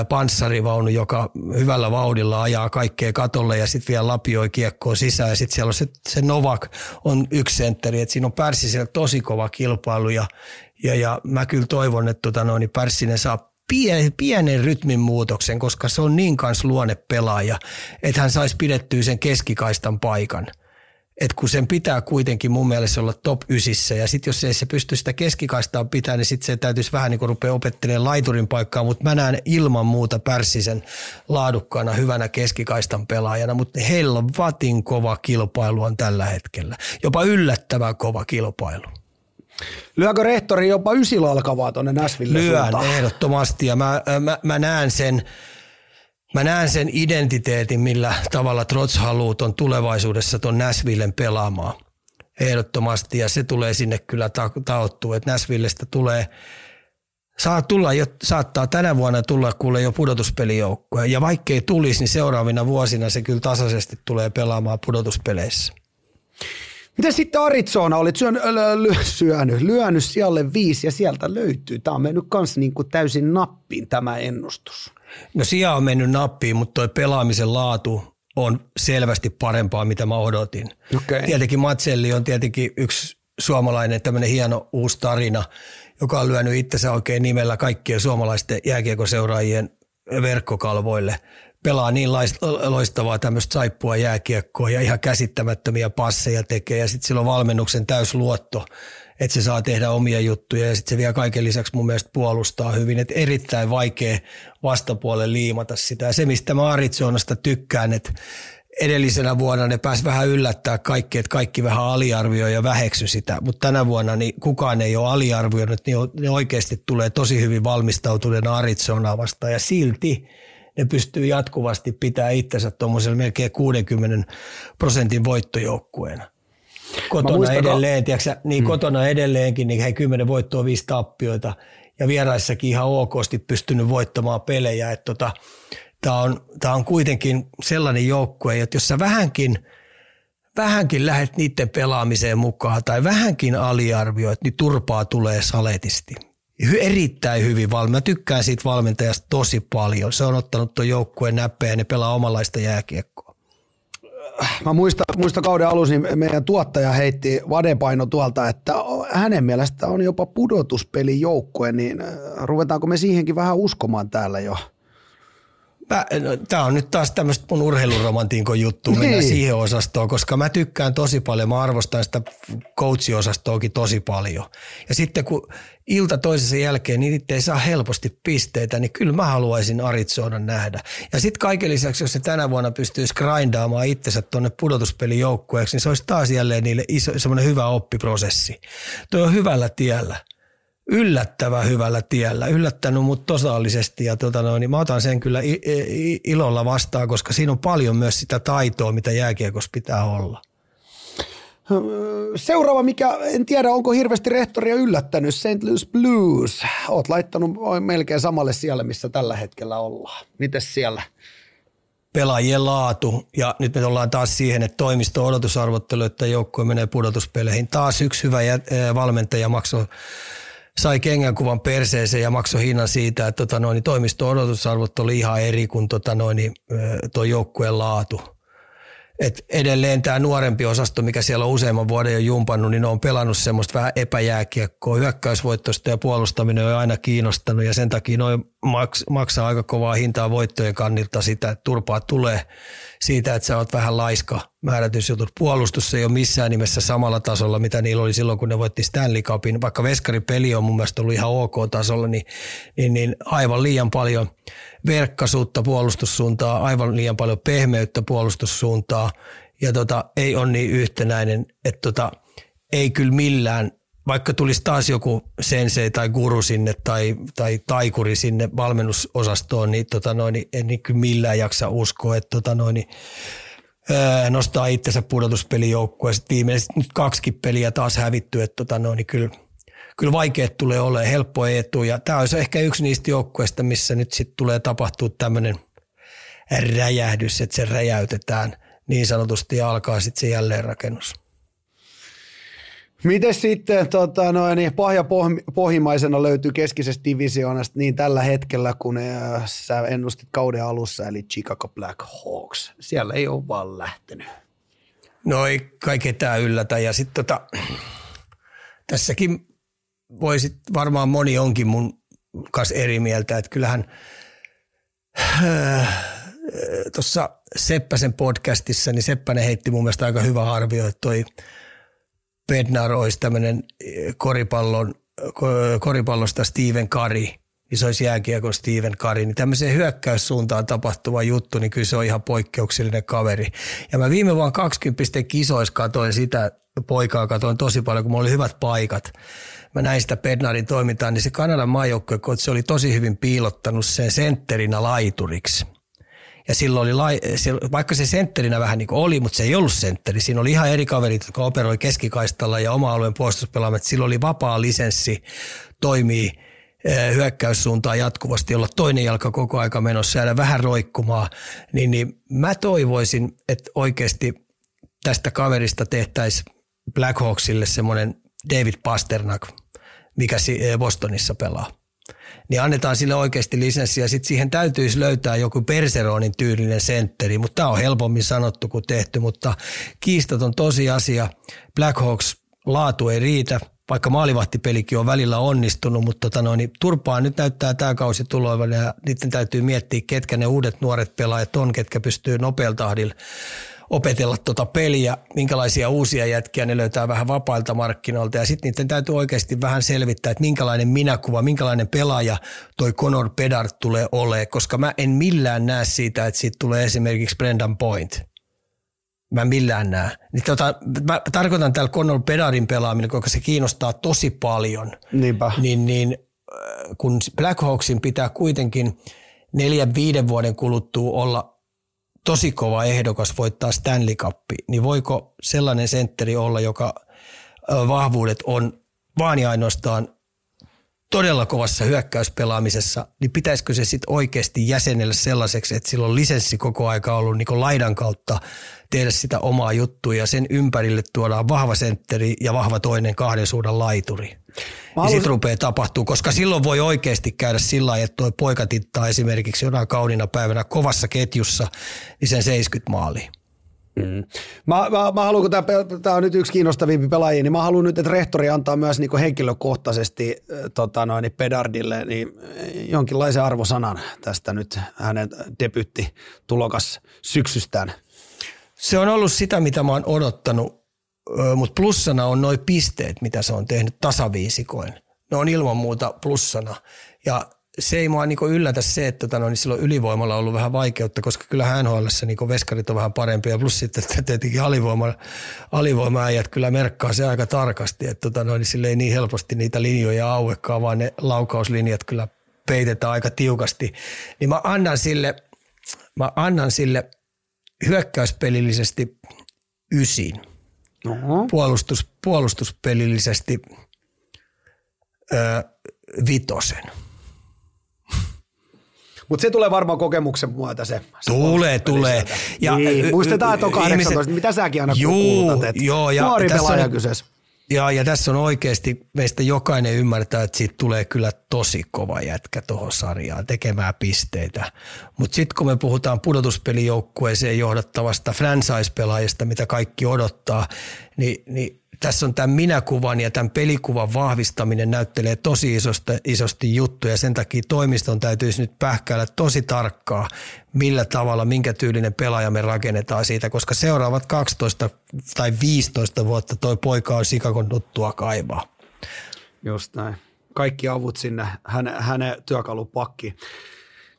panssarivaunu, joka hyvällä vauhdilla ajaa kaikkea katolle ja sitten vielä lapioi kiekkoa sisään. Ja sitten siellä on se, se Novak on yksi sentteri, että siinä on Pärssisellä tosi kova kilpailu ja ja, ja mä kyllä toivon, että tota noin, niin Pärssinen saa pien, pienen rytmin muutoksen, koska se on niin kans luonne pelaaja, että hän saisi pidettyä sen keskikaistan paikan. Et kun sen pitää kuitenkin mun mielestä olla top ysissä ja sitten jos ei se pysty sitä keskikaistaa pitää, niin sitten se täytyisi vähän niin kuin rupea opettelemaan laiturin paikkaa, mutta mä näen ilman muuta Pärssisen laadukkaana hyvänä keskikaistan pelaajana, mutta heillä on vatin kova kilpailu on tällä hetkellä. Jopa yllättävän kova kilpailu. Lyökö rehtori jopa ysilalkavaa tuonne Näsville Lyön suuntaan? ehdottomasti ja mä, mä, mä näen sen, Mä näen sen identiteetin, millä tavalla Trots haluaa ton tulevaisuudessa ton Näsvillen pelaamaan. Ehdottomasti ja se tulee sinne kyllä ta- taottua, että Näsvillestä tulee saa tulla jo, saattaa tänä vuonna tulla kuule jo pudotuspelijoukkue. Ja vaikkei tulisi, niin seuraavina vuosina se kyllä tasaisesti tulee pelaamaan pudotuspeleissä. Miten sitten Arizona olit syön, ly, syönyt, lyönyt sijalle viisi ja sieltä löytyy. Tämä on mennyt kans niin kuin täysin nappiin tämä ennustus. No sija on mennyt nappiin, mutta toi pelaamisen laatu on selvästi parempaa, mitä mä odotin. Okay. Tietenkin Matselli on tietenkin yksi suomalainen tämmöinen hieno uusi tarina, joka on lyönyt itsensä oikein nimellä kaikkien suomalaisten jääkiekoseuraajien verkkokalvoille pelaa niin loistavaa tämmöistä saippua jääkiekkoa ja ihan käsittämättömiä passeja tekee. Ja sitten sillä on valmennuksen täysluotto, että se saa tehdä omia juttuja. Ja sitten se vielä kaiken lisäksi mun mielestä puolustaa hyvin, että erittäin vaikea vastapuolen liimata sitä. Ja se, mistä mä Arizonasta tykkään, että edellisenä vuonna ne pääsi vähän yllättää kaikki, että kaikki vähän aliarvioi ja väheksy sitä, mutta tänä vuonna niin kukaan ei ole aliarvioinut, niin ne oikeasti tulee tosi hyvin valmistautuneena Arizonaa vastaan. Ja silti – ne pystyy jatkuvasti pitää itsensä tuommoisella melkein 60 prosentin voittojoukkueena. Kotona muistan, edelleen, tiiäksä, niin hmm. kotona edelleenkin, niin hei kymmenen voittoa, viisi tappioita ja vieraissakin ihan okosti pystynyt voittamaan pelejä. Että tota, Tämä on, tää on kuitenkin sellainen joukkue, että jos sä vähänkin, vähänkin lähdet niiden pelaamiseen mukaan tai vähänkin aliarvioit, niin turpaa tulee saletisti erittäin hyvin valmiina. Mä tykkään siitä valmentajasta tosi paljon. Se on ottanut tuon joukkueen näppejä ja ne pelaa omanlaista jääkiekkoa. mä muistan, muista kauden alussa, niin meidän tuottaja heitti vadepaino tuolta, että hänen mielestä on jopa pudotuspelijoukkue, niin ruvetaanko me siihenkin vähän uskomaan täällä jo? No, Tämä on nyt taas tämmöistä mun urheiluromantiinkon juttu, mennä niin. siihen osastoon, koska mä tykkään tosi paljon, mä arvostan sitä coachiosastoakin tosi paljon. Ja sitten kun ilta toisessa jälkeen niin niitä ei saa helposti pisteitä, niin kyllä mä haluaisin Arizonan nähdä. Ja sitten kaiken lisäksi, jos se tänä vuonna pystyisi grindaamaan itsensä tuonne pudotuspelijoukkueeksi, niin se olisi taas jälleen niille iso, semmoinen hyvä oppiprosessi. Tuo on hyvällä tiellä yllättävän hyvällä tiellä, yllättänyt mut totaalisesti ja tota noin, niin mä otan sen kyllä ilolla vastaan, koska siinä on paljon myös sitä taitoa, mitä jääkiekossa pitää olla. Seuraava, mikä en tiedä onko hirveästi rehtoria yllättänyt, St. Louis Blues. Oot laittanut melkein samalle siellä, missä tällä hetkellä ollaan. Mites siellä? Pelaajien laatu ja nyt me ollaan taas siihen, että toimisto odotusarvottelu, että joukkue menee pudotuspeleihin. Taas yksi hyvä valmentaja maksoi sai kengänkuvan perseeseen ja maksoi hinnan siitä, että tota noin, toimisto-odotusarvot oli ihan eri kuin tota noin, tuo joukkueen laatu. Et edelleen tämä nuorempi osasto, mikä siellä on useamman vuoden jo jumpannut, niin ne on pelannut semmoista vähän epäjääkiekkoa. Hyökkäysvoittoista ja puolustaminen on aina kiinnostanut ja sen takia noin maks, maksaa aika kovaa hintaa voittojen kannilta sitä, että turpaa tulee siitä, että sä oot vähän laiska määrätysjutut. Puolustus ei ole missään nimessä samalla tasolla, mitä niillä oli silloin, kun ne voitti Stanley Cupin. Vaikka veskaripeli on mun mielestä ollut ihan ok-tasolla, niin, niin, niin aivan liian paljon verkkaisuutta puolustussuuntaa, aivan liian paljon pehmeyttä puolustussuuntaa ja tota, ei ole niin yhtenäinen, että tota, ei kyllä millään vaikka tulisi taas joku sensei tai guru sinne tai, tai taikuri sinne valmennusosastoon, niin, tota noin, niin en niin kyllä millään jaksa uskoa, että tota noin, niin, nostaa itsensä pudotuspelijoukkueen. Sitten viimeiset nyt kaksi peliä taas hävitty, että tota noin, niin kyllä, kyllä vaikeat tulee olemaan, helppo ei etu. Ja tämä olisi ehkä yksi niistä joukkueista, missä nyt sitten tulee tapahtua tämmöinen räjähdys, että se räjäytetään niin sanotusti ja alkaa sitten se jälleenrakennus. Miten sitten tota, noin, niin pahja pohjimaisena löytyy keskisestä divisioonasta niin tällä hetkellä, kun äh, sä ennustit kauden alussa, eli Chicago Black Hawks. Siellä ei ole vaan lähtenyt. No ei kai ketään yllätä. Ja sitten tota, tässäkin voisit, varmaan moni onkin mun kanssa eri mieltä, että kyllähän äh, tuossa Seppäsen podcastissa, niin Seppänen heitti mun mielestä aika hyvä arvio, että toi – Bednar olisi tämmöinen eh, koripallon, koripallosta Steven Kari, niin se olisi jääkiekon Steven Kari, niin tämmöiseen hyökkäyssuuntaan tapahtuva juttu, niin kyllä se on ihan poikkeuksellinen kaveri. Ja mä viime vuonna 20 kisoissa katoin sitä poikaa, katoin tosi paljon, kun mulla oli hyvät paikat. Mä näin sitä Bednarin toimintaa, niin se Kanadan maajoukkue, se oli tosi hyvin piilottanut sen sentterinä laituriksi – ja silloin oli, vaikka se sentterinä vähän niin oli, mutta se ei ollut sentteri. Siinä oli ihan eri kaverit, jotka operoi keskikaistalla ja oma alueen puolustuspelaamat. Silloin oli vapaa lisenssi, toimii eh, hyökkäyssuuntaan jatkuvasti, olla toinen jalka koko aika menossa ja vähän roikkumaa, niin, niin mä toivoisin, että oikeasti tästä kaverista tehtäisiin Blackhawksille semmoinen David Pasternak, mikä eh, Bostonissa pelaa niin annetaan sille oikeasti lisenssi ja sitten siihen täytyisi löytää joku Perseronin tyylinen sentteri, mutta tämä on helpommin sanottu kuin tehty, mutta kiistaton tosiasia. Blackhawks laatu ei riitä, vaikka maalivahtipelikin on välillä onnistunut, mutta tota noin, niin turpaa nyt näyttää tämä kausi tulevan ja niiden täytyy miettiä, ketkä ne uudet nuoret pelaajat on, ketkä pystyy nopealla tahdilla opetella tuota peliä, minkälaisia uusia jätkiä ne löytää vähän vapailta markkinoilta ja sitten niiden täytyy oikeasti vähän selvittää, että minkälainen minäkuva, minkälainen pelaaja toi Conor Bedard tulee olemaan, koska mä en millään näe siitä, että siitä tulee esimerkiksi Brendan Point. Mä millään näe. Niin tota, mä tarkoitan täällä Conor Bedardin pelaaminen, koska se kiinnostaa tosi paljon. Niinpä. Niin, niin äh, kun Blackhawksin pitää kuitenkin neljän, viiden vuoden kuluttua olla tosi kova ehdokas voittaa Stanley Cup, niin voiko sellainen sentteri olla, joka vahvuudet on vaan ja ainoastaan todella kovassa hyökkäyspelaamisessa, niin pitäisikö se sitten oikeasti jäsenellä sellaiseksi, että sillä on lisenssi koko aika ollut niin laidan kautta tehdä sitä omaa juttua ja sen ympärille tuodaan vahva sentteri ja vahva toinen kahden suunnan laituri. Ja sitten rupeaa tapahtuu, koska silloin voi oikeasti käydä sillä lailla, että tuo poika tittaa esimerkiksi jonain kaunina päivänä kovassa ketjussa, niin sen 70 maaliin. Mm. Mä, mä, mä haluan, kun tämä on nyt yksi kiinnostavimpi pelaajia, niin mä haluan nyt, että rehtori antaa myös niin henkilökohtaisesti tota noin, Pedardille niin jonkinlaisen arvosanan tästä nyt hänen debytti tulokas syksystään. Se on ollut sitä, mitä mä oon odottanut, mutta plussana on noin pisteet, mitä se on tehnyt tasaviisikoin. Ne on ilman muuta plussana. Ja se ei mua niin yllätä se, että tota, no, niin silloin ylivoimalla on ollut vähän vaikeutta, koska kyllä NHL niin veskarit on vähän parempia. Plus sitten että tietenkin alivoima, alivoimaäijät kyllä merkkaa se aika tarkasti, että tota, no, niin sille ei niin helposti niitä linjoja auekaan, vaan ne laukauslinjat kyllä peitetään aika tiukasti. Niin mä annan sille, mä annan sille hyökkäyspelillisesti ysin. Puolustus, puolustuspelillisesti ö, vitosen. Mutta se tulee varmaan kokemuksen myötä se. se tulee, tulee. Ja, niin, muistetaan, että on 18, ihmiset, mitä säkin aina juu, kuulutat, joo, ja nuori pelaaja kyseessä. Ja, ja tässä on oikeasti, meistä jokainen ymmärtää, että siitä tulee kyllä tosi kova jätkä tuohon sarjaan tekemään pisteitä. Mutta sitten kun me puhutaan pudotuspelijoukkueeseen johdattavasta franchise-pelaajista, mitä kaikki odottaa, niin, niin tässä on tämän minäkuvan ja tämän pelikuvan vahvistaminen näyttelee tosi isosti, isosti juttuja. Sen takia toimiston täytyisi nyt pähkäillä tosi tarkkaa, millä tavalla, minkä tyylinen pelaaja me rakennetaan siitä, koska seuraavat 12 tai 15 vuotta toi poika on sikakon nuttua kaivaa. Just näin. Kaikki avut sinne hänen, hänen työkalupakkiin.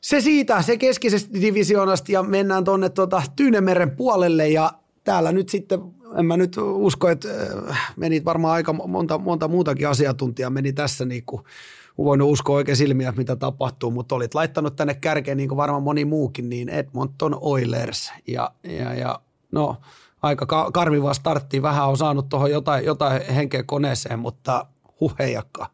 Se siitä, se keskisestä divisioonasta ja mennään tuonne tuota Tyynemeren puolelle ja täällä nyt sitten en mä nyt usko, että äh, meni varmaan aika monta, monta muutakin asiantuntijaa meni tässä niin kuin, voinut uskoa oikein silmiä, mitä tapahtuu, mutta olit laittanut tänne kärkeen, niin kuin varmaan moni muukin, niin Edmonton Oilers. Ja, ja, ja no, aika karmivaa starttia, vähän on saanut tuohon jotain, jotain henkeä koneeseen, mutta huheijakka.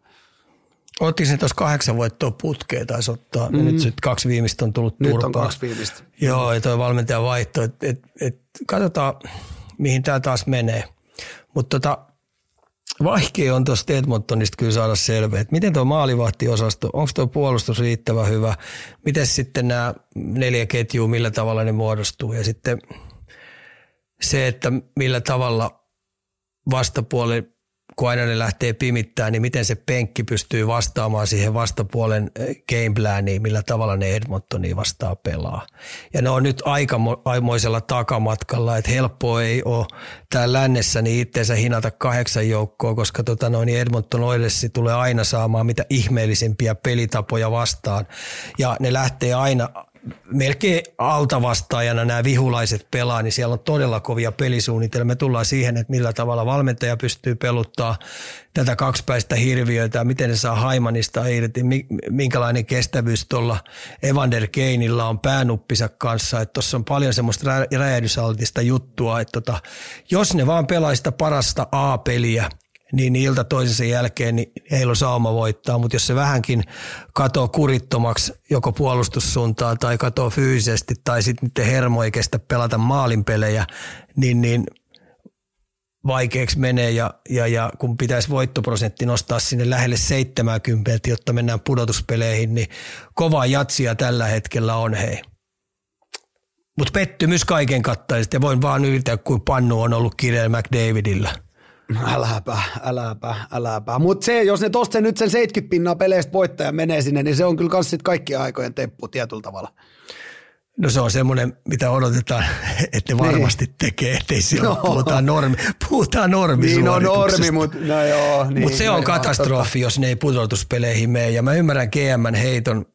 Otti sen tuossa kahdeksan voittoa putkeen taisi ottaa. Mm. Nyt sit kaksi viimeistä on tullut Nyt turpaa. on kaksi viimeistä. Joo, ja toi valmentaja vaihto. Et, et, et, katsotaan, mihin tämä taas menee. Mutta tota, vaikea on tuosta Edmontonista kyllä saada selvää, että miten tuo maalivahtiosasto, onko tuo puolustus riittävän hyvä, miten sitten nämä neljä ketjua, millä tavalla ne muodostuu ja sitten se, että millä tavalla vastapuoli kun aina ne lähtee pimittämään, niin miten se penkki pystyy vastaamaan siihen vastapuolen eh, gameplaniin, millä tavalla ne Edmontonia vastaa pelaa. Ja ne on nyt aikamoisella takamatkalla, että helppoa ei ole täällä lännessä niin itseensä hinata kahdeksan joukkoa, koska tota noin, niin Edmonton Oilersi tulee aina saamaan mitä ihmeellisimpiä pelitapoja vastaan. Ja ne lähtee aina melkein altavastaajana nämä vihulaiset pelaa, niin siellä on todella kovia pelisuunnitelmia. Me tullaan siihen, että millä tavalla valmentaja pystyy peluttaa tätä kaksipäistä hirviöitä, miten ne saa Haimanista irti, minkälainen kestävyys tuolla Evander Keinillä on päänuppisa kanssa, että tuossa on paljon semmoista räjähdysaltista juttua, että tota, jos ne vaan pelaa sitä parasta A-peliä, niin ilta toisensa jälkeen niin heillä on sauma voittaa, mutta jos se vähänkin katoo kurittomaksi joko puolustussuuntaan tai katoo fyysisesti tai sitten niiden hermo ei kestä pelata maalinpelejä, niin, niin vaikeaksi menee ja, ja, ja kun pitäisi voittoprosentti nostaa sinne lähelle 70, jotta mennään pudotuspeleihin, niin kovaa jatsia tällä hetkellä on hei. Mutta pettymys kaiken kattaisesti ja voin vaan yrittää, kuin pannu on ollut Kirel McDavidillä – Äläpä, äläpä, äläpä. Mutta se, jos ne tosta nyt sen 70 pinnaa peleistä voittaja menee sinne, niin se on kyllä kans sit kaikki aikojen temppu tietyllä tavalla. No se on semmoinen, mitä odotetaan, että ne varmasti niin. tekee, ettei siellä no. puhutaan normi, puhutaan normi Niin on no normi, mutta no joo. Niin, Mutta se on no katastrofi, jos ne ei pudotuspeleihin mene. Ja mä ymmärrän GMn heiton,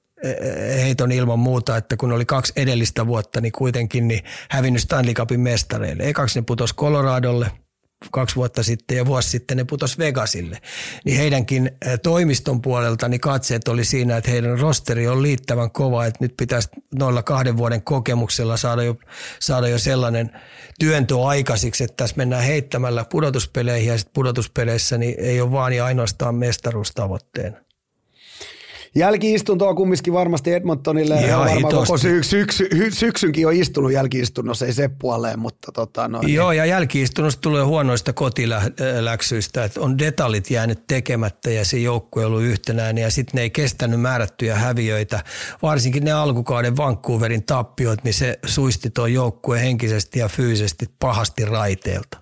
heiton ilman muuta, että kun oli kaksi edellistä vuotta, niin kuitenkin niin hävinnyt Stanley Cupin mestareille. Ekaksi ne putosi Coloradolle – kaksi vuotta sitten ja vuosi sitten ne putos Vegasille. Niin heidänkin toimiston puolelta niin katseet oli siinä, että heidän rosteri on liittävän kova, että nyt pitäisi noilla kahden vuoden kokemuksella saada jo, saada jo sellainen työntö aikaisiksi, että tässä mennään heittämällä pudotuspeleihin ja sitten pudotuspeleissä niin ei ole vaan ja ainoastaan mestaruustavoitteena. Jälkiistuntoa kumminkin varmasti Edmontonille. Ihan varmaan koko hitosti. sy- syksy, hy- syksynkin on istunut jälkiistunnossa, ei se puoleen, mutta tota, no, Joo, ja jälkiistunnosta tulee huonoista kotiläksyistä, että on detaljit jäänyt tekemättä ja se joukkue on ollut yhtenäinen ja sitten ne ei kestänyt määrättyjä häviöitä. Varsinkin ne alkukauden Vancouverin tappiot, niin se suisti tuon joukkue henkisesti ja fyysisesti pahasti raiteelta.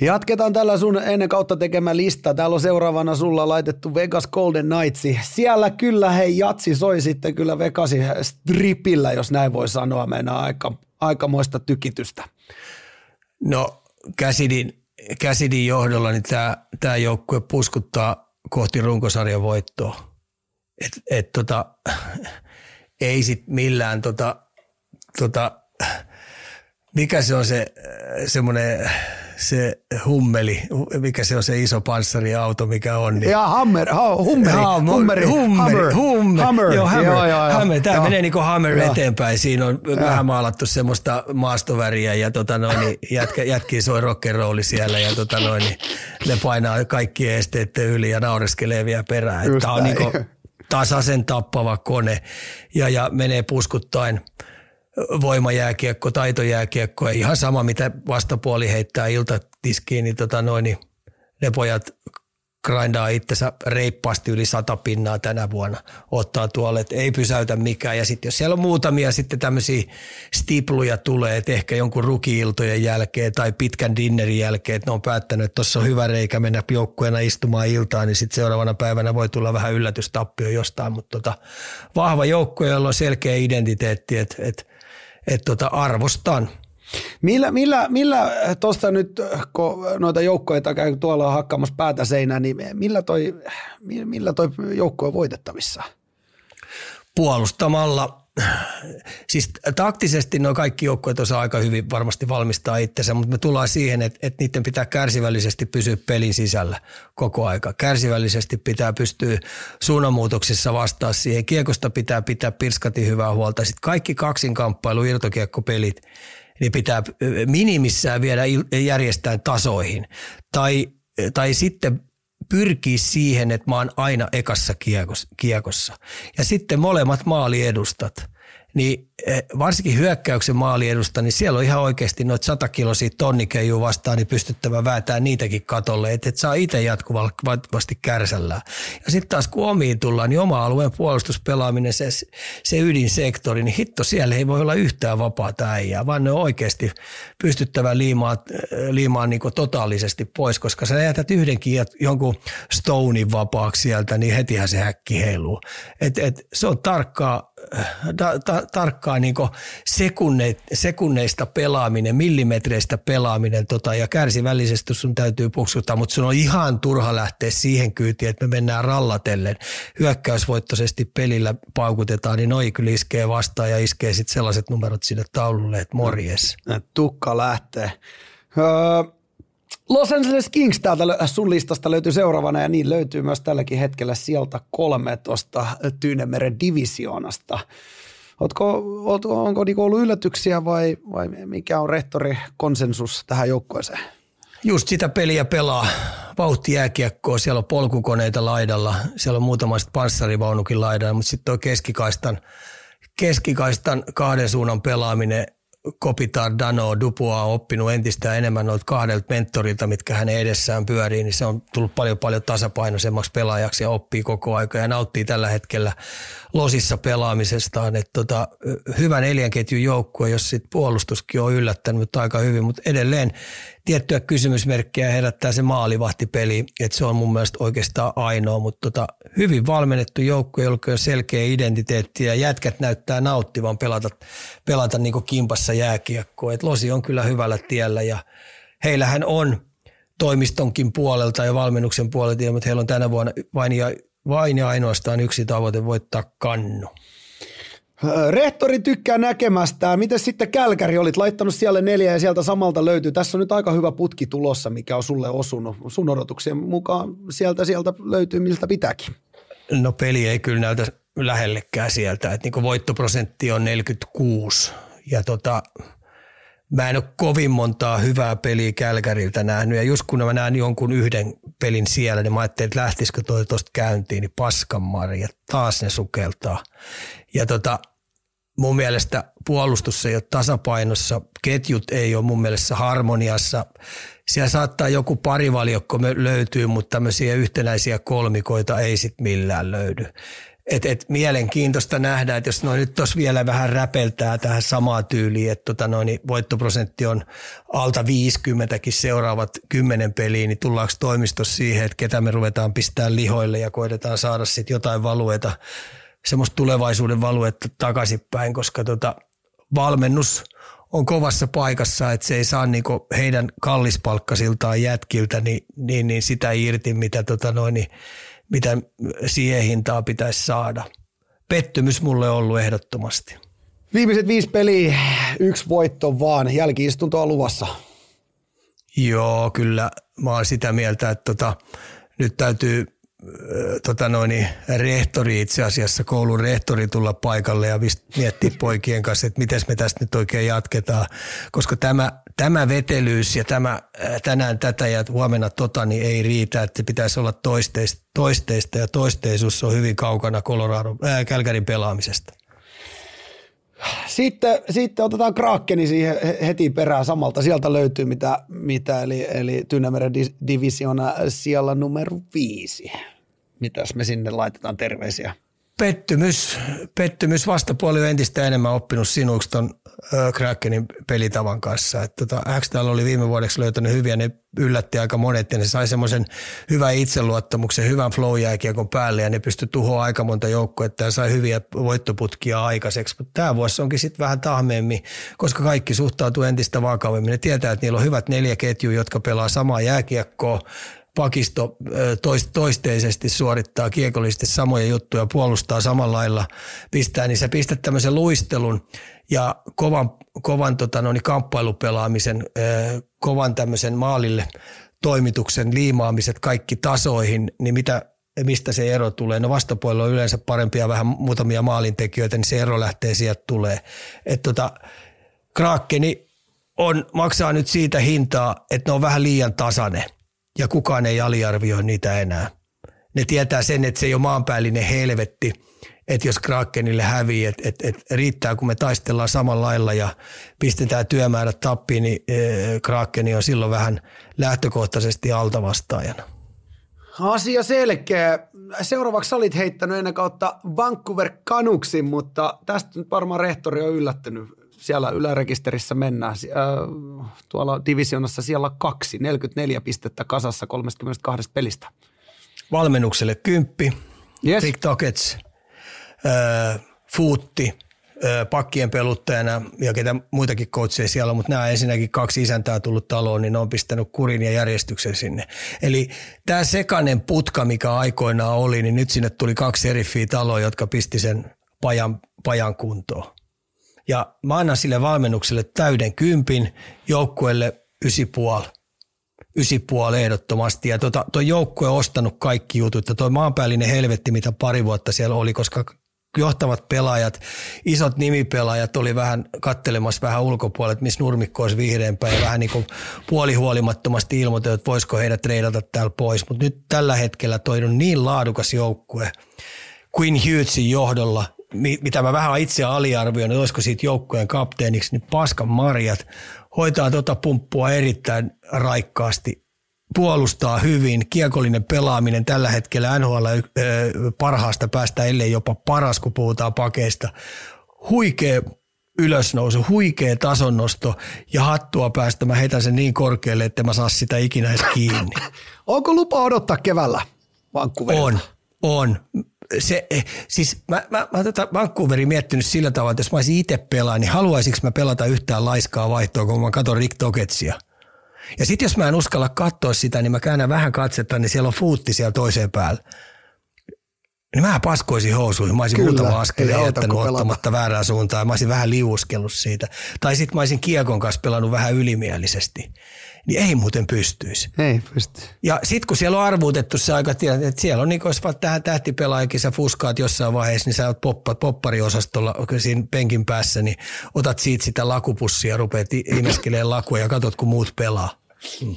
Jatketaan tällä sun ennen kautta tekemä lista. Täällä on seuraavana sulla laitettu Vegas Golden Knights. Siellä kyllä hei jatsi soi sitten kyllä Vegasin stripillä, jos näin voi sanoa. Mennään aika, aikamoista tykitystä. No Käsidin, Käsidin johdolla niin tämä, tämä joukkue puskuttaa kohti runkosarjan voittoa. Et, et tota, ei sit millään tota, tota, mikä se on se semmoinen se hummeli, mikä se on se iso panssariauto, mikä on. Niin. Ja Hammer, ha, Hummeri, Jaa, mo- Hummeri, Hummer, Hammer, Hummer. Hammer. Joo, Hammer. Joo, joo, joo. Hammer. Tämä Joo. menee niin kuin Hammer Joo. eteenpäin. Siinä on vähän maalattu semmoista maastoväriä ja tota noin, niin jätkä, jätkiä soi rock'n'rolli siellä ja tota noin, niin ne painaa kaikki esteiden yli ja naureskelee vielä perään. Just Tämä on niin kuin tasaisen tappava kone ja, ja menee puskuttain voimajääkiekko, taitojääkiekko ihan sama mitä vastapuoli heittää iltatiskiin, niin, tota noin, niin ne pojat grindaa itsensä reippaasti yli sata pinnaa tänä vuonna, ottaa tuolle, että ei pysäytä mikään. Ja sitten jos siellä on muutamia sitten tämmöisiä stipluja tulee, että ehkä jonkun rukiiltojen jälkeen tai pitkän dinnerin jälkeen, että ne on päättänyt, että tuossa on hyvä reikä mennä joukkueena istumaan iltaan, niin sitten seuraavana päivänä voi tulla vähän yllätystappio jostain, mutta tota, vahva joukkue, jolla on selkeä identiteetti, että et, et tota, arvostan. Millä, millä, millä tuosta nyt, kun noita joukkoita käy tuolla hakkaamassa päätä seinään, niin millä toi, millä toi joukkue on voitettavissa? puolustamalla. Siis taktisesti nuo kaikki joukkueet osaa aika hyvin varmasti valmistaa itsensä, mutta me tullaan siihen, että, että niiden pitää kärsivällisesti pysyä pelin sisällä koko aika. Kärsivällisesti pitää pystyä suunnanmuutoksissa vastaa siihen. Kiekosta pitää pitää pirskati hyvää huolta. Sitten kaikki kaksinkamppailu, irtokiekkopelit, niin pitää minimissään viedä järjestään tasoihin. Tai, tai sitten pyrkii siihen, että mä oon aina ekassa kiekos- kiekossa. Ja sitten molemmat maaliedustat, niin eh, varsinkin hyökkäyksen maaliedusta, niin siellä on ihan oikeasti noita satakiloisia tonnikeijua vastaan, niin pystyttävä väätää niitäkin katolle, että et saa itse jatkuvasti kärsällään. Ja sitten taas kun omiin tullaan, niin oma alueen puolustuspelaaminen, se, se ydinsektori, niin hitto siellä ei voi olla yhtään vapaata äijää, vaan ne on oikeasti pystyttävä liimaan, liimaan niin totaalisesti pois, koska sä jätät yhdenkin jonkun Stonein vapaaksi sieltä, niin hetihän se häkki heiluu. Et, et, se on tarkkaa, ta, ta, tarkkaa niin sekunne, sekunneista pelaaminen, millimetreistä pelaaminen tota, ja kärsivällisesti sun täytyy puksuttaa, mutta sun on ihan turha lähteä siihen kyytiin, että me mennään rallatellen. Hyökkäysvoittoisesti pelillä paukutetaan, niin noi kyllä iskee vastaan ja iskee sitten sellaiset numerot sinne taululle, että morjes. Tukka lähtee. Öö, Los Angeles Kings täältä sun listasta löytyy seuraavana ja niin löytyy myös tälläkin hetkellä sieltä kolme tuosta Tyynemeren divisioonasta. Ootko, oot, onko niinku ollut yllätyksiä vai, vai mikä on rehtori konsensus tähän joukkueeseen? Just sitä peliä pelaa. Vauhti jääkiekkoa, siellä on polkukoneita laidalla, siellä on muutama panssarivaunukin laidalla, mutta sitten tuo keskikaistan, keskikaistan kahden suunnan pelaaminen, Kopitar, Dano, Dupua on oppinut entistä enemmän noilta kahdelta mentorilta, mitkä hänen edessään pyörii, niin se on tullut paljon paljon tasapainoisemmaksi pelaajaksi ja oppii koko aika ja nauttii tällä hetkellä losissa pelaamisestaan. Et tota, hyvä neljänketjun joukkue, jos sit puolustuskin on yllättänyt aika hyvin, mutta edelleen tiettyä kysymysmerkkiä herättää se maalivahtipeli, että se on mun mielestä oikeastaan ainoa, mutta tota, hyvin valmennettu joukkue, jolla on selkeä identiteetti ja jätkät näyttää nauttivan pelata, pelata niin kimpassa jääkiekkoa. Et Losi on kyllä hyvällä tiellä ja heillähän on toimistonkin puolelta ja valmennuksen puolelta, mutta heillä on tänä vuonna vain ja, vain ja ainoastaan yksi tavoite voittaa kannu. Rehtori tykkää näkemästä. Miten sitten Kälkäri olit laittanut siellä neljä ja sieltä samalta löytyy. Tässä on nyt aika hyvä putki tulossa, mikä on sulle osunut. Sun odotuksien mukaan sieltä sieltä löytyy miltä pitääkin. No peli ei kyllä näytä lähellekään sieltä, että niin voittoprosentti on 46 ja tota, mä en ole kovin montaa hyvää peliä Kälkäriltä nähnyt. Ja just kun mä näen jonkun yhden pelin siellä, niin mä ajattelin, että lähtisikö toi tuosta käyntiin, niin paskan Maria, taas ne sukeltaa. Ja tota, mun mielestä puolustus ei ole tasapainossa, ketjut ei ole mun mielestä harmoniassa. Siellä saattaa joku parivaliokko löytyy, mutta tämmöisiä yhtenäisiä kolmikoita ei sit millään löydy. Et, et mielenkiintoista nähdä, että jos noin nyt tuossa vielä vähän räpeltää tähän samaa tyyliin, että tota noin, niin voittoprosentti on alta 50kin seuraavat kymmenen peliä, niin tullaanko toimistossa siihen, että ketä me ruvetaan pistää lihoille ja koitetaan saada sitten jotain valueta, semmoista tulevaisuuden valuetta takaisinpäin, koska tota, valmennus on kovassa paikassa, että se ei saa niinku heidän kallispalkkasiltaan jätkiltä niin, niin, niin sitä irti, mitä tota noin, niin mitä siihen hintaa pitäisi saada. Pettymys mulle on ollut ehdottomasti. Viimeiset viisi peliä, yksi voitto vaan, jälkiistunto on luvassa. Joo, kyllä mä oon sitä mieltä, että tota, nyt täytyy tota noin, rehtori itse asiassa, koulun rehtori tulla paikalle ja miettiä poikien kanssa, että miten me tästä nyt oikein jatketaan, koska tämä, tämä vetelyys ja tämä tänään tätä ja huomenna tota niin ei riitä, että pitäisi olla toisteista, toisteista ja toisteisuus on hyvin kaukana Colorado, ää, Kälkärin pelaamisesta. Sitten, sitten otetaan Krakeni siihen heti perään samalta. Sieltä löytyy mitä, mitä eli, eli Tynämeren divisiona siellä numero viisi mitäs me sinne laitetaan terveisiä? Pettymys, pettymys vastapuoli on entistä enemmän oppinut sinuksi ton Krakenin pelitavan kanssa. Et tota, oli viime vuodeksi löytänyt hyviä, ne yllätti aika monet ja ne sai semmoisen hyvän itseluottamuksen, hyvän flow jääkiekon päälle ja ne pystyi tuhoa aika monta joukkoa, ja sai hyviä voittoputkia aikaiseksi. Mutta tämä vuosi onkin sitten vähän tahmeemmin, koska kaikki suhtautuu entistä vakavemmin. Ne tietää, että niillä on hyvät neljä ketjua, jotka pelaa samaa jääkiekkoa pakisto toisteisesti suorittaa kiekollisesti samoja juttuja, puolustaa samalla lailla, pistää, niin sä pistät tämmöisen luistelun ja kovan, kovan tota, no, niin kamppailupelaamisen, kovan tämmöisen maalille toimituksen liimaamiset kaikki tasoihin, niin mitä, mistä se ero tulee? No vastapuolella on yleensä parempia vähän muutamia maalintekijöitä, niin se ero lähtee sieltä tulee. Että tota, Krakeni on, maksaa nyt siitä hintaa, että ne on vähän liian tasainen ja kukaan ei aliarvioi niitä enää. Ne tietää sen, että se ei ole maanpäällinen helvetti, että jos Krakenille hävii, että et, et riittää kun me taistellaan samalla lailla ja pistetään työmäärät tappiin, niin e, Krakeni on silloin vähän lähtökohtaisesti altavastaajana. Asia selkeä. Seuraavaksi olit heittänyt ennen kautta Vancouver Canucksin, mutta tästä nyt varmaan rehtori on yllättynyt siellä ylärekisterissä mennään. Äh, tuolla divisionassa siellä kaksi, 44 pistettä kasassa 32 pelistä. Valmennukselle kymppi, yes. Rick Tokets, äh, Fuutti, äh, pakkien peluttajana ja ketä muitakin coacheja siellä on, mutta nämä ensinnäkin kaksi isäntää tullut taloon, niin ne on pistänyt kurin ja järjestyksen sinne. Eli tämä sekainen putka, mikä aikoinaan oli, niin nyt sinne tuli kaksi eri taloa, jotka pisti sen pajan, pajan kuntoon. Ja mä annan sille valmennukselle täyden kympin, joukkueelle ysi puoli. Ysi puoli ehdottomasti. Ja tota, tuo joukkue on ostanut kaikki jutut. Ja tuo maanpäällinen helvetti, mitä pari vuotta siellä oli, koska johtavat pelaajat, isot nimipelaajat oli vähän kattelemassa vähän ulkopuolella, missä nurmikko olisi vihreämpää ja vähän niin kuin puolihuolimattomasti ilmoitettu, että voisiko heidät treidata täällä pois. Mutta nyt tällä hetkellä toi on niin laadukas joukkue Queen Hughesin johdolla, mitä mä vähän itse aliarvioin, että olisiko siitä joukkojen kapteeniksi, niin paskan marjat hoitaa tuota pumppua erittäin raikkaasti, puolustaa hyvin, kiekollinen pelaaminen tällä hetkellä NHL parhaasta päästä, ellei jopa paras, kun puhutaan pakeista. Huikea ylösnousu, huikea tasonnosto ja hattua päästä. Mä heitän sen niin korkealle, että mä saa sitä ikinä edes kiinni. Onko lupa odottaa keväällä Vancouverilta? On, on se, eh, siis mä, mä, mä tota Vancouverin miettinyt sillä tavalla, että jos mä olisin itse pelaa, niin haluaisinko mä pelata yhtään laiskaa vaihtoa, kun mä katson Rick Toketsia. Ja sitten jos mä en uskalla katsoa sitä, niin mä käännän vähän katsetta, niin siellä on fuutti siellä toiseen päällä. Niin mä paskoisin housuihin. Mä olisin Kyllä, muutama askeleen jättänyt ottamatta väärään suuntaan. Mä olisin vähän liuskellut siitä. Tai sitten mä olisin kiekon kanssa pelannut vähän ylimielisesti. Niin ei muuten pystyisi. Ei pysty. Ja sitten kun siellä on arvuutettu se aika, että siellä on niin kuin, jos tähän tähtipelaajakin sä fuskaat jossain vaiheessa, niin sä oot poppa, poppariosastolla siinä penkin päässä, niin otat siitä sitä lakupussia ja rupeat imeskelemään lakua ja katsot, kun muut pelaa. Mm.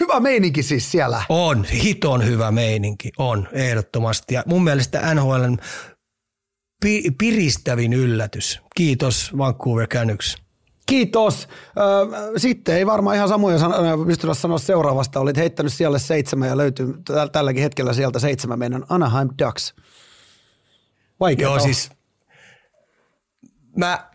Hyvä meininki siis siellä. On, hiton hyvä meininki, on ehdottomasti. Ja mun mielestä NHL pi- piristävin yllätys. Kiitos Vancouver Canucks. Kiitos. Sitten ei varmaan ihan samoja pystytä sanoa seuraavasta. Olit heittänyt siellä seitsemän ja löytyy tälläkin hetkellä sieltä seitsemän meidän Anaheim Ducks. Vaikea Joo, siis mä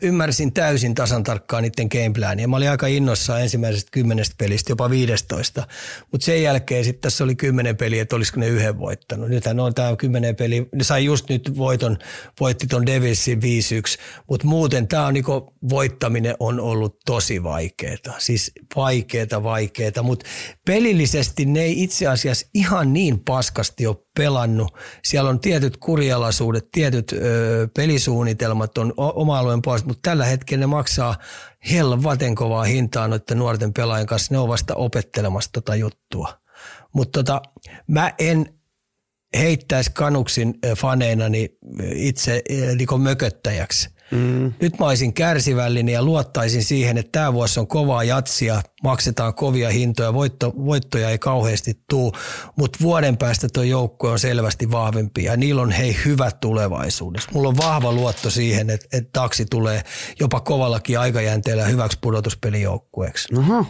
ymmärsin täysin tasan tarkkaan niiden gameplania. Mä olin aika innossa ensimmäisestä kymmenestä pelistä, jopa 15. Mutta sen jälkeen sitten tässä oli kymmenen peliä, että olisiko ne yhden voittanut. Nythän on tämä kymmenen peli. Ne sai just nyt voiton, voitti ton Devilsin 5-1. Mutta muuten tämä on niinku, voittaminen on ollut tosi vaikeeta. Siis vaikeeta, vaikeeta. Mutta pelillisesti ne ei itse asiassa ihan niin paskasti ole pelannut. Siellä on tietyt kurialaisuudet, tietyt ö, pelisuunnitelmat on oma alueen puolesta, mutta tällä hetkellä ne maksaa helvaten kovaa hintaa noiden nuorten pelaajien kanssa. Ne on vasta opettelemassa tota juttua. Mutta tota, mä en heittäisi kanuksin faneina niin itse niin mököttäjäksi – Mm. Nyt mä olisin kärsivällinen ja luottaisin siihen, että tämä vuosi on kovaa jatsia, maksetaan kovia hintoja, voitto, voittoja ei kauheasti tuu, mutta vuoden päästä tuo joukkue on selvästi vahvempi ja niillä on hei hyvä tulevaisuudessa. Mulla on vahva luotto siihen, että, että taksi tulee jopa kovallakin aikajänteellä hyväksi pudotuspelijoukkueeksi. Oho.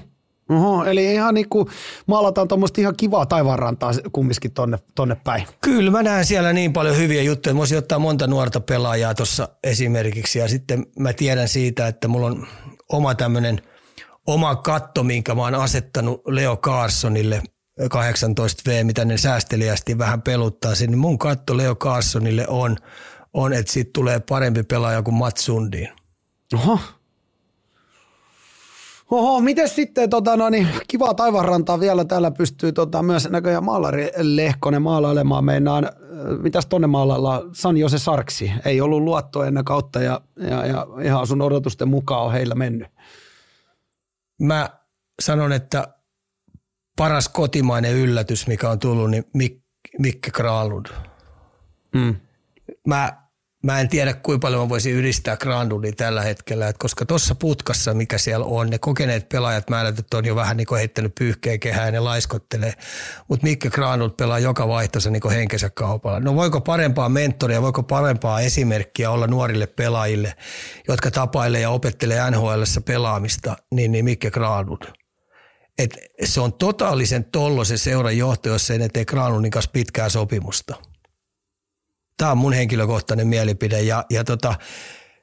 Oho, eli ihan niin kuin maalataan tuommoista ihan kivaa taivaanrantaa kumminkin tonne, tonne päin. Kyllä, mä näen siellä niin paljon hyviä juttuja. Mä ottaa monta nuorta pelaajaa tuossa esimerkiksi ja sitten mä tiedän siitä, että mulla on oma tämmöinen oma katto, minkä mä oon asettanut Leo Carsonille 18V, mitä ne säästeliästi vähän peluttaa niin mun katto Leo Carsonille on, on että siitä tulee parempi pelaaja kuin Mats Sundin. Oho, Oho, miten sitten, tota, no niin, kiva taivaanrantaa vielä täällä pystyy tota, myös näköjään maalari Lehkonen maalailemaan. Meinaan, mitäs tonne maalailla, San Jose Sarksi, ei ollut luottoa ennen kautta ja, ja, ja ihan sun odotusten mukaan on heillä mennyt. Mä sanon, että paras kotimainen yllätys, mikä on tullut, niin Mik- Mikke Kralund. Mm. Mä mä en tiedä kuinka paljon mä voisin yhdistää Grandulin tällä hetkellä, että koska tuossa putkassa, mikä siellä on, ne kokeneet pelaajat määrätyt on jo vähän niin heittänyt pyyhkeen kehää ja laiskottelee, mutta Mikke Grandul pelaa joka vaihtossa niin henkensä kaupalla. No voiko parempaa mentoria, voiko parempaa esimerkkiä olla nuorille pelaajille, jotka tapailee ja opettelee nhl pelaamista, niin, niin Mikke Grandul. Et se on totaalisen tollo se seuran johto, jos ei ne tee Granulin kanssa pitkää sopimusta – Tämä on mun henkilökohtainen mielipide ja, ja tota,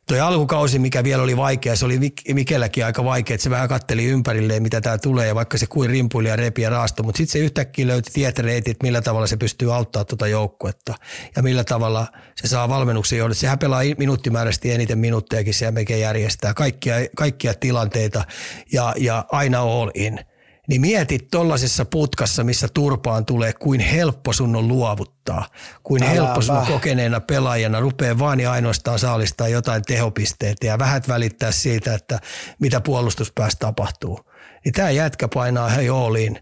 Toi alkukausi, mikä vielä oli vaikea, se oli Mikelläkin aika vaikea, että se vähän katteli ympärilleen, mitä tämä tulee, ja vaikka se kuin rimpuili ja repi ja raasto, mutta sitten se yhtäkkiä löyti tietreitit, millä tavalla se pystyy auttaa tuota joukkuetta, ja millä tavalla se saa valmennuksen johdon. Sehän pelaa minuuttimääräisesti eniten minuuttejakin, se melkein järjestää kaikkia, kaikkia tilanteita, ja, ja aina all in – niin mietit tollasessa putkassa, missä turpaan tulee, kuin helppo sun on luovuttaa. Kuin Älä helppo sun kokeneena pelaajana rupeaa vaan ja ainoastaan saalistaa jotain tehopisteitä ja vähät välittää siitä, että mitä puolustuspäässä tapahtuu. Niin tämä jätkä painaa hei Ooliin.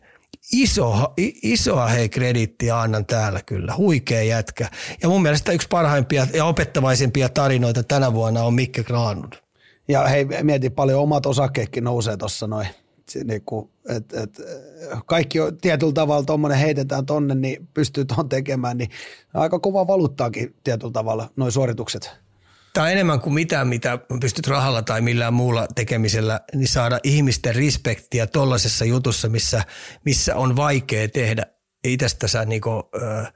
Iso, isoa hei kredittiä annan täällä kyllä. Huikea jätkä. Ja mun mielestä yksi parhaimpia ja opettavaisimpia tarinoita tänä vuonna on Mikke Granlund. Ja hei, mieti paljon omat osakkeetkin nousee tuossa noin niinku, et, et, kaikki on tietyllä tavalla tuommoinen heitetään tonne, niin pystyy tuon tekemään, niin aika kova valuuttaakin tietyllä tavalla noin suoritukset. Tämä on enemmän kuin mitään, mitä pystyt rahalla tai millään muulla tekemisellä, niin saada ihmisten respektiä tuollaisessa jutussa, missä, missä on vaikea tehdä itsestänsä, niin kuin, äh,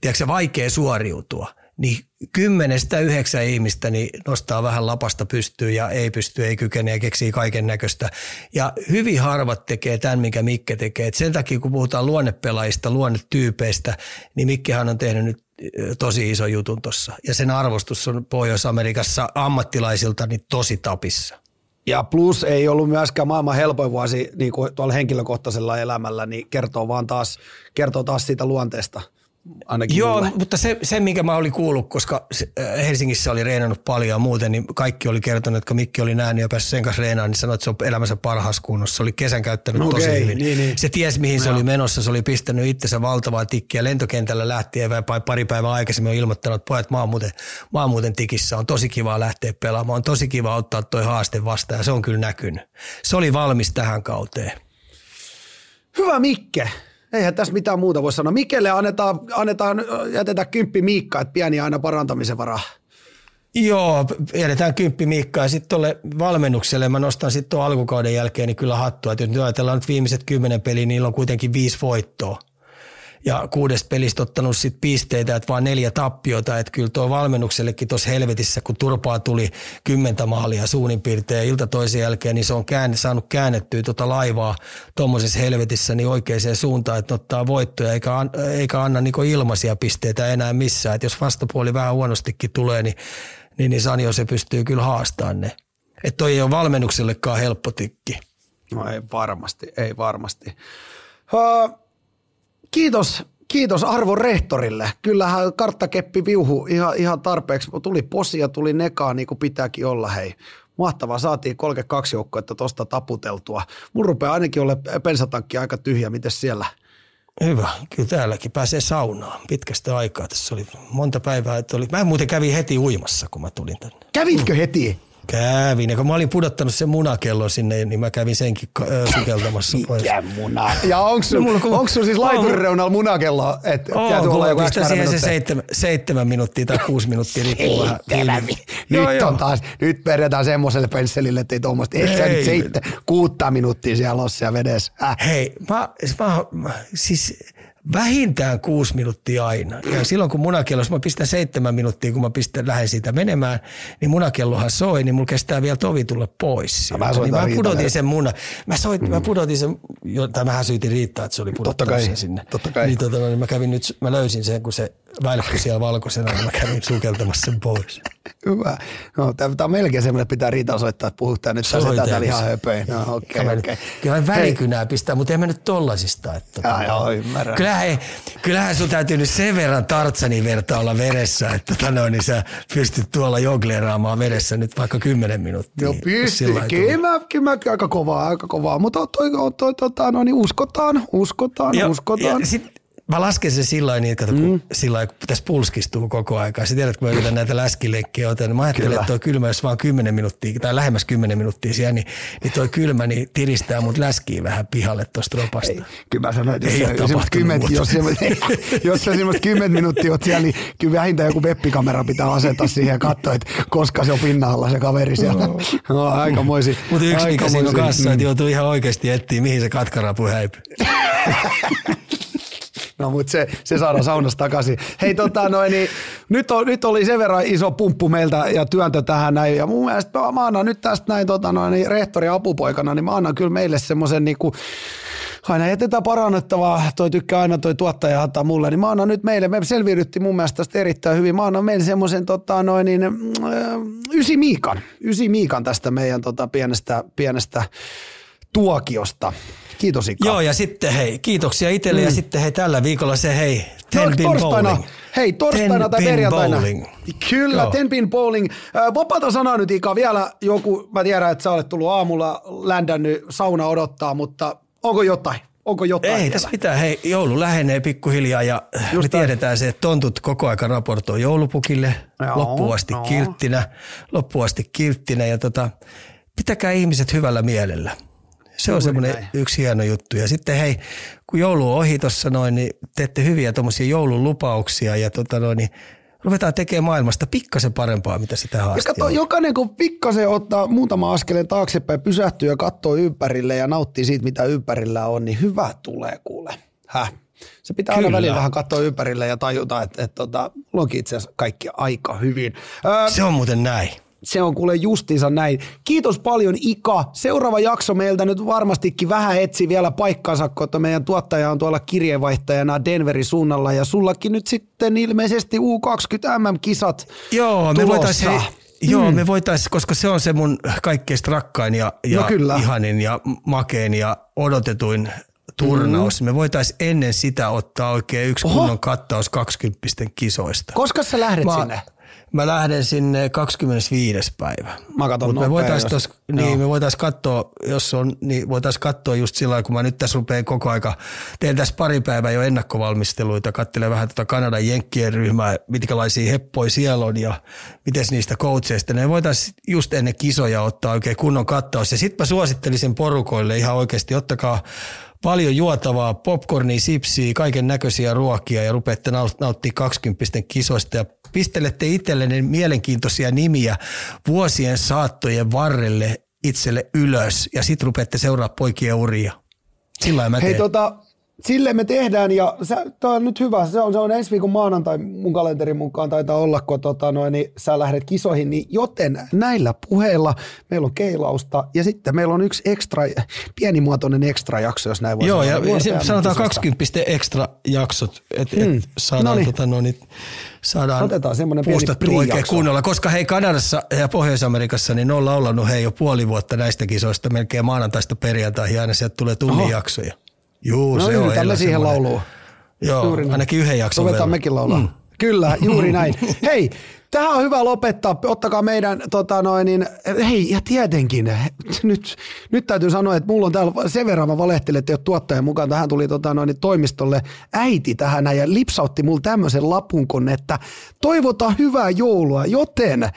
tiedätkö, vaikea suoriutua – niin kymmenestä yhdeksän ihmistä niin nostaa vähän lapasta pystyyn ja ei pysty, ei kykene ja keksii kaiken näköistä. Ja hyvin harvat tekee tämän, mikä Mikke tekee. Et sen takia, kun puhutaan luonnepelaajista, luonnetyypeistä, niin Mikkehän on tehnyt nyt tosi iso jutun tuossa. Ja sen arvostus on Pohjois-Amerikassa ammattilaisilta niin tosi tapissa. Ja plus ei ollut myöskään maailman helpoin vuosi niin kuin tuolla henkilökohtaisella elämällä, niin kertoo vaan taas, kertoo taas siitä luonteesta – ainakin Joo, mulle. mutta se, se, minkä mä olin kuullut, koska äh, Helsingissä oli reenannut paljon ja muuten, niin kaikki oli kertonut, että kun Mikki oli nähnyt ja päässyt sen kanssa reenaan, niin sanoi, että se on elämänsä parhaassa kunnossa. Se oli kesän käyttänyt Okei, tosi hyvin. niin, niin. Se tiesi, mihin se oli menossa. Se oli pistänyt itsensä valtavaa tikkiä lentokentällä lähtien vai pari päivää aikaisemmin on ilmoittanut, että pojat, mä oon muuten, mä oon muuten tikissä. On tosi kiva lähteä pelaamaan. On tosi kiva ottaa toi haaste vastaan ja se on kyllä näkynyt. Se oli valmis tähän kauteen. Hyvä Mikke. Eihän tässä mitään muuta voi sanoa. Mikelle annetaan, annetaan jätetään kymppi Miikka, että pieni aina parantamisen varaa. Joo, edetään kymppi Miikka ja sitten tuolle valmennukselle mä nostan sitten tuon alkukauden jälkeen niin kyllä hattua. Että nyt ajatellaan nyt viimeiset kymmenen peliä, niin niillä on kuitenkin viisi voittoa. Ja kuudesta pelistä ottanut sit pisteitä, että vaan neljä tappiota. Että kyllä tuo valmennuksellekin tuossa helvetissä, kun turpaa tuli kymmentä maalia suunnin piirtein ilta toisen jälkeen, niin se on käänne, saanut käännettyä tuota laivaa tuommoisessa helvetissä niin oikeaan suuntaan, että ottaa voittoja eikä, an, eikä anna niin ilmaisia pisteitä enää missään. Että jos vastapuoli vähän huonostikin tulee, niin niin, niin Sanjo se pystyy kyllä haastamaan ne. Että toi ei ole valmennuksellekaan helppo tikki. No ei varmasti, ei varmasti. Uh, kiitos, kiitos arvon rehtorille. Kyllähän karttakeppi viuhu ihan, ihan tarpeeksi. Tuli posia, tuli nekaa niin kuin pitääkin olla, hei. Mahtavaa, saatiin 32 joukkoetta tuosta taputeltua. Mun rupeaa ainakin olla pensatankki aika tyhjä, miten siellä? Hyvä, kyllä täälläkin pääsee saunaan pitkästä aikaa. Tässä oli monta päivää, että oli. Mä muuten kävin heti uimassa, kun mä tulin tänne. Kävitkö heti? Kävin, ja kun mä olin pudottanut sen munakellon sinne, niin mä kävin senkin sukeltamassa pois. Mikä muna? Ja onko sun, no, onko sun siis laiturireunalla munakello, että oh, täytyy olla joku siihen se seitsemän, seitsemän minuuttia tai kuusi minuuttia, riippuu vähän. Nyt joo, on joo. taas, nyt vedetään semmoiselle pensselille, että ei tuommoista, et sä nyt seittä, kuutta minuuttia siellä ole siellä vedessä. Äh. Hei, mä, mä, mä, siis vähintään kuusi minuuttia aina. Ja silloin kun munakello, jos mä pistän seitsemän minuuttia, kun mä pistän, lähden siitä menemään, niin munakellohan soi, niin mulla kestää vielä tovi tulla pois. No, mä, niin mä pudotin sen muna. Mä, soit, mm. mä pudotin sen, tai mähän syytin riittää, että se oli pudottanut sen sinne. totta kai. Niin, tota, niin mä kävin nyt, mä löysin sen, kun se välkkyi siellä valkoisena, niin mä kävin sukeltamassa sen pois. Hyvä. No, tämä on melkein semmoinen, että pitää riita soittaa, että puhutaan nyt tässä täällä ihan höpöin. No, okei, okay, okei. Okay. Kyllä välikynää pistää, mutta en mä nyt tollasista. Että, ja, joo, ymmärrän. Kyllähän, kyllähän sun täytyy nyt sen verran Tartsanin verta olla veressä, että tota noin, niin sä pystyt tuolla jongleeraamaan veressä nyt vaikka kymmenen minuuttia. Joo, pystyy. Kyllä mä, kyllä aika kovaa, aika kovaa. Mutta toi, toi, toi, tota, no niin uskotaan, uskotaan, ja, uskotaan. Ja sit, Mä lasken sen sillä niin, että kato, mm. sillä kun tässä pulskistuu koko aikaa. Sä tiedät, kun mä yritän näitä läskilenkkejä otan, niin mä ajattelen, Kyllä. että tuo kylmä, jos vaan 10 minuuttia tai lähemmäs 10 minuuttia siellä, niin, niin tuo kylmä niin tiristää mut läskiä vähän pihalle tuosta ropasta. Ei, kyllä mä sanoin, että jos, jos, jos, kymmen, jos, jos sä semmoista 10 minuuttia oot siellä, niin kyllä vähintään joku webbikamera pitää asettaa siihen ja katsoa, että koska se on pinnalla se kaveri siellä. No, no aikamoisi. Mutta yksi mikä siinä on kanssa, mm. että joutuu ihan oikeasti etsiä, mihin se katkarapu häipyy. No mutta se, se saadaan saunasta takaisin. Hei tota noin, niin nyt, on, nyt oli sen verran iso pumppu meiltä ja työntö tähän näin. Ja mun mielestä mä annan nyt tästä näin tota noin, niin rehtori apupoikana, niin mä annan kyllä meille semmoisen niinku, aina jätetään parannettavaa, toi tykkää aina toi tuottaja antaa mulle, niin mä annan nyt meille, me selviydyttiin mun mielestä tästä erittäin hyvin, mä annan meille semmoisen tota noin niin, äh, ysi Miikan, ysi Miikan tästä meidän tota pienestä, pienestä tuokiosta. Kiitos Ika. Joo ja sitten hei, kiitoksia itselle mm. ja sitten hei tällä viikolla se hei, ten no, pin torstaina, bowling. Hei, torstaina ten tai perjantaina. Bowling. Kyllä, Joo. ten pin bowling. Äh, vapaata sanaa nyt Ika, vielä joku, mä tiedän, että sä olet tullut aamulla ländännyt, sauna odottaa, mutta onko jotain? Onko jotain Ei vielä? tässä mitään. Hei, joulu lähenee pikkuhiljaa ja Just me tiedetään se, että tontut koko aika raportoi joulupukille Joo, loppuun asti joo. kilttinä, loppuun asti kilttinä ja tota, pitäkää ihmiset hyvällä mielellä. Se on semmoinen yksi hieno juttu. Ja sitten hei, kun joulu on ohi tuossa noin, niin teette hyviä tuommoisia joululupauksia ja tota noin, niin ruvetaan tekemään maailmasta pikkasen parempaa, mitä sitä Ja haasti kato, jokainen kun pikkasen ottaa muutama askeleen taaksepäin, pysähtyy ja katsoo ympärille ja nauttii siitä, mitä ympärillä on, niin hyvä tulee kuule. Häh? Se pitää aina Kyllä. välillä vähän katsoa ympärille ja tajuta, että, että, että mulla onkin itse asiassa kaikki aika hyvin. Öö, Se on muuten näin. Se on kuule justiinsa näin. Kiitos paljon Ika. Seuraava jakso meiltä nyt varmastikin vähän etsi vielä paikkansa, kun meidän tuottaja on tuolla kirjeenvaihtajana Denverin suunnalla ja sullakin nyt sitten ilmeisesti U20 MM-kisat Joo, me voitaisiin, joo, me voitais, koska se on se mun kaikkein rakkain ja, ja No kyllä. ihanin ja makein ja odotetuin turnaus. Mm. Me voitaisiin ennen sitä ottaa oikein yksi Oho. kunnon kattaus 20 kisoista. Koska sä lähdet Mä, sinne? Mä lähden sinne 25. päivä. Mä katson me voitaisiin jos... niin, me voitais katsoa, jos on, niin voitaisiin katsoa just sillä kun mä nyt tässä rupean koko aika, teen tässä pari päivää jo ennakkovalmisteluita, katselen vähän tuota Kanadan jenkkien ryhmää, mitkälaisia heppoja siellä on ja miten niistä coacheista. Ne voitaisiin just ennen kisoja ottaa oikein kunnon kattaus. Ja sitten mä suosittelisin porukoille ihan oikeasti, ottakaa paljon juotavaa, popcornia, sipsiä, kaiken näköisiä ruokia ja rupeatte nauttimaan 20 kisoista ja pistelette itsellenne mielenkiintoisia nimiä vuosien saattojen varrelle itselle ylös ja sitten rupeatte seuraa poikien uria. Sillä mä Hei, tota, Sille me tehdään ja tämä on nyt hyvä. Se on, se on ensi viikon maanantai mun kalenterin mukaan taitaa olla, kun tota noin, niin sä lähdet kisoihin. Niin joten näillä puheilla meillä on keilausta ja sitten meillä on yksi ekstra, pienimuotoinen ekstra jakso, jos näin voi Joo, sanoa. ja se, sanotaan 20 ekstra jaksot, että hmm. et saadaan, no tota noin, saadaan Otetaan semmoinen pieni oikein kunnolla. Koska hei Kanadassa ja Pohjois-Amerikassa niin olla ollut no hei jo puoli vuotta näistä kisoista melkein maanantaista perjantaihin aina sieltä tulee tunnin Oho. jaksoja. Juu, no, se on me siihen lauluun. Joo, juuri ainakin yhden jakson Ruvetaan mekin laulaa. Mm. Kyllä, juuri näin. Hei, tähän on hyvä lopettaa. Ottakaa meidän, tota noin, niin, hei, ja tietenkin, nyt, nyt täytyy sanoa, että mulla on täällä sen verran mä valehtelin, että ei ole tuottajan mukaan. Tähän tuli tota noin, toimistolle äiti tähän ja lipsautti mulle tämmöisen lapun, että toivotaan hyvää joulua, joten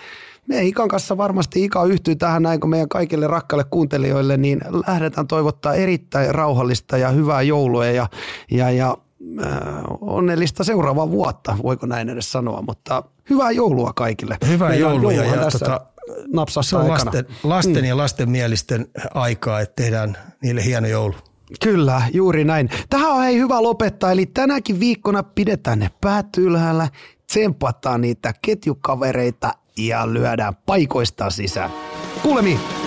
me Ikan kanssa varmasti Ika yhtyy tähän näin, kun meidän kaikille rakkaille kuuntelijoille, niin lähdetään toivottaa erittäin rauhallista ja hyvää joulua ja, ja, ja äh, onnellista seuraavaa vuotta, voiko näin edes sanoa, mutta hyvää joulua kaikille. Hyvää joulua ja, ja tota, se on lasten, lasten mm. ja lastenmielisten aikaa, että tehdään niille hieno joulu. Kyllä, juuri näin. Tähän on hei hyvä lopettaa, eli tänäkin viikkona pidetään ne päät ylhäällä, tsempataan niitä ketjukavereita ja lyödään paikoista sisään. Kuulemiin!